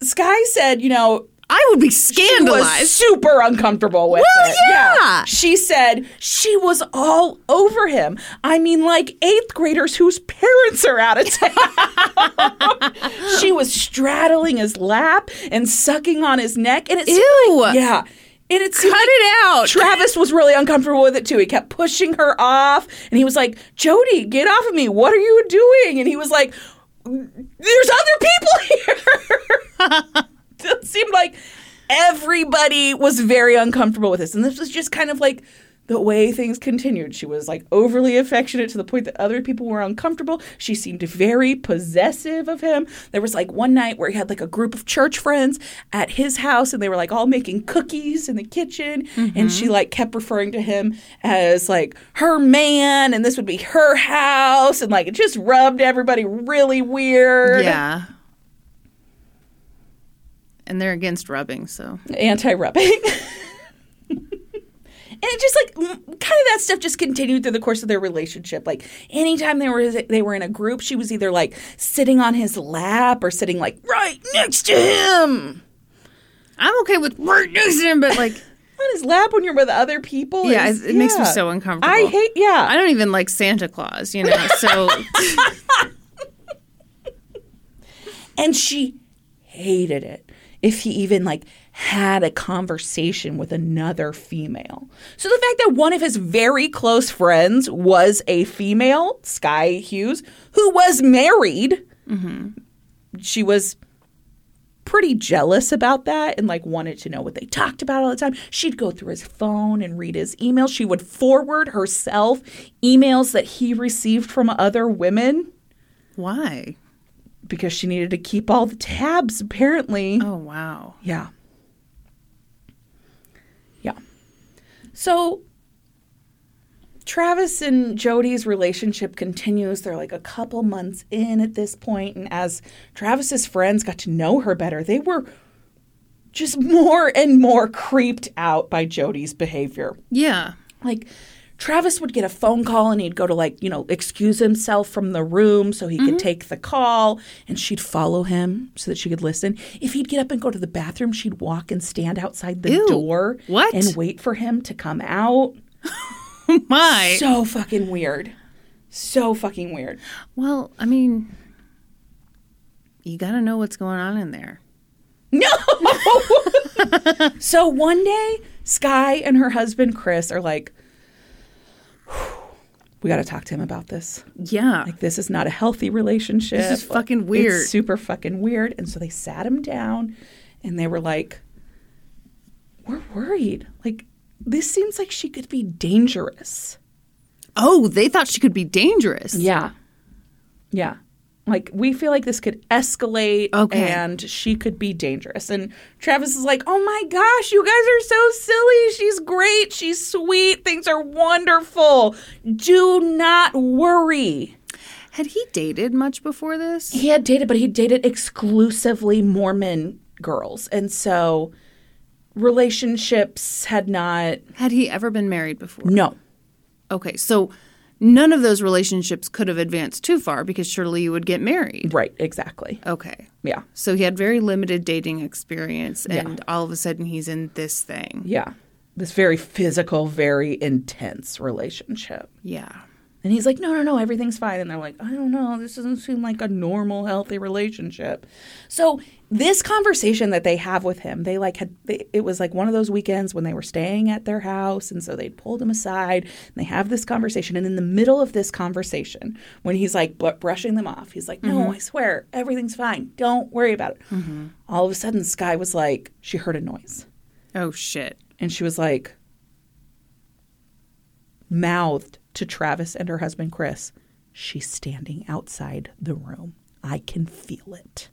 Sky said, you know, I would be she was scandalized. super uncomfortable with Well, it. yeah. She said she was all over him. I mean, like eighth graders whose parents are out of town. she was straddling his lap and sucking on his neck. And it's Ew. yeah. And it seemed Cut like it out. Travis was really uncomfortable with it too. He kept pushing her off and he was like, Jodi, get off of me. What are you doing? And he was like, There's other people here. it seemed like everybody was very uncomfortable with this. And this was just kind of like the way things continued. She was like overly affectionate to the point that other people were uncomfortable. She seemed very possessive of him. There was like one night where he had like a group of church friends at his house and they were like all making cookies in the kitchen. And she like kept referring to him as like her man and this would be her house. And like it just rubbed everybody really weird. Yeah. And they're against rubbing, so. anti-rubbing. and it just like kind of that stuff just continued through the course of their relationship. Like anytime they were they were in a group, she was either like sitting on his lap or sitting like right next to him I'm okay with right next to him, but like, on his lap when you're with other people. yeah, is- it, it makes me so uncomfortable. I hate. Yeah, I don't even like Santa Claus, you know, so. and she hated it if he even like had a conversation with another female. So the fact that one of his very close friends was a female, Sky Hughes, who was married, mm-hmm. she was pretty jealous about that and like wanted to know what they talked about all the time. She'd go through his phone and read his emails. She would forward herself emails that he received from other women Why? Because she needed to keep all the tabs apparently. Oh, wow. Yeah. Yeah. So Travis and Jodi's relationship continues. They're like a couple months in at this point, and as Travis's friends got to know her better, they were just more and more creeped out by Jodi's behavior Yeah. like Travis would get a phone call and he'd go to like, you know, excuse himself from the room so he Mm-hmm. could take the call and she'd follow him so that she could listen. If he'd get up and go to the bathroom, she'd walk and stand outside the Ew. door What? and wait for him to come out. My. So fucking weird. So fucking weird. well, I mean, you got to know what's going on in there. No. so one day, Sky and her husband Chris are like, we got to talk to him about this. Yeah. Like, this is not a healthy relationship. This is fucking weird. It's super fucking weird. And so they sat him down and they were like, We're worried. Like, this seems like she could be dangerous. oh, they thought she could be dangerous. Yeah. Yeah. Like, we feel like this could escalate Okay. and she could be dangerous. And Travis is like, oh my gosh, you guys are so silly. She's great. She's sweet. Things are wonderful. Do not worry. Had he dated much before this? He had dated, but he dated exclusively Mormon girls. And so relationships had not. Had he ever been married before? No. Okay, so none of those relationships could have advanced too far because surely you would get married. Right. Exactly. Okay. Yeah. So he had very limited dating experience, and all of a sudden he's in this thing. Yeah. This very physical, very intense relationship. Yeah. And he's like, no, no, no, everything's fine. And they're like, I don't know. This doesn't seem like a normal, healthy relationship. So this conversation that they have with him, they like had, they, it was like one of those weekends when they were staying at their house. And so they pulled him aside and they have this conversation. And in the middle of this conversation, when he's like br- brushing them off, he's like, no, mm-hmm. I swear, everything's fine. Don't worry about it. Mm-hmm. All of a sudden, Sky was like, she heard a noise. Oh shit. And she was like, mouthed to Travis and her husband Chris, she's standing outside the room. I can feel it.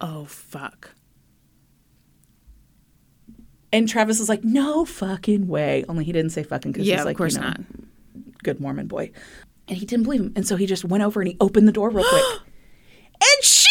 Oh fuck. And Travis is like, no fucking way. Only he didn't say fucking because Yeah, he's of like, course you know, not. good Mormon boy. And he didn't believe him. And so he just went over and he opened the door real quick. and she was standing there.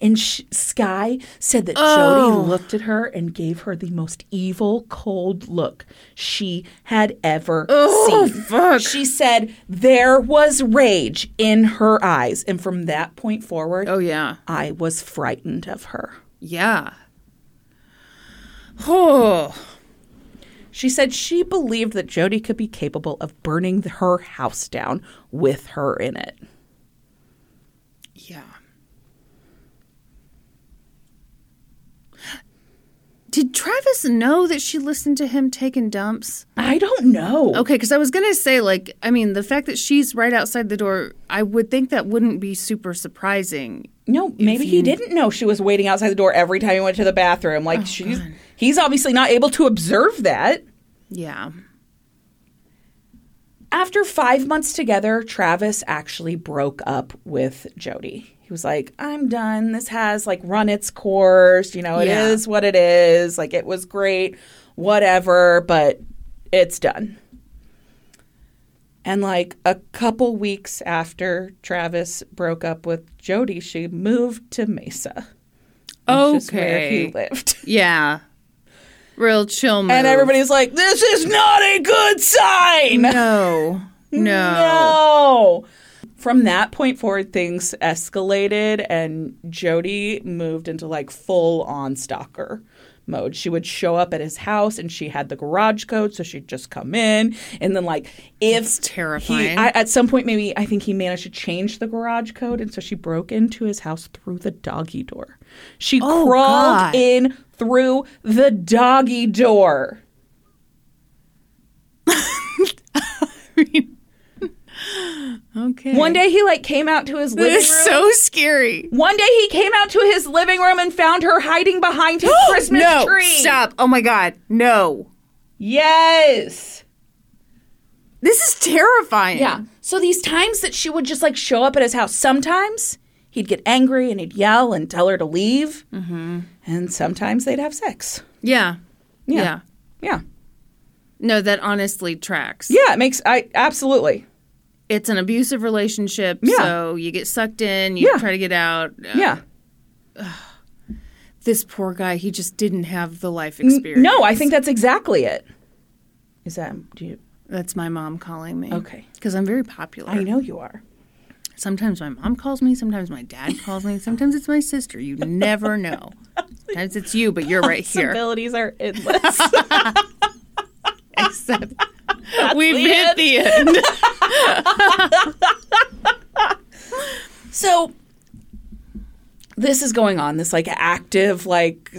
And sh- Sky said that Oh. Jodi looked at her and gave her the most evil, cold look she had ever Oh, seen. fuck. She said there was rage in her eyes. And from that point forward, Oh yeah. I was frightened of her. Yeah. Oh. She said she believed that Jodi could be capable of burning her house down with her in it. Yeah. Did Travis know that she listened to him taking dumps? I don't know. Okay, because I was going to say, like, I mean, the fact that she's right outside the door, I would think that wouldn't be super surprising. No, maybe he didn't know she was waiting outside the door every time he went to the bathroom. Like oh, she's he's obviously not able to observe that. Yeah. After 5 months together, Travis actually broke up with Jodi. He was like, "I'm done. This has like run its course. You know, it is Yeah. what it is. Like it was great, whatever, but it's done." And like a couple weeks after Travis broke up with Jodi, she moved to Mesa. which is where he Okay. lived. Yeah. Real chill move. And everybody's like, "This is not a good sign." No. No. No. From that point forward, things escalated, and Jodi moved into like full on stalker mode. She would show up at his house, and she had the garage code, so she'd just come in, and then like if It's terrifying. He, I, at some point, maybe I think he managed to change the garage code, and so she broke into his house through the doggy door. She Oh, crawled God. in through the doggy door. okay. One day he like came out to his living room. This is so scary. One day he came out to his living room and found her hiding behind his Christmas no. tree. Stop. Oh my God. No. Yes. This is terrifying. Yeah. So these times that she would just like show up at his house, sometimes he'd get angry and he'd yell and tell her to leave. Mm-hmm. And sometimes they'd have sex. Yeah. Yeah. Yeah. Yeah. No, that honestly tracks. Yeah. It makes, I absolutely. It's an abusive relationship, Yeah. so you get sucked in, you Yeah. try to get out. Uh, Yeah. This poor guy, he just didn't have the life experience. No, I think that's exactly it. Is that, do you, That's my mom calling me. Okay. Because I'm very popular. I know you are. Sometimes my mom calls me, sometimes my dad calls me, sometimes it's my sister. You never know. Sometimes it's you, but you're right here. Possibilities are endless. Except we've the hit end. the end. So this is going on, this like active, like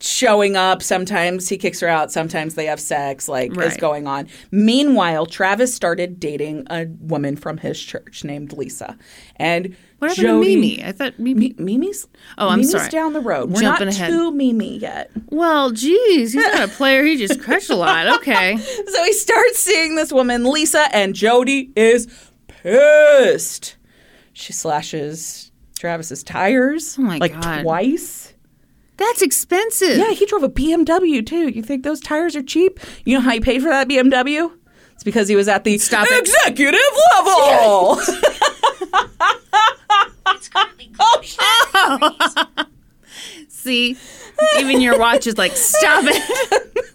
showing up. Sometimes he kicks her out. Sometimes they have sex. Like is going on. Meanwhile, Travis started dating a woman from his church named Lisa, and What happened Jodi, to Mimi? I thought Mimi. Mimi's. Oh, I'm Mimi's sorry. down the road. We're Jumping not ahead. to Mimi yet. Well, geez, he's not a player. He just crushed a lot. Okay. So he starts seeing this woman, Lisa, and Jodi is pissed. She slashes Travis's tires Oh like God. twice. That's expensive. Yeah, he drove a BMW too. You think those tires are cheap? You know how he paid for that BMW? It's because he was at the Stop it. executive level. It's currently oh, See, even your watch is like, stop it.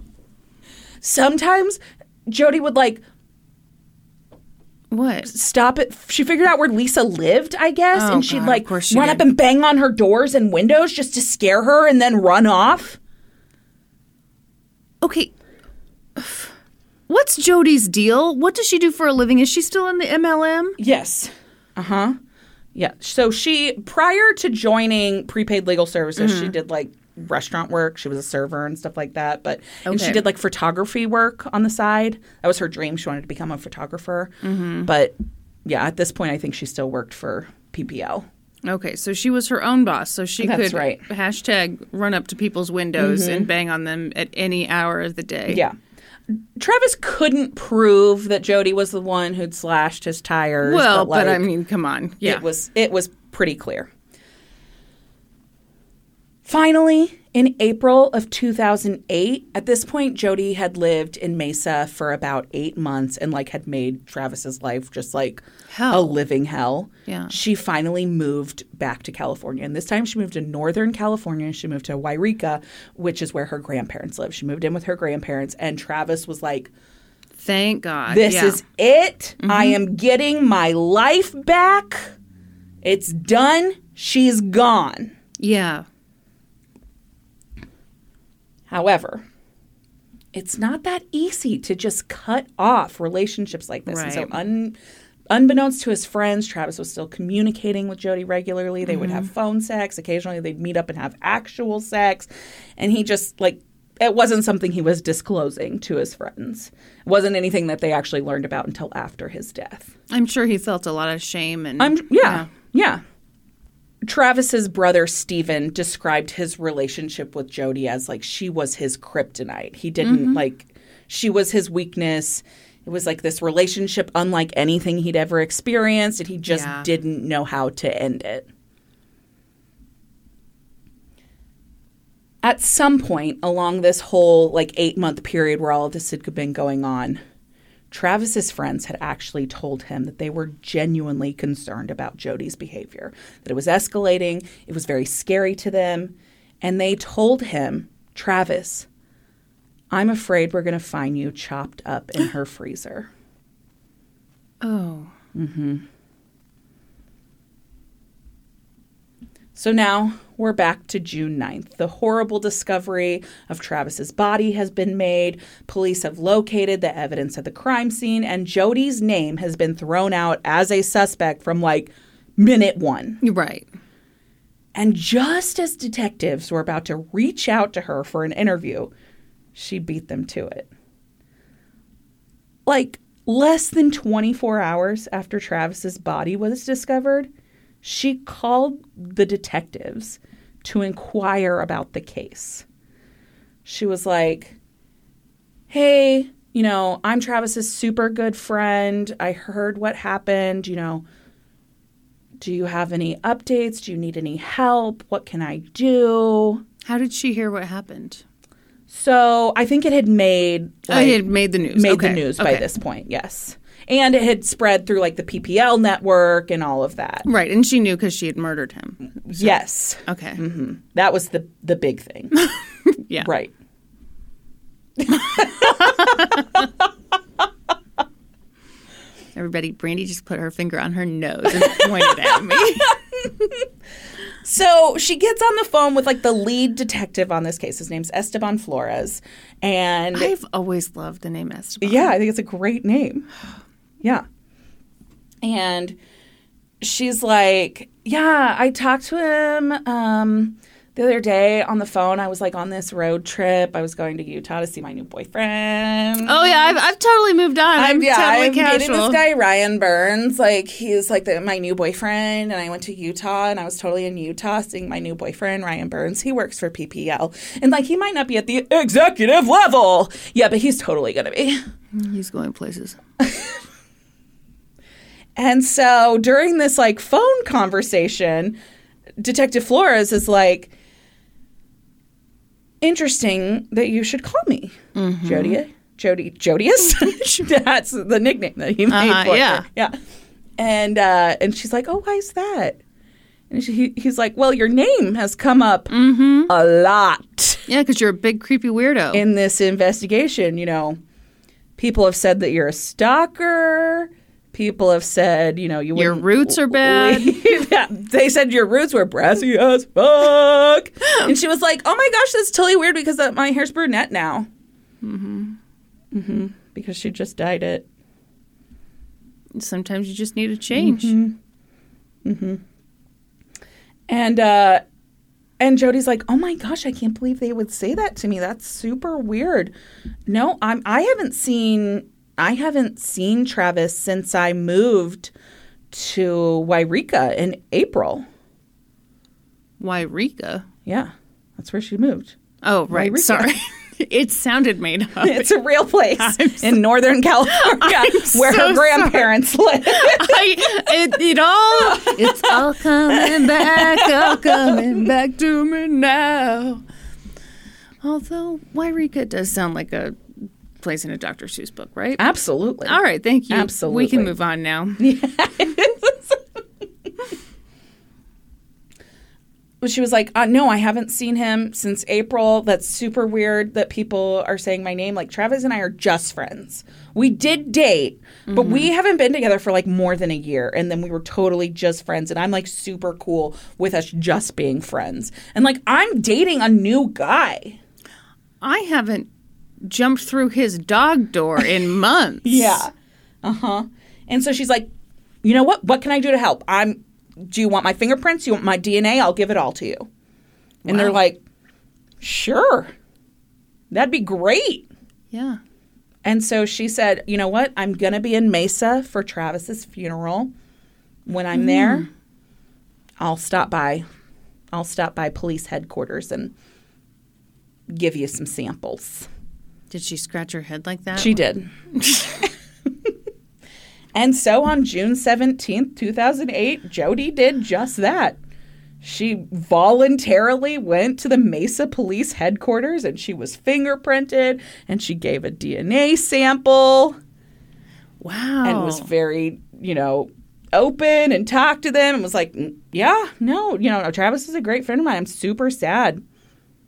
Sometimes Jodi would like What? stop it. She figured out where Lisa lived, I guess, Oh, and she'd God, like she run did. up and bang on her doors and windows just to scare her and then run off. Okay. What's Jodi's deal? What does she do for a living? Is she still in the MLM? Yes. Uh huh. Yeah. So she, prior to joining prepaid legal services, Mm-hmm. she did like restaurant work. She was a server and stuff like that. But and she did like photography work on the side. That was her dream. She wanted to become a photographer. Mm-hmm. But yeah, at this point, I think she still worked for PPL. Okay, so she was her own boss, so she That's could right. Mm-hmm. hashtag run up to people's windows and bang on them at any hour of the day. Yeah. Travis couldn't prove that Jodi was the one who'd slashed his tires. Well, but, like, I mean, come on. Yeah. it was it was pretty clear. Finally, in April of 2008, at this point, Jodi had lived in Mesa for about eight months and like had made Travis's life just like a living hell. Yeah. She finally moved back to California. And this time she moved to Northern California. She moved to Yreka, which is where her grandparents live. She moved in with her grandparents. And Travis was like, Thank God. this yeah. Mm-hmm. is it. I am getting my life back. It's done. She's gone. Yeah. However, it's not that easy to just cut off relationships like this. And so, Right. un, unbeknownst to his friends, Travis was still communicating with Jodi regularly. They would Mm-hmm. have phone sex. Occasionally, they'd meet up and have actual sex. And he just, like, it wasn't something he was disclosing to his friends. It wasn't anything that they actually learned about until after his death. I'm sure he felt a lot of shame and I'm yeah, yeah. Travis's brother Steven described his relationship with Jodi as like she was his kryptonite. He didn't mm-hmm. like she was his weakness. It was like this relationship unlike anything he'd ever experienced and he just Yeah. didn't know how to end it. At some point along this whole like 8-month period where all of this had been going on, Travis's friends had actually told him that they were genuinely concerned about Jodi's behavior, that it was escalating, it was very scary to them, and they told him, Travis, I'm afraid we're going to find you chopped up in her freezer. Oh. Mm-hmm. So now we're back to June 9th. The horrible discovery of Travis's body has been made. Police have located the evidence at the crime scene, and Jodi's name has been thrown out as a suspect from like minute one. Right. And just as detectives were about to reach out to her for an interview, she beat them to it. Like less than 24 hours after Travis's body was discovered, she called the detectives to inquire about the case. She was like, Hey, you know, I'm Travis's super good friend. I heard what happened. You know, do you have any updates? Do you need any help? What can I do? How did she hear what happened? So I think it had made oh, like, he had made the news. made Okay. the news by this point. Yes, and it had spread through like the PPL network and all of that. Right, and she knew because she had murdered him. Yes, Okay. hmm that was the the big thing. Yeah. right. Everybody, Brandi just put her finger on her nose and pointed at me. So she gets on the phone with like the lead detective on this case. His name's Esteban Flores, and I've always loved the name Esteban. Yeah, I think it's a great name. Yeah. And she's like, yeah, I talked to him um, the other day on the phone. I was like on this road trip. I was going to Utah to see my new boyfriend. Oh yeah, I've, I've totally moved on. I'm, I'm yeah, totally I'm dating casual. this guy Ryan Burns. Like he's like the, my new boyfriend, and I went to Utah, and I was totally in Utah seeing my new boyfriend Ryan Burns. He works for PPL, and like he might not be at the executive level, yeah, but he's totally gonna be. He's going places. And so during this like phone conversation, Detective Flores is like, "Interesting that you should call me, Jodi." Jodi Jodius. That's the nickname that he made Uh-huh, for yeah. her. Yeah. And uh, and she's like, "Oh, why is that?" And she, he, he's like, "Well, your name has come up a lot Yeah, because you're a big creepy weirdo. in this investigation. You know, people have said that you're a stalker. People have said, you know, you Your roots are bad. yeah, they said your roots were brassy as fuck. and she was like, "Oh my gosh, that's totally weird because my hair's brunette now." Mm-hmm. Mm-hmm. Because she just dyed it. Sometimes you just need a change. Mm-hmm. And uh and Jodi's like, "Oh my gosh, I can't believe they would say that to me. That's super weird." No, I'm I haven't seen I haven't seen Travis since I moved to Yreka in April. Yreka? Yeah. That's where she moved. Oh, right. Yreka. Sorry. it sounded made up. It's a real place I'm so- in Northern California I'm where so her grandparents live. I, it, it all, it's all coming back, all coming back to me now. Although Yreka does sound like a place in a Dr. Seuss book, right? Absolutely. All right, thank you. Absolutely. We can move on now. But she was like, uh, "No, I haven't seen him since April. That's super weird that people are saying my name. Like Travis and I are just friends. We did date, but we haven't been together for like more than a year. And then we were totally just friends. And I'm like super cool with us just being friends. And like I'm dating a new guy. I haven't jumped through his dog door in months. Yeah. Uh huh. And so she's like, you know what? What can I do to help? I'm. Do you want my fingerprints? You want my DNA? I'll give it all to you. And they're like, sure. That'd be great. Yeah. And so she said, you know what? I'm going to be in Mesa for Travis's funeral. When I'm there, I'll stop by. I'll stop by police headquarters and give you some samples. Did she scratch her head like that? She did. and so on June 17th, 2008, Jodi did just that. She voluntarily went to the Mesa Police headquarters and she was fingerprinted and she gave a DNA sample Wow. and was very, you know, open and talked to them and was like, "Mm, yeah, no, you know, Travis is a great friend of mine. I'm super sad,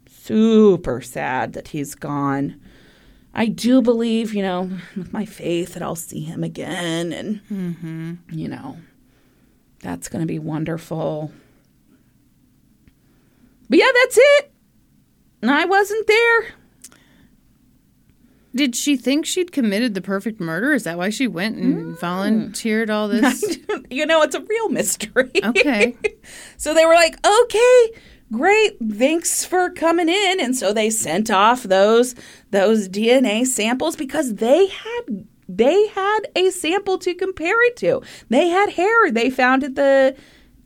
super sad that he's gone. I do believe, you know, with my faith that I'll see him again and, you know, that's going to be wonderful. But yeah, that's it. And I wasn't there. Did she think she'd committed the perfect murder? Is that why she went and Mm. volunteered all this? you know, it's a real mystery. Okay. so they were like, okay, great, thanks for coming in. And so they sent off those those DNA samples because they had they had a sample to compare it to. They had hair they found at the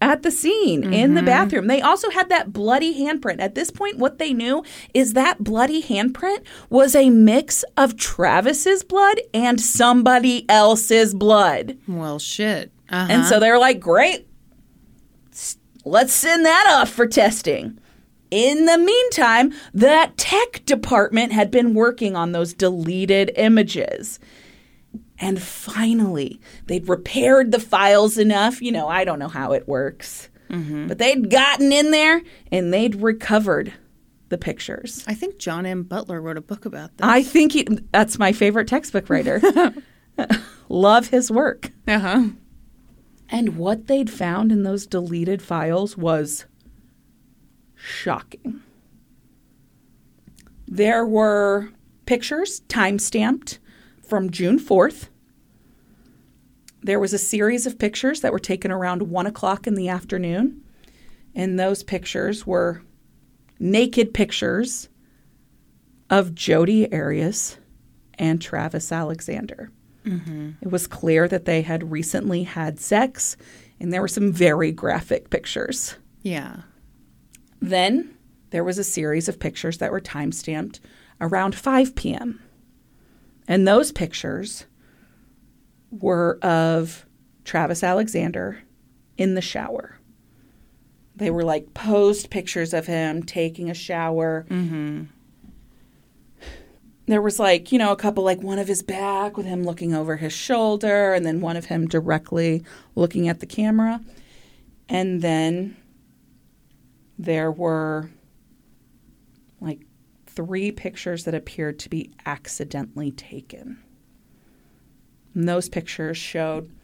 at the scene in the bathroom. They also had that bloody handprint. At this point, what they knew is that bloody handprint was a mix of Travis's blood and somebody else's blood. well, shit. Uh-huh. And so they were like, great, let's send that off for testing. In the meantime, that tech department had been working on those deleted images. And finally, they'd repaired the files enough. You know, I don't know how it works. But they'd gotten in there and they'd recovered the pictures. I think John M. Butler wrote a book about this. I think he, that's my favorite textbook writer. Love his work. Uh huh. And what they'd found in those deleted files was shocking. There were pictures time stamped from June 4th. there was a series of pictures that were taken around one o'clock in the afternoon. And those pictures were naked pictures of Jodi Arias and Travis Alexander. Mm-hmm. It was clear that they had recently had sex, and there were some very graphic pictures. Yeah. Then there was a series of pictures that were time stamped around 5 p.m. And those pictures were of Travis Alexander in the shower. They were like posed pictures of him taking a shower. Mm-hmm. There was like, you know, a couple like one of his back with him looking over his shoulder, and then one of him directly looking at the camera. And then there were like three pictures that appeared to be accidentally taken. And those pictures showed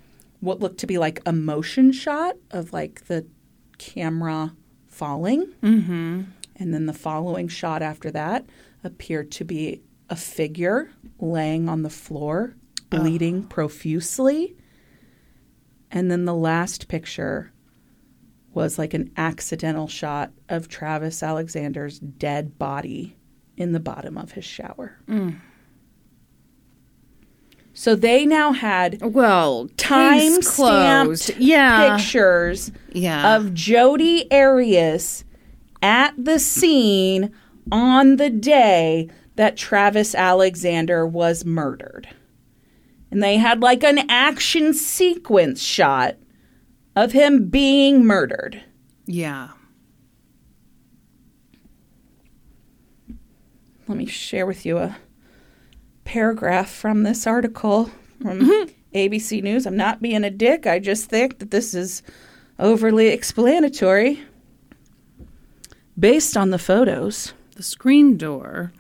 what looked to be like a motion shot of like the camera falling. Mm-hmm. And then the following shot after that appeared to be a figure laying on the floor, ah. bleeding profusely. And then the last picture was like an accidental shot of Travis Alexander's dead body in the bottom of his shower. Mm. So they now had Well, time case closed. stamped Yeah. pictures Yeah. of Jodi Arias at the scene on the day that Travis Alexander was murdered. And they had like an action sequence shot of him being murdered. yeah. Let me share with you a paragraph from this article from Mm-hmm. ABC News. I'm not being a dick. I just think that this is overly explanatory. Based on the photos, The screen door.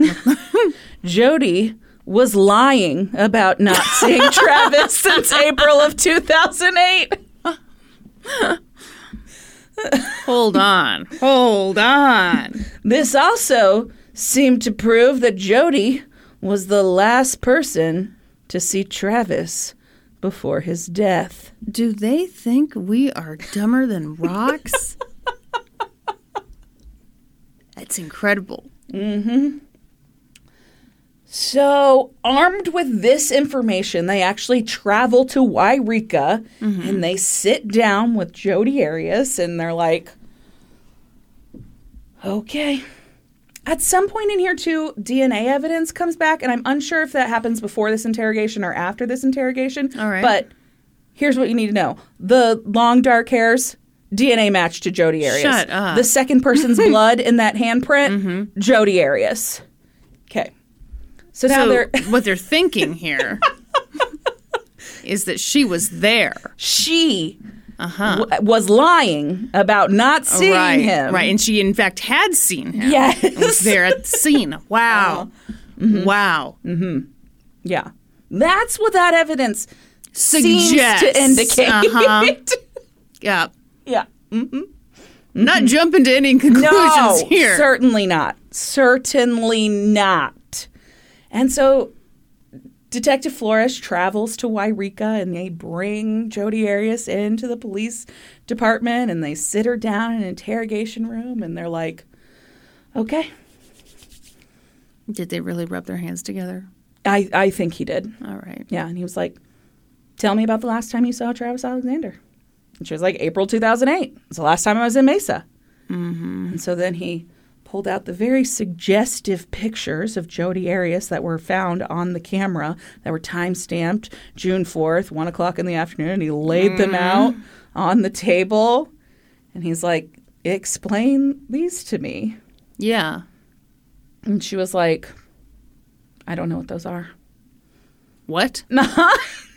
Jodi was lying about not seeing Travis since April of 2008. Hold on. Hold on. This also seemed to prove that Jodi was the last person to see Travis before his death. Do they think we are dumber than rocks? That's incredible. Mm-hmm. So, armed with this information, they actually travel to Yreka mm-hmm. and they sit down with Jodi Arias and they're like, okay. At some point in here, too, DNA evidence comes back, and I'm unsure if that happens before this interrogation or after this interrogation. All right. But here's what you need to know the long dark hairs, DNA match to Jodi Arias. Shut up. The second person's blood in that handprint, Jodi Arias. Okay. So now so they're what they're thinking here is that she was there. she w- was lying about not seeing Uh-huh. right, him. right, and she in fact had seen him. Yes. was there at the scene. Wow, Uh-huh. wow. Yeah. That's what that evidence seems Suggests. to indicate. Uh-huh. Yeah, yeah. Mm-hmm. not jumping to any conclusions No, here. certainly not. Certainly not. And so Detective Flores travels to Yreka and they bring Jodi Arias into the police department and they sit her down in an interrogation room and they're like, okay. Did they really rub their hands together? I, I think he did. All right. Yeah. And he was like, tell me about the last time you saw Travis Alexander. And she was like, April 2008. It's the last time I was in Mesa. Mm-hmm. And so then he pulled out the very suggestive pictures of Jodi Arias that were found on the camera that were time stamped June 4th, 1 o'clock in the afternoon. And he laid them out on the table. And he's like, explain these to me. Yeah. And she was like, I don't know what those are. What?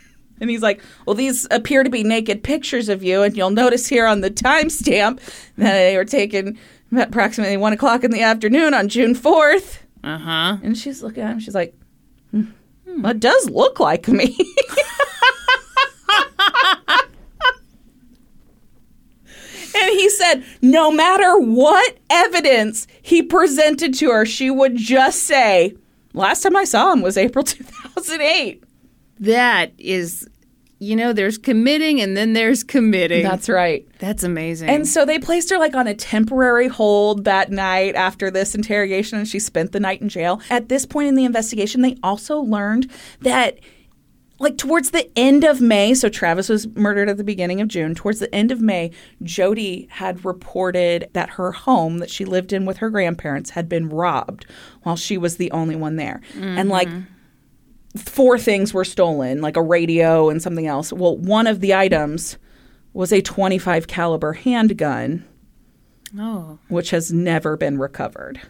And he's like, Well, these appear to be naked pictures of you. And you'll notice here on the timestamp that they were taken at approximately one o'clock in the afternoon on June 4th. Uh huh. And she's looking at him. She's like, hmm, That does look like me. and he said, No matter what evidence he presented to her, she would just say, Last time I saw him was April 2008. That is you know, there's committing and then there's committing. That's right. That's amazing. And so they placed her like on a temporary hold that night after this interrogation, and she spent the night in jail. At this point in the investigation, they also learned that. Like towards the end of May, so Travis was murdered at the beginning of June. Towards the end of May, Jodi had reported that her home that she lived in with her grandparents had been robbed while she was the only one there. And like mm-hmm. Four things were stolen, like a radio and something else. Well, one of the items was a 25 caliber handgun, oh, which has never been recovered.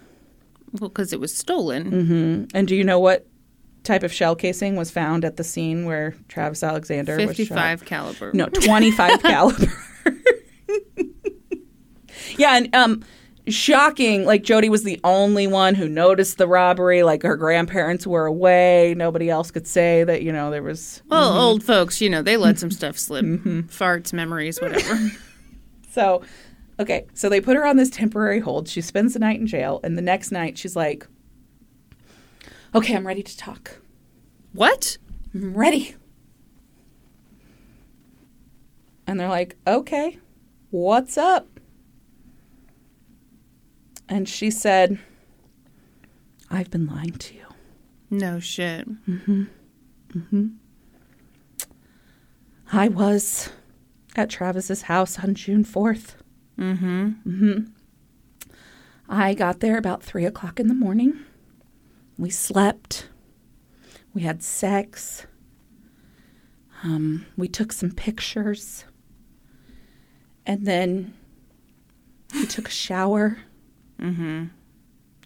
well, because it was stolen. Mm-hmm. And do you know what type of shell casing was found at the scene where Travis Alexander was shot? 55 caliber. No, 25 caliber. yeah, and um shocking like Jodi was the only one who noticed the robbery like her grandparents were away nobody else could say that you know there was Well, mm-hmm. old folks, you know, they let some stuff slip. Mm-hmm. Farts, memories, whatever. So, okay, so they put her on this temporary hold. She spends the night in jail, and the next night she's like, "Okay, I'm ready to talk. what? I'm ready." And they're like, "Okay, what's up?" And she said, "I've been lying to you. No shit. I was at Travis's house on June 4th. Mm-hmm. Mm-hmm. I got there about three o'clock in the morning. We slept. We had sex. Um, we took some pictures. And then we took a shower. Mm-hmm.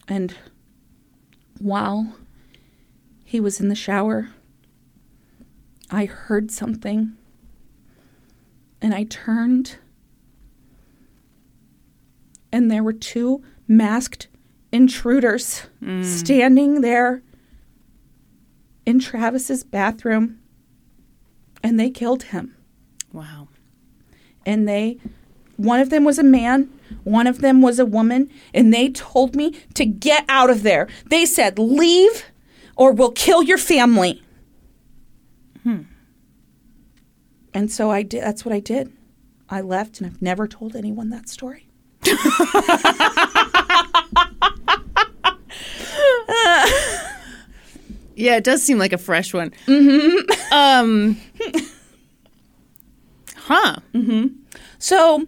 And while he was in the shower, I heard something and I turned, and there were two masked intruders standing there in Travis's bathroom, and they killed him. Wow. And they, one of them was a man, one of them was a woman, and they told me to get out of there. They said, Leave or we'll kill your family. Hmm. And so I did. That's what I did. I left, and I've never told anyone that story. Yeah, it does seem like a fresh one. Mm-hmm. Um. Huh. Mm-hmm. So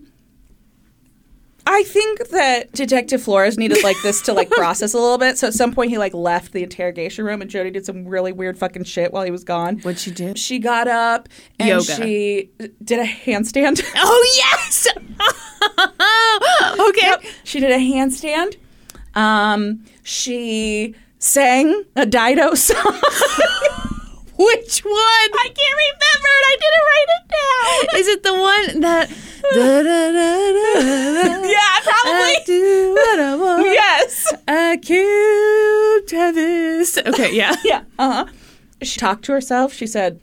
I think that Detective Flores needed like this to like process a little bit. So at some point he like left the interrogation room, and Jodi did some really weird fucking shit while he was gone. What'd she do? She got up and Yoga. she did a handstand. Oh yes. okay. She did a handstand. Um, she sang a Dido song. Which one? I can't remember it. I didn't write it down. Is it the one that? da, da, da, da, da, Yeah, probably. I do what I want. yes. I killed Travis. Okay, yeah. Yeah. Uh huh. She talked to herself. She said,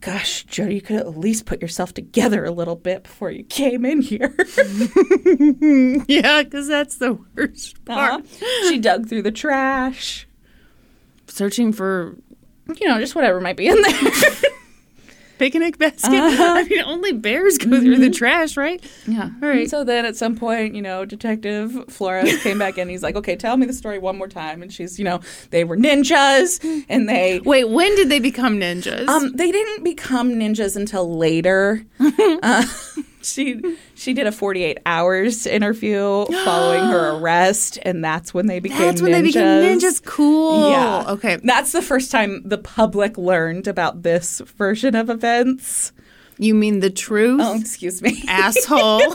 Gosh, Jodi, you could at least put yourself together a little bit before you came in here. Yeah, because that's the worst part. Uh-huh. She dug through the trash. Searching for You know, just whatever might be in there. picnic basket. I mean, only bears go through the trash, right? Yeah. All right. And so then at some point, you know, Detective Flores came back in. He's like, okay, tell me the story one more time. And she's, you know, they were ninjas and they. Wait, when did they become ninjas? Um, they didn't become ninjas until later. uh, she she did a 48 hours interview following her arrest, and that's when they became that's ninjas. when they became ninjas. Cool. Yeah. Okay. That's the first time the public learned about this version of events. You mean the truth? Oh, excuse me. Asshole.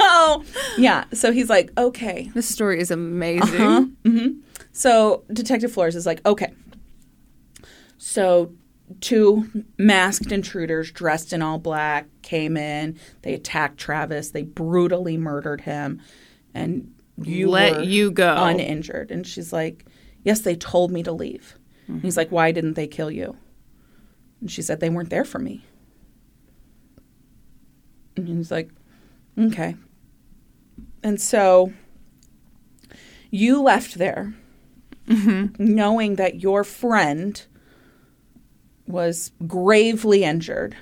oh, yeah. So he's like, okay. this story is amazing. Uh-huh. Mm-hmm. So Detective Flores is like, okay. So two masked intruders dressed in all black came in. They attacked Travis. They brutally murdered him, and you Let you go. uninjured. And she's like, yes, they told me to leave. And He's like, why didn't they kill you? And she said they weren't there for me. And he's like, okay. And so you left there mm-hmm. knowing that your friend was gravely injured.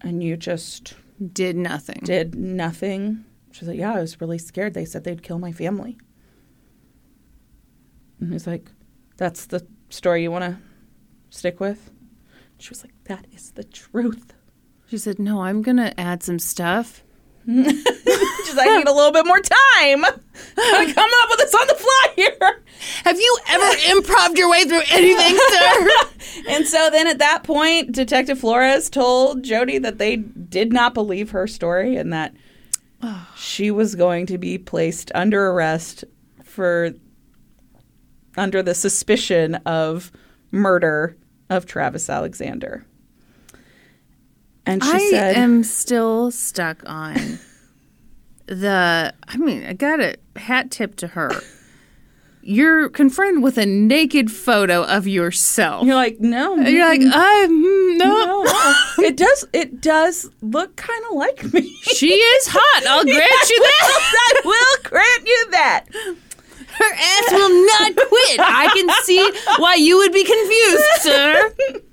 And you just Did nothing. did nothing. She's like, Yeah, I was really scared. They said they'd kill my family. And he's like, That's the story you want to stick with? She was like, That is the truth. She said, "No, I'm gonna add some stuff." I need a little bit more time. I'm coming up with this on the fly here. Have you ever improved your way through anything, sir? And so then at that point, Detective Flores told Jodi that they did not believe her story and that she was going to be placed under arrest for under the suspicion of murder of Travis Alexander. And she I said, I am still stuck on the. I mean, I got a hat tip to her. You're confronted with a naked photo of yourself. "You're like, no, And you're like, I mm, no. no, no. it does, it does look kind of like me." She is hot. I'll grant you that. I will grant you that. Her ass will not quit. I can see why you would be confused, sir.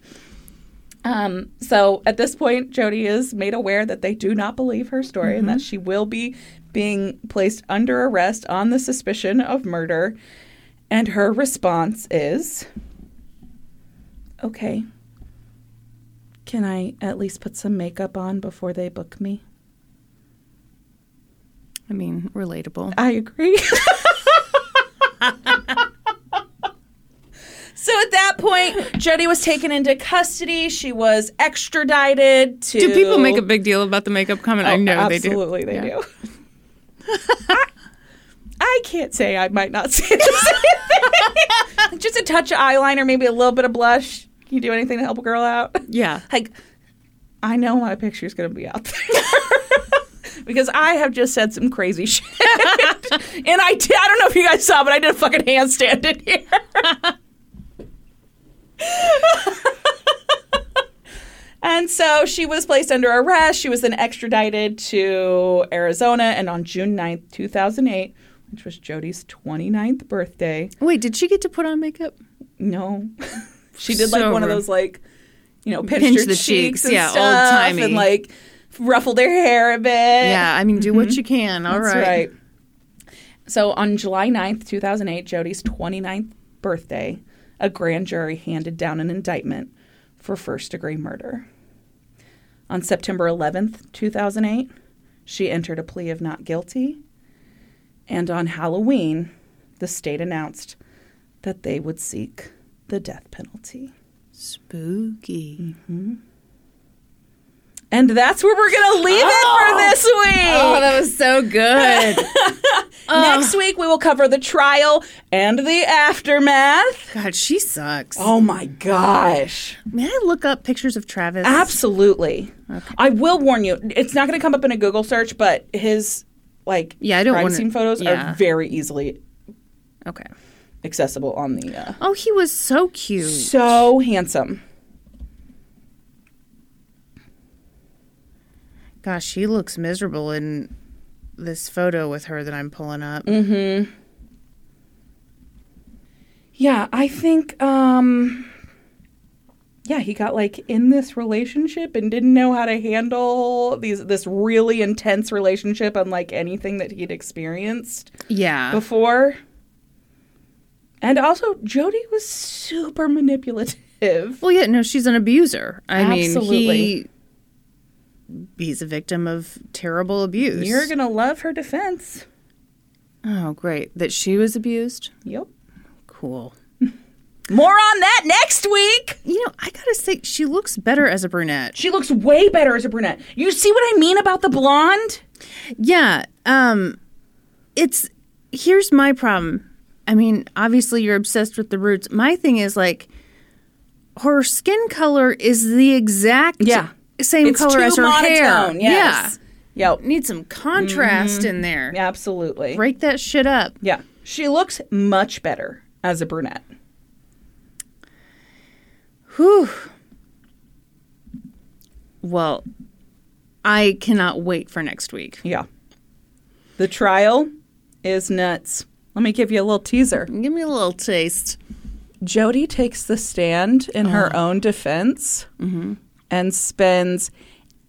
Um, so at this point, Jodi is made aware that they do not believe her story and that she will be being placed under arrest on the suspicion of murder. And her response is Okay, can I at least put some makeup on before they book me? I mean, relatable. I agree. so at that point, Jodi was taken into custody. She was extradited to. Do people make a big deal about the makeup comment? I oh, know they do. Oh, Absolutely, they Yeah. do. I, can't say I might not say the same thing. Just a touch of eyeliner, maybe a little bit of blush. Can you do anything to help a girl out? Yeah. Like, I know my picture's going to be out there. because I have just said some crazy shit. and I did, I don't know if you guys saw, but I did a fucking handstand in here. And so she was placed under arrest. She was then extradited to Arizona. And on June 9th, 2008, which was Jodi's 29th birthday, Wait, did she get to put on makeup? no. she did like So one of those, like, you know, pinched Pinch the cheeks, cheeks, and yeah, stuff, old-timey. And like ruffled her hair a bit. Yeah, I mean, do what you can. All Mm-hmm. That's right. right. So on July 9th, 2008, Jodi's 29th birthday, a grand jury handed down an indictment for first degree murder. On September 11th, 2008, she entered a plea of not guilty. And on Halloween, the state announced that they would seek the death penalty. Spooky. Mm-hmm. And that's where we're going to leave it for this week. Oh, that was so good. Next week, we will cover the trial and the aftermath. God, she sucks. Oh my gosh. May I look up pictures of Travis? Absolutely. I will warn you, it's not going to come up in a Google search, but his like Yeah, I don't crime wanna- scene photos yeah. are very easily Okay. accessible on the uh, Oh, he was so cute. so handsome. Gosh, she looks miserable in this photo with her that I'm pulling up. Mm-hmm. Yeah, I think um yeah, he got like in this relationship and didn't know how to handle these this really intense relationship unlike anything that he'd experienced Yeah. before. And also Jodi was super manipulative. Well, yeah, no, she's an abuser. I mean, Absolutely. he he's a victim of terrible abuse. You're going to love her defense. oh, great that she was abused. Yep. Cool. More on that next week. You know, I gotta say, she looks better as a brunette. She looks way better as a brunette. You see what I mean about the blonde? Yeah. Um, it's here's my problem. I mean, obviously you're obsessed with the roots. My thing is like her skin color is the exact Yeah. Same It's color as her hair. yes. Yeah. Yep. Need some contrast in there. Absolutely. Break that shit up. Yeah. She looks much better as a brunette. Whew. Well, I cannot wait for next week. Yeah. The trial is nuts. Let me give you a little teaser. Give me a little taste. Jodi takes the stand in her Oh. own defense Mm-hmm. And spends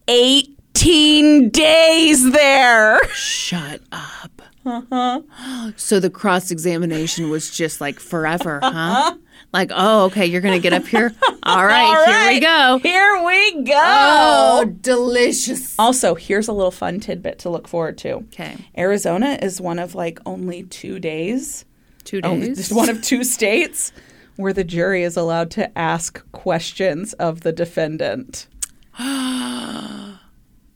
18 days there. Shut up. Uh-huh. So the cross examination was just like forever, huh? Like, oh, okay, you're going to get up here? All right, All here we go. Here we go. Oh, delicious. Also, here's a little fun tidbit to look forward to. Okay. Arizona is one of like only two days, Two only days. just one of two states where the jury is allowed to ask questions of the defendant.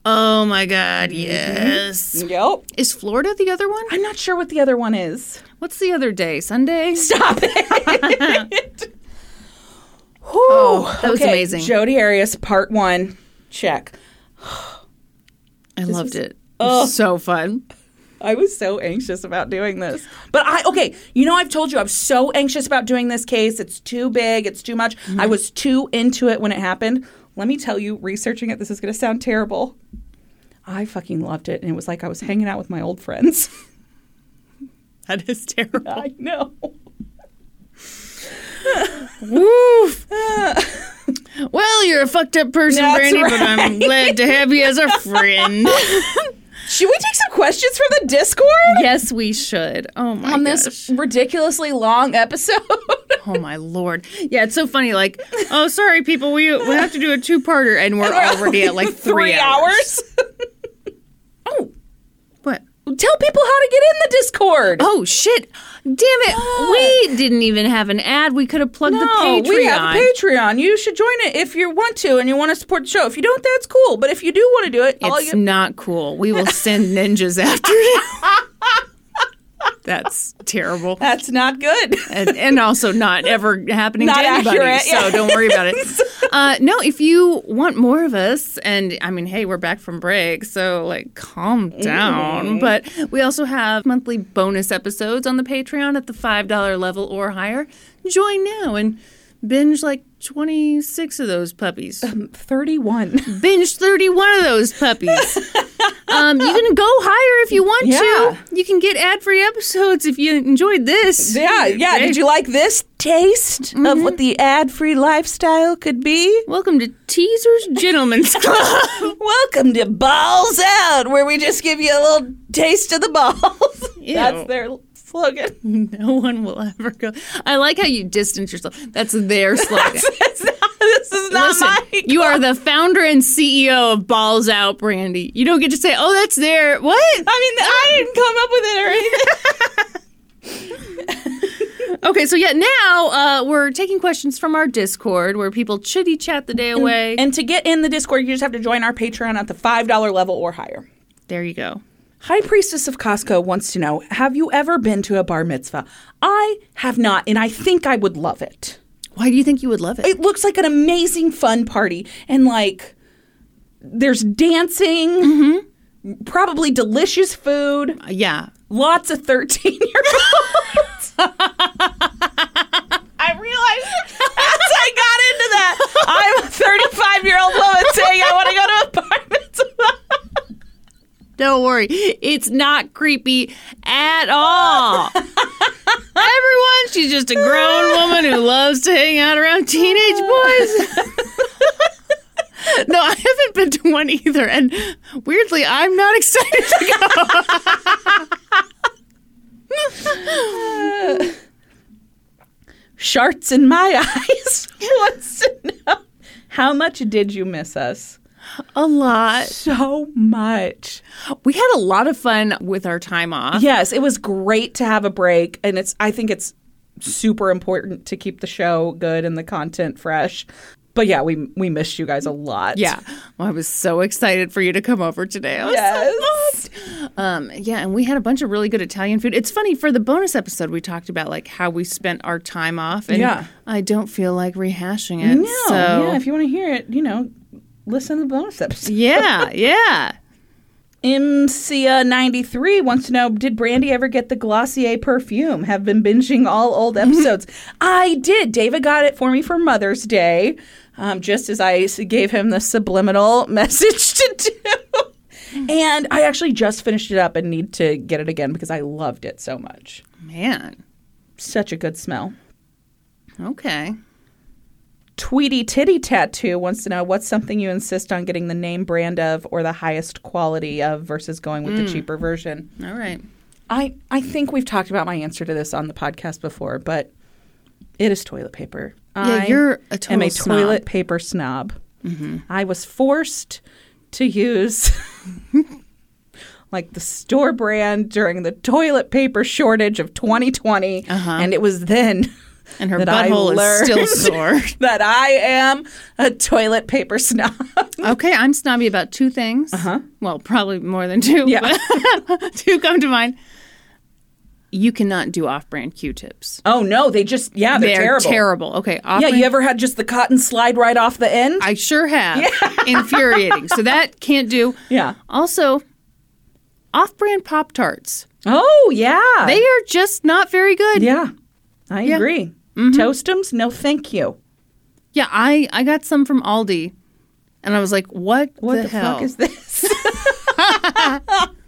Oh my God, mm-hmm. yes. Yep. Is Florida the other one? I'm not sure what the other one is. What's the other day? Sunday? Stop it. Oh, that was amazing. Jodi Arias, part one. Check. I loved was- it. It was so fun. I was so anxious about doing this. But I, okay, you know, I've told you I'm so anxious about doing this case. It's too big, it's too much. Mm-hmm. I was too into it when it happened. Let me tell you, researching it, this is going to sound terrible. I fucking loved it. And it was like I was hanging out with my old friends. That is terrible. I know. Woof. well, you're a fucked up person, That's Brandi, but I'm glad to have you as a friend. Should we take some questions from the Discord? yes, we should. Oh my On gosh. this ridiculously long episode. Oh my lord. Yeah, it's so funny. Like, oh, sorry, people, we we have to do a two-parter, and we're already at like three, hours. Oh, what? Tell people how to get in the Discord. Oh shit! Damn it! We didn't even have an ad. We could have plugged the No, Patreon. we have a Patreon. You should join it if you want to and you want to support the show. If you don't, that's cool. But if you do want to do it, all It's you not cool. We will send ninjas after you. That's terrible. that's not good. and, and also not ever happening Not to anybody. accurate, So don't worry about it. Uh, no, if you want more of us, and I mean, hey, we're back from break, so like, calm down. But we also have monthly bonus episodes on the Patreon at the five dollar level or higher. Join now and binge like twenty six of those puppies. 31. binge 31 of those puppies. um, you can go higher if you want Yeah. to. You can get ad free episodes if you enjoyed this. Yeah, yeah. Did you like this taste of what the ad-free lifestyle could be? Welcome to Teasers Gentlemen's Club. Welcome to Balls Out, where we just give you a little taste of the balls. Ew. That's their slogan. no one will ever go. I like how you distance yourself. That's their slogan. this is not Listen, my. you are the founder and CEO of Balls Out, Brandi. You don't get to say, "Oh, that's their what." I mean, I didn't come up with it or anything. Okay, so yeah, now uh, we're taking questions from our Discord where people chitty chat the day away. And to get in the Discord, you just have to join our Patreon at the $5 level or higher. there you go. High Priestess of Costco wants to know Have you ever been to a bar mitzvah? I have not, and I think I would love it. Why do you think you would love it? It looks like an amazing fun party, and like there's dancing, mm-hmm. probably delicious food, uh, yeah, lots of 13 year olds. I realized as I got into that, I'm a 35 year old woman saying I want to go to a bar mitzvah. Don't worry. It's not creepy at all. Everyone, she's just a grown woman who loves to hang out around teenage boys. no, I haven't been to one either. And weirdly, I'm not excited to go. Sharts in my eyes wants to know how much did you miss us? A lot. So much. We had a lot of fun with our time off. Yes, it was great to have a break, and it's. I think it's super important to keep the show good and the content fresh. But yeah, we we missed you guys a lot. Yeah. Well, I was so excited for you to come over today. I was Yes. so. Um, yeah, and we had a bunch of really good Italian food. It's funny for the bonus episode we talked about like how we spent our time off, and Yeah. I don't feel like rehashing it. No. so Yeah. If you want to hear it, you know, listen to the bonus episode. yeah, yeah. MCA93 wants to know Did Brandi ever get the Glossier perfume? Have been binging all old episodes. I did. David got it for me for Mother's Day, um, just as I gave him the subliminal message to do. And I actually just finished it up and need to get it again because I loved it so much. Man, Such a good smell. Okay. Tweety Titty Tattoo wants to know what's something you insist on getting the name brand of or the highest quality of versus going with the cheaper version. All right. I, I think we've talked about my answer to this on the podcast before, but it is toilet paper. Yeah, I you're a am a snob. toilet paper snob. I was forced to use like the store brand during the toilet paper shortage of 2020, Uh-huh. and it was then And her butthole is still sore. that I am a toilet paper snob. Okay, I'm snobby about two things. Uh-huh. Well, probably more than two. Yeah. but two come to mind. You cannot do off-brand Q-tips. oh no, they just yeah, they're, They're terrible. Okay, Yeah, you ever had just the cotton slide right off the end? I sure have. Yeah. Infuriating. So that can't do. yeah. Also, off-brand Pop Tarts. Oh yeah. They are just not very good. yeah. I Yeah. agree. Mm-hmm. Toastums? No, thank you. Yeah, I I got some from Aldi, and I was like, "What, What the, the, hell?" fuck is this?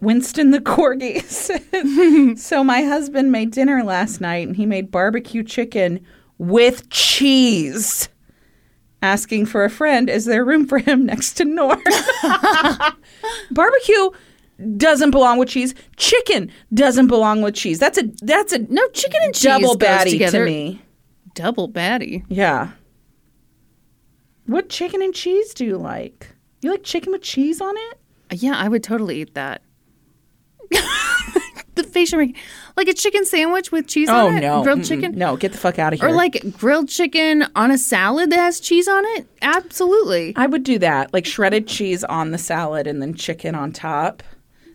Winston the corgi said, So my husband made dinner last night and he made barbecue chicken with cheese. Asking for a friend, is there room for him next to Norm? barbecue doesn't belong with cheese. Chicken doesn't belong with cheese. That's a that's a no, chicken and cheese double goes baddie together. to me. Double baddie. Yeah. What chicken and cheese do you like? You like chicken with cheese on it? Uh, yeah, I would totally eat that. the making, like a chicken sandwich with cheese Oh on it. no, grilled Mm-mm. chicken, No, get the fuck out of here. or like grilled chicken on a salad that has cheese on it. Absolutely. I would do that, like shredded cheese on the salad and then chicken on top.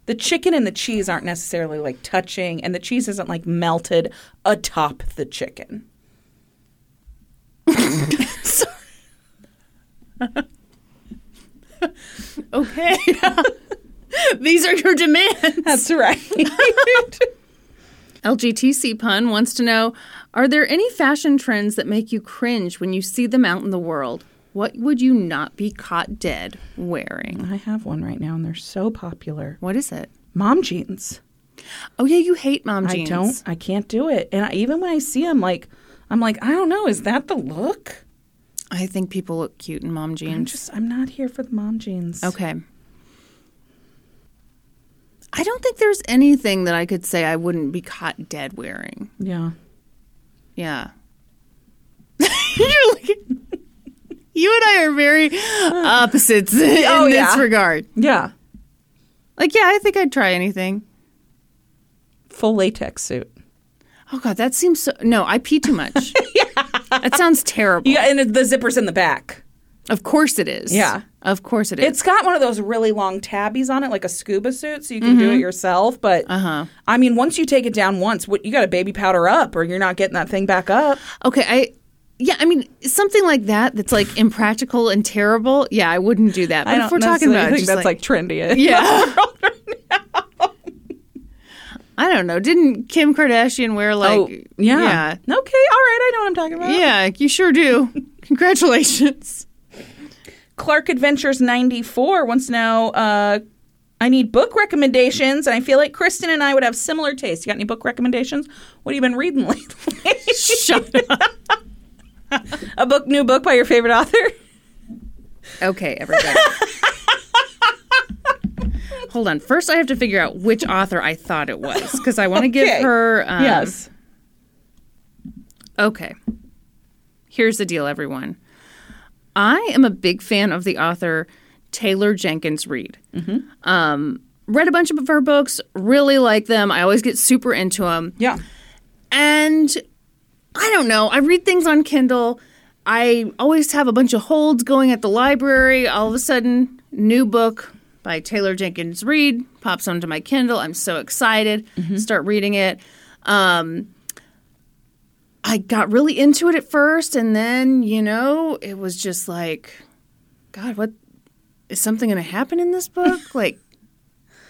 The chicken and the cheese aren't necessarily like touching, and the cheese isn't like melted atop the chicken. Okay. These are your demands. That's right. LGTC pun wants to know Are there any fashion trends that make you cringe when you see them out in the world? What would you not be caught dead wearing? I have one right now, and they're so popular. What is it? Mom jeans. Oh, yeah, you hate mom jeans. I don't. I can't do it. And I, even when I see them, like I'm like, I don't know. Is that the look? I think people look cute in mom I'm jeans. just. I'm not here for the mom jeans. Okay. I don't think there's anything that I could say I wouldn't be caught dead wearing. Yeah. Yeah. You're like, you and I are very opposites in Oh, this yeah. regard. Yeah. Like, yeah, I think I'd try anything. Full latex suit. Oh God, that seems so. No, I pee too much. yeah, that sounds terrible. Yeah, and the zipper's in the back. Of course it is. Yeah. of course it is. It's got one of those really long tabbies on it, like a scuba suit, so you can do it yourself. But uh huh. I mean, once you take it down once, what you got to baby powder up, or you're not getting that thing back up. Okay, I. Yeah, I mean something like that. That's like impractical and terrible. Yeah, I wouldn't do that. But I don't if we're talking about think that's like, trendy. Yeah. I don't know. Didn't Kim Kardashian wear like? oh, yeah. Okay, all right. I know what I'm talking about. yeah, yeah. You sure do. Congratulations. Clark Adventures 94 wants to know uh, I need book recommendations, and I feel like Kristin and I would have similar tastes. You got any book recommendations? What have you been reading lately? Shut up. A book, new book by your favorite author? Okay, everybody. Hold on. First, I have to figure out which author I thought it was because I want to give her. Um, yes. Okay. Here's the deal, everyone. I am a big fan of the author Taylor Jenkins Reid. Um, read a bunch of her books, really like them. I always get super into them. Yeah. And I don't know. I read things on Kindle. I always have a bunch of holds going at the library. All of a sudden, new book by Taylor Jenkins Reid pops onto my Kindle. I'm so excited. Start reading it. Um, I got really into it at first, and then you know it was just like, God, what is something going to happen in this book? like,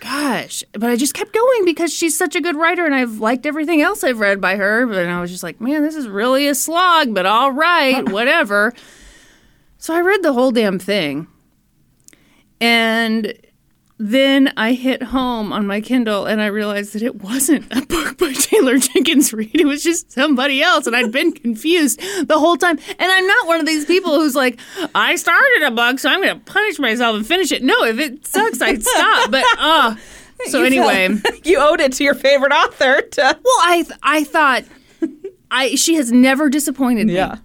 gosh! But I just kept going because she's such a good writer, and I've liked everything else I've read by her. But I was just like, man, this is really a slog. But all right, whatever. So I read the whole damn thing, and then I hit home on my Kindle and I realized that it wasn't a book by Taylor Jenkins Reid. It was just somebody else. And I'd been confused the whole time. And I'm not one of these people who's like, I started a book, so I'm going to punish myself and finish it. No, if it sucks, I'd stop. But, uh, so You felt- anyway. you owed it to your favorite author to. Well, I, I thought, I, she has never disappointed me. Yeah.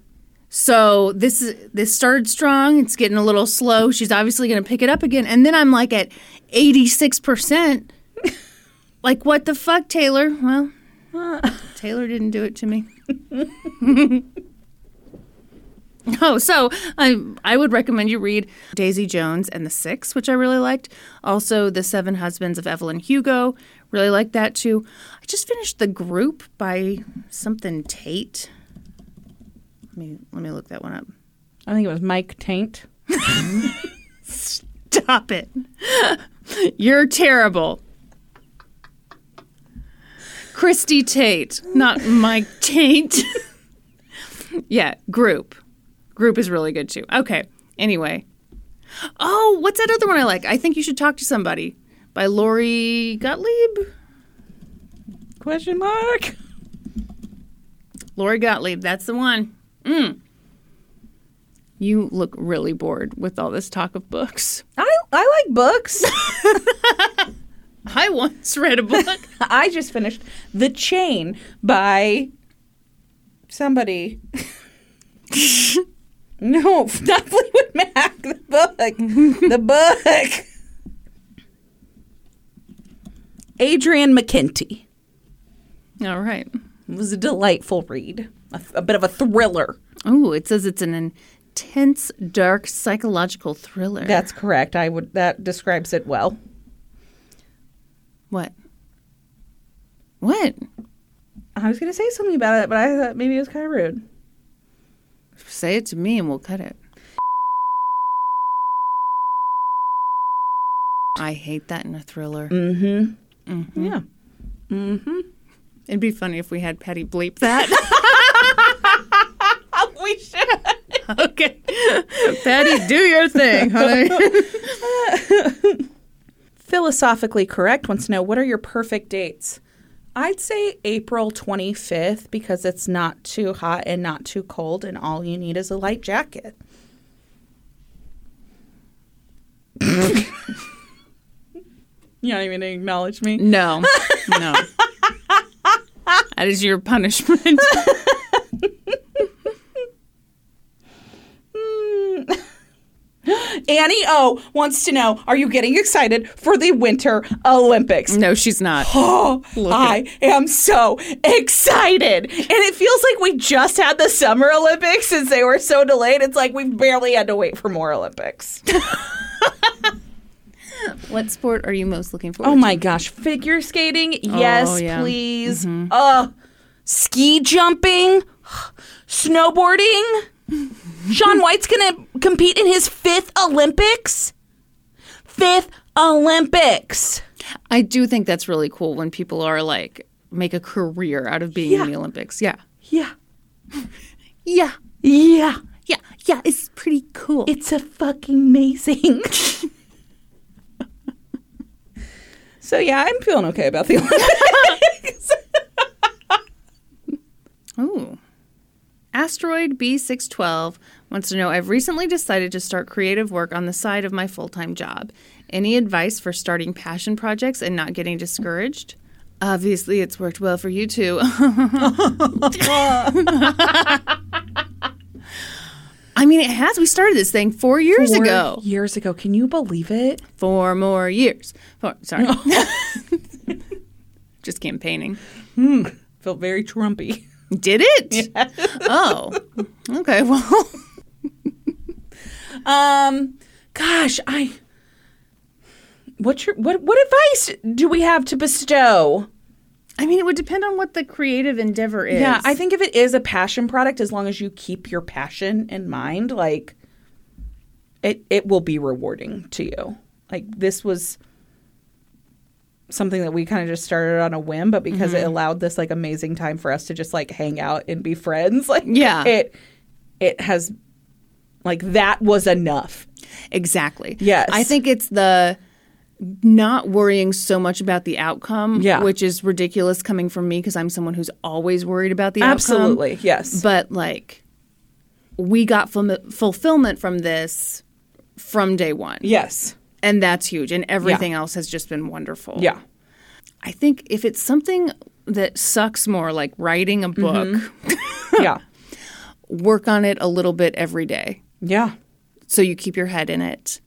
So this is this started strong. It's getting a little slow. She's obviously going to pick it up again, and then I'm like at eighty six percent. Like what the fuck, Taylor? Well, Taylor didn't do it to me. oh, so I I would recommend you read Daisy Jones and the Six, which I really liked. Also, The Seven Husbands of Evelyn Hugo. Really liked that too. I just finished The Group by something Tate. Let me let me look that one up. I think it was Mike Taint. Stop it. You're terrible. Christy Tate, not Mike Tate. yeah, group. Group is really good too. Okay. Anyway. Oh, what's that other one I like? I think you should talk to somebody by Lori Gottlieb. Question mark. Lori Gottlieb, that's the one. Mm. You look really bored with all this talk of books. I I like books. I once read a book. I just finished The Chain by somebody. no, not Fleetwood Mac. The book. the book. Adrian McKinty. all right. It was a delightful read. A, a bit of a thriller. Oh, it says it's an intense, dark psychological thriller. That's correct. I would that describes it well. what? What? I was going to say something about it, but I thought maybe it was kind of rude. Say it to me and we'll cut it. I hate that in a thriller. Mm-hmm. Yeah. Mm-hmm. It'd be funny if we had Patty bleep that. okay. Patty, do your thing, honey. Philosophically correct wants to know what are your perfect dates? I'd say April 25th because it's not too hot and not too cold, and all you need is a light jacket. you don't even acknowledge me. no. No. That is your punishment. Annie O wants to know Are you getting excited for the Winter Olympics? no, she's not. Oh, Look I am so excited. And it feels like we just had the Summer Olympics since they were so delayed. It's like we've barely had to wait for more Olympics. What sport are you most looking forward Oh to? my gosh. Figure skating? Yes, yeah. please. Uh, ski jumping? Snowboarding? Shaun White's going to compete in his fifth Olympics? Fifth Olympics. I do think that's really cool when people are like make a career out of being Yeah. in the Olympics. Yeah. Yeah. Yeah. Yeah. Yeah. Yeah. It's pretty cool. It's a fucking amazing. so yeah, I'm feeling okay about the Olympics. Ooh. Asteroid B612 wants to know I've recently decided to start creative work on the side of my full time job. Any advice for starting passion projects and not getting discouraged? Obviously, it's worked well for you too. I mean, it has. We started this thing four years Four ago. Years ago. Can you believe it? Four more years. Four, sorry. Just campaigning. Hmm. Felt very Trumpy. Did it? Oh. Okay. Well, Um gosh, I What's your what what advice do we have to bestow? I mean, it would depend on what the creative endeavor is. Yeah, I think if it is a passion product, as long as you keep your passion in mind, like it it will be rewarding to you. Like this was something that we kind of just started on a whim, but because it mm-hmm. allowed this like amazing time for us to just like hang out and be friends, like Yeah. it it has like that was enough. exactly. Yes. I think it's the not worrying so much about the outcome, Yeah. which is ridiculous coming from me because I'm someone who's always worried about the outcome. Absolutely. Yes. But like, we got ful- fulfillment from this from day one. yes. And that's huge. And everything else has just been wonderful. Yeah. I think if it's something that sucks more, like writing a book, Mm-hmm. Yeah. work on it a little bit every day Yeah. so you keep your head in it.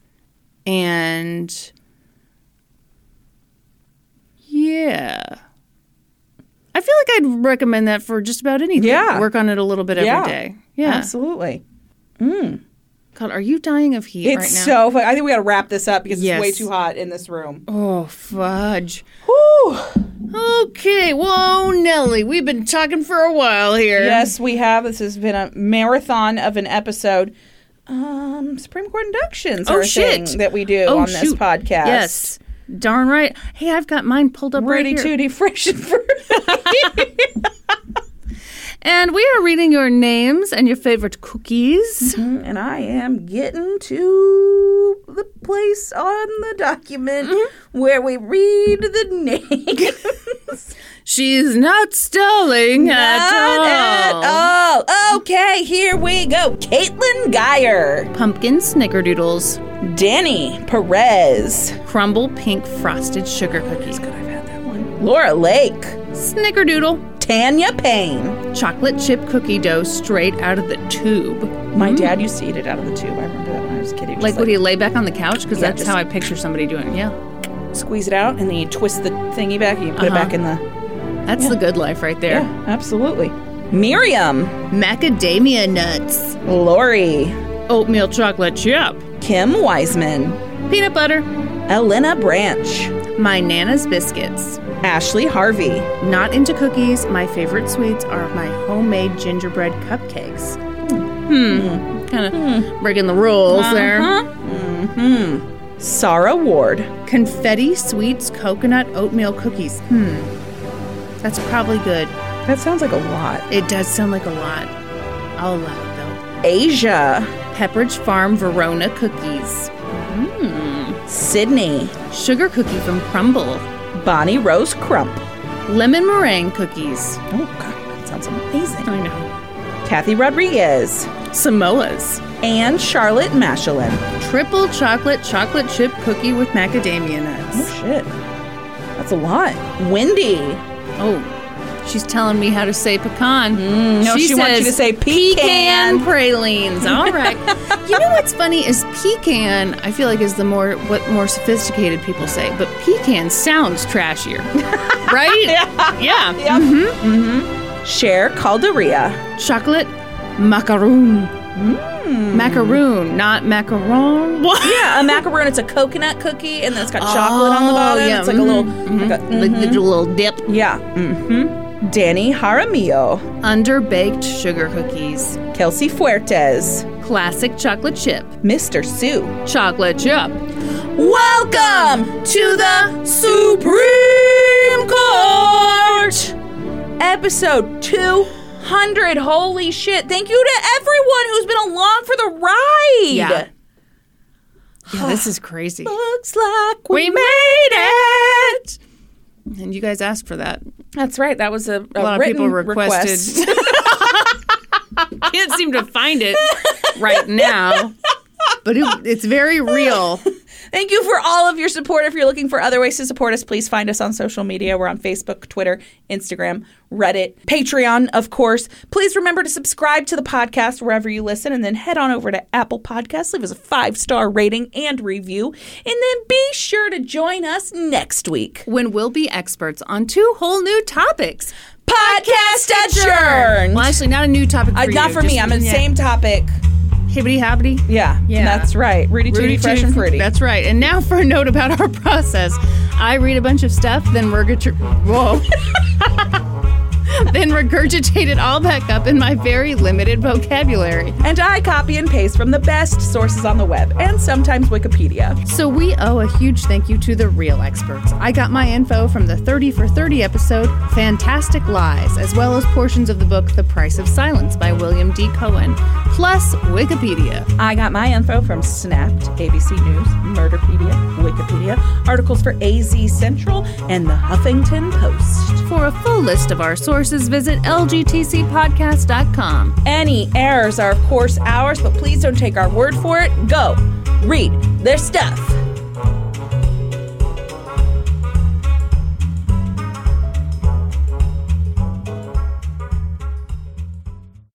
And yeah. I feel like I'd recommend that for just about anything. Yeah. Work on it a little bit Yeah. every day. Yeah. Absolutely. God, are you dying of heat It's right now? so. I think we got to wrap this up because Yes. it's way too hot in this room. Oh, fudge. Whew. Okay, whoa, Nelly, we've been talking for a while here. Yes, we have. This has been a marathon of an episode. Um, Supreme Court inductions Oh, a shit. thing that we do Oh, on this shoot. podcast. Yes. Darn right. Hey, I've got mine pulled up Rudy right here. Tooty Fresh and Fruity. And we are reading your names and your favorite cookies. and I am getting to the place on the document Mm-hmm. where we read the names. She's not stalling Not at all. at all. Okay, here we go. Caitlin Geyer, Pumpkin snickerdoodles, Danny Perez. Crumbl pink frosted sugar cookies, Could I've had that one. Laura Lake, snickerdoodle, Tanya Payne. chocolate chip cookie dough straight out of the tube. My dad used to eat it out of the tube. I remember that when I was a kid. He Like, would he lay back on the couch? Because Yeah, that's just- how I picture somebody doing it. Yeah. squeeze it out and then you twist the thingy back and you put it Uh-huh. back in the. That's the good life right there. Yeah, absolutely. Miriam, Macadamia nuts, Lori, oatmeal chocolate chip, Kim Wiseman, peanut butter, Elena Branch, my Nana's biscuits. Ashley Harvey, Not into cookies. My favorite sweets are my homemade gingerbread cupcakes. Hmm. Kind of breaking the rules there. Hmm. Sarah Ward, Confetti sweets coconut oatmeal cookies. Hmm. That's probably good. that sounds like a lot. It does sound like a lot. I'll allow it though. Asia, Pepperidge Farm Verona cookies. Sydney, Sugar cookie from Crumbl. Bonnie Rose Crump. Lemon meringue cookies. Oh, God, that sounds amazing. I know. Kathy Rodriguez, Samoas. and Charlotte Machelin. Triple chocolate chocolate chip cookie with macadamia nuts. Oh, shit. That's a lot. Wendy. Oh, she's telling me how to say pecan. Mm, no, she wants you to say pecan. pralines. All right. you know what's funny is pecan. I feel like is the more what more sophisticated people say, but pecan sounds trashier, right? yeah. Yeah. Mm-hmm. Mm-hmm. Share Calderia. Chocolate macaroon. Macaroon, not macaron. What? Yeah, a macaroon. It's a coconut cookie, and then it's got chocolate on the Oh, bottom. yeah, It's like a little, mhm, like a, Like the little dip. yeah. Danny Jaramillo, Underbaked sugar cookies. Kelsey Fuertes, Classic chocolate chip. Mr. Sue. Chocolate chip. Welcome to the Supreme Court, episode 200. Holy shit. Thank you to everyone who's been along for the ride. Yeah. Yeah, this is crazy. Looks like we, We made it. And you guys asked for that. That's right. That was a, a, A lot of people requested. request. Can't seem to find it right now, but it, it's very real. Thank you for all of your support. If you're looking for other ways to support us, please find us on social media. We're on Facebook, Twitter, Instagram, Reddit, Patreon, of course. Please remember to subscribe to the podcast wherever you listen, and then head on over to Apple Podcasts, leave us a five star rating and review, and then be sure to join us next week. When we'll be experts on two whole new topics. Podcast adjourned. Well, actually, not a new topic for Uh, you. not for me. I'm in the yeah. same topic. Hibbity hobbity. Yeah, Yeah. that's right. Rudy, Tooty, Fresh and Fruity. That's right. And now for a note about our process. I read a bunch of stuff, then regurgitate. Whoa. then regurgitate it all back up in my very limited vocabulary. and I copy and paste from the best sources on the web and sometimes Wikipedia. So we owe a huge thank you to the real experts. I got my info from the 30 for 30 episode Fantastic Lies, as well as portions of the book The Price of Silence by William D. Cohan. plus Wikipedia. I got my info from Snapped, ABC News, Murderpedia, Wikipedia, articles for AZ Central, and the Huffington Post. For a full list of our sources, visit lgtcpodcast.com. Any errors are, of course, ours, but please don't take our word for it. Go read their stuff.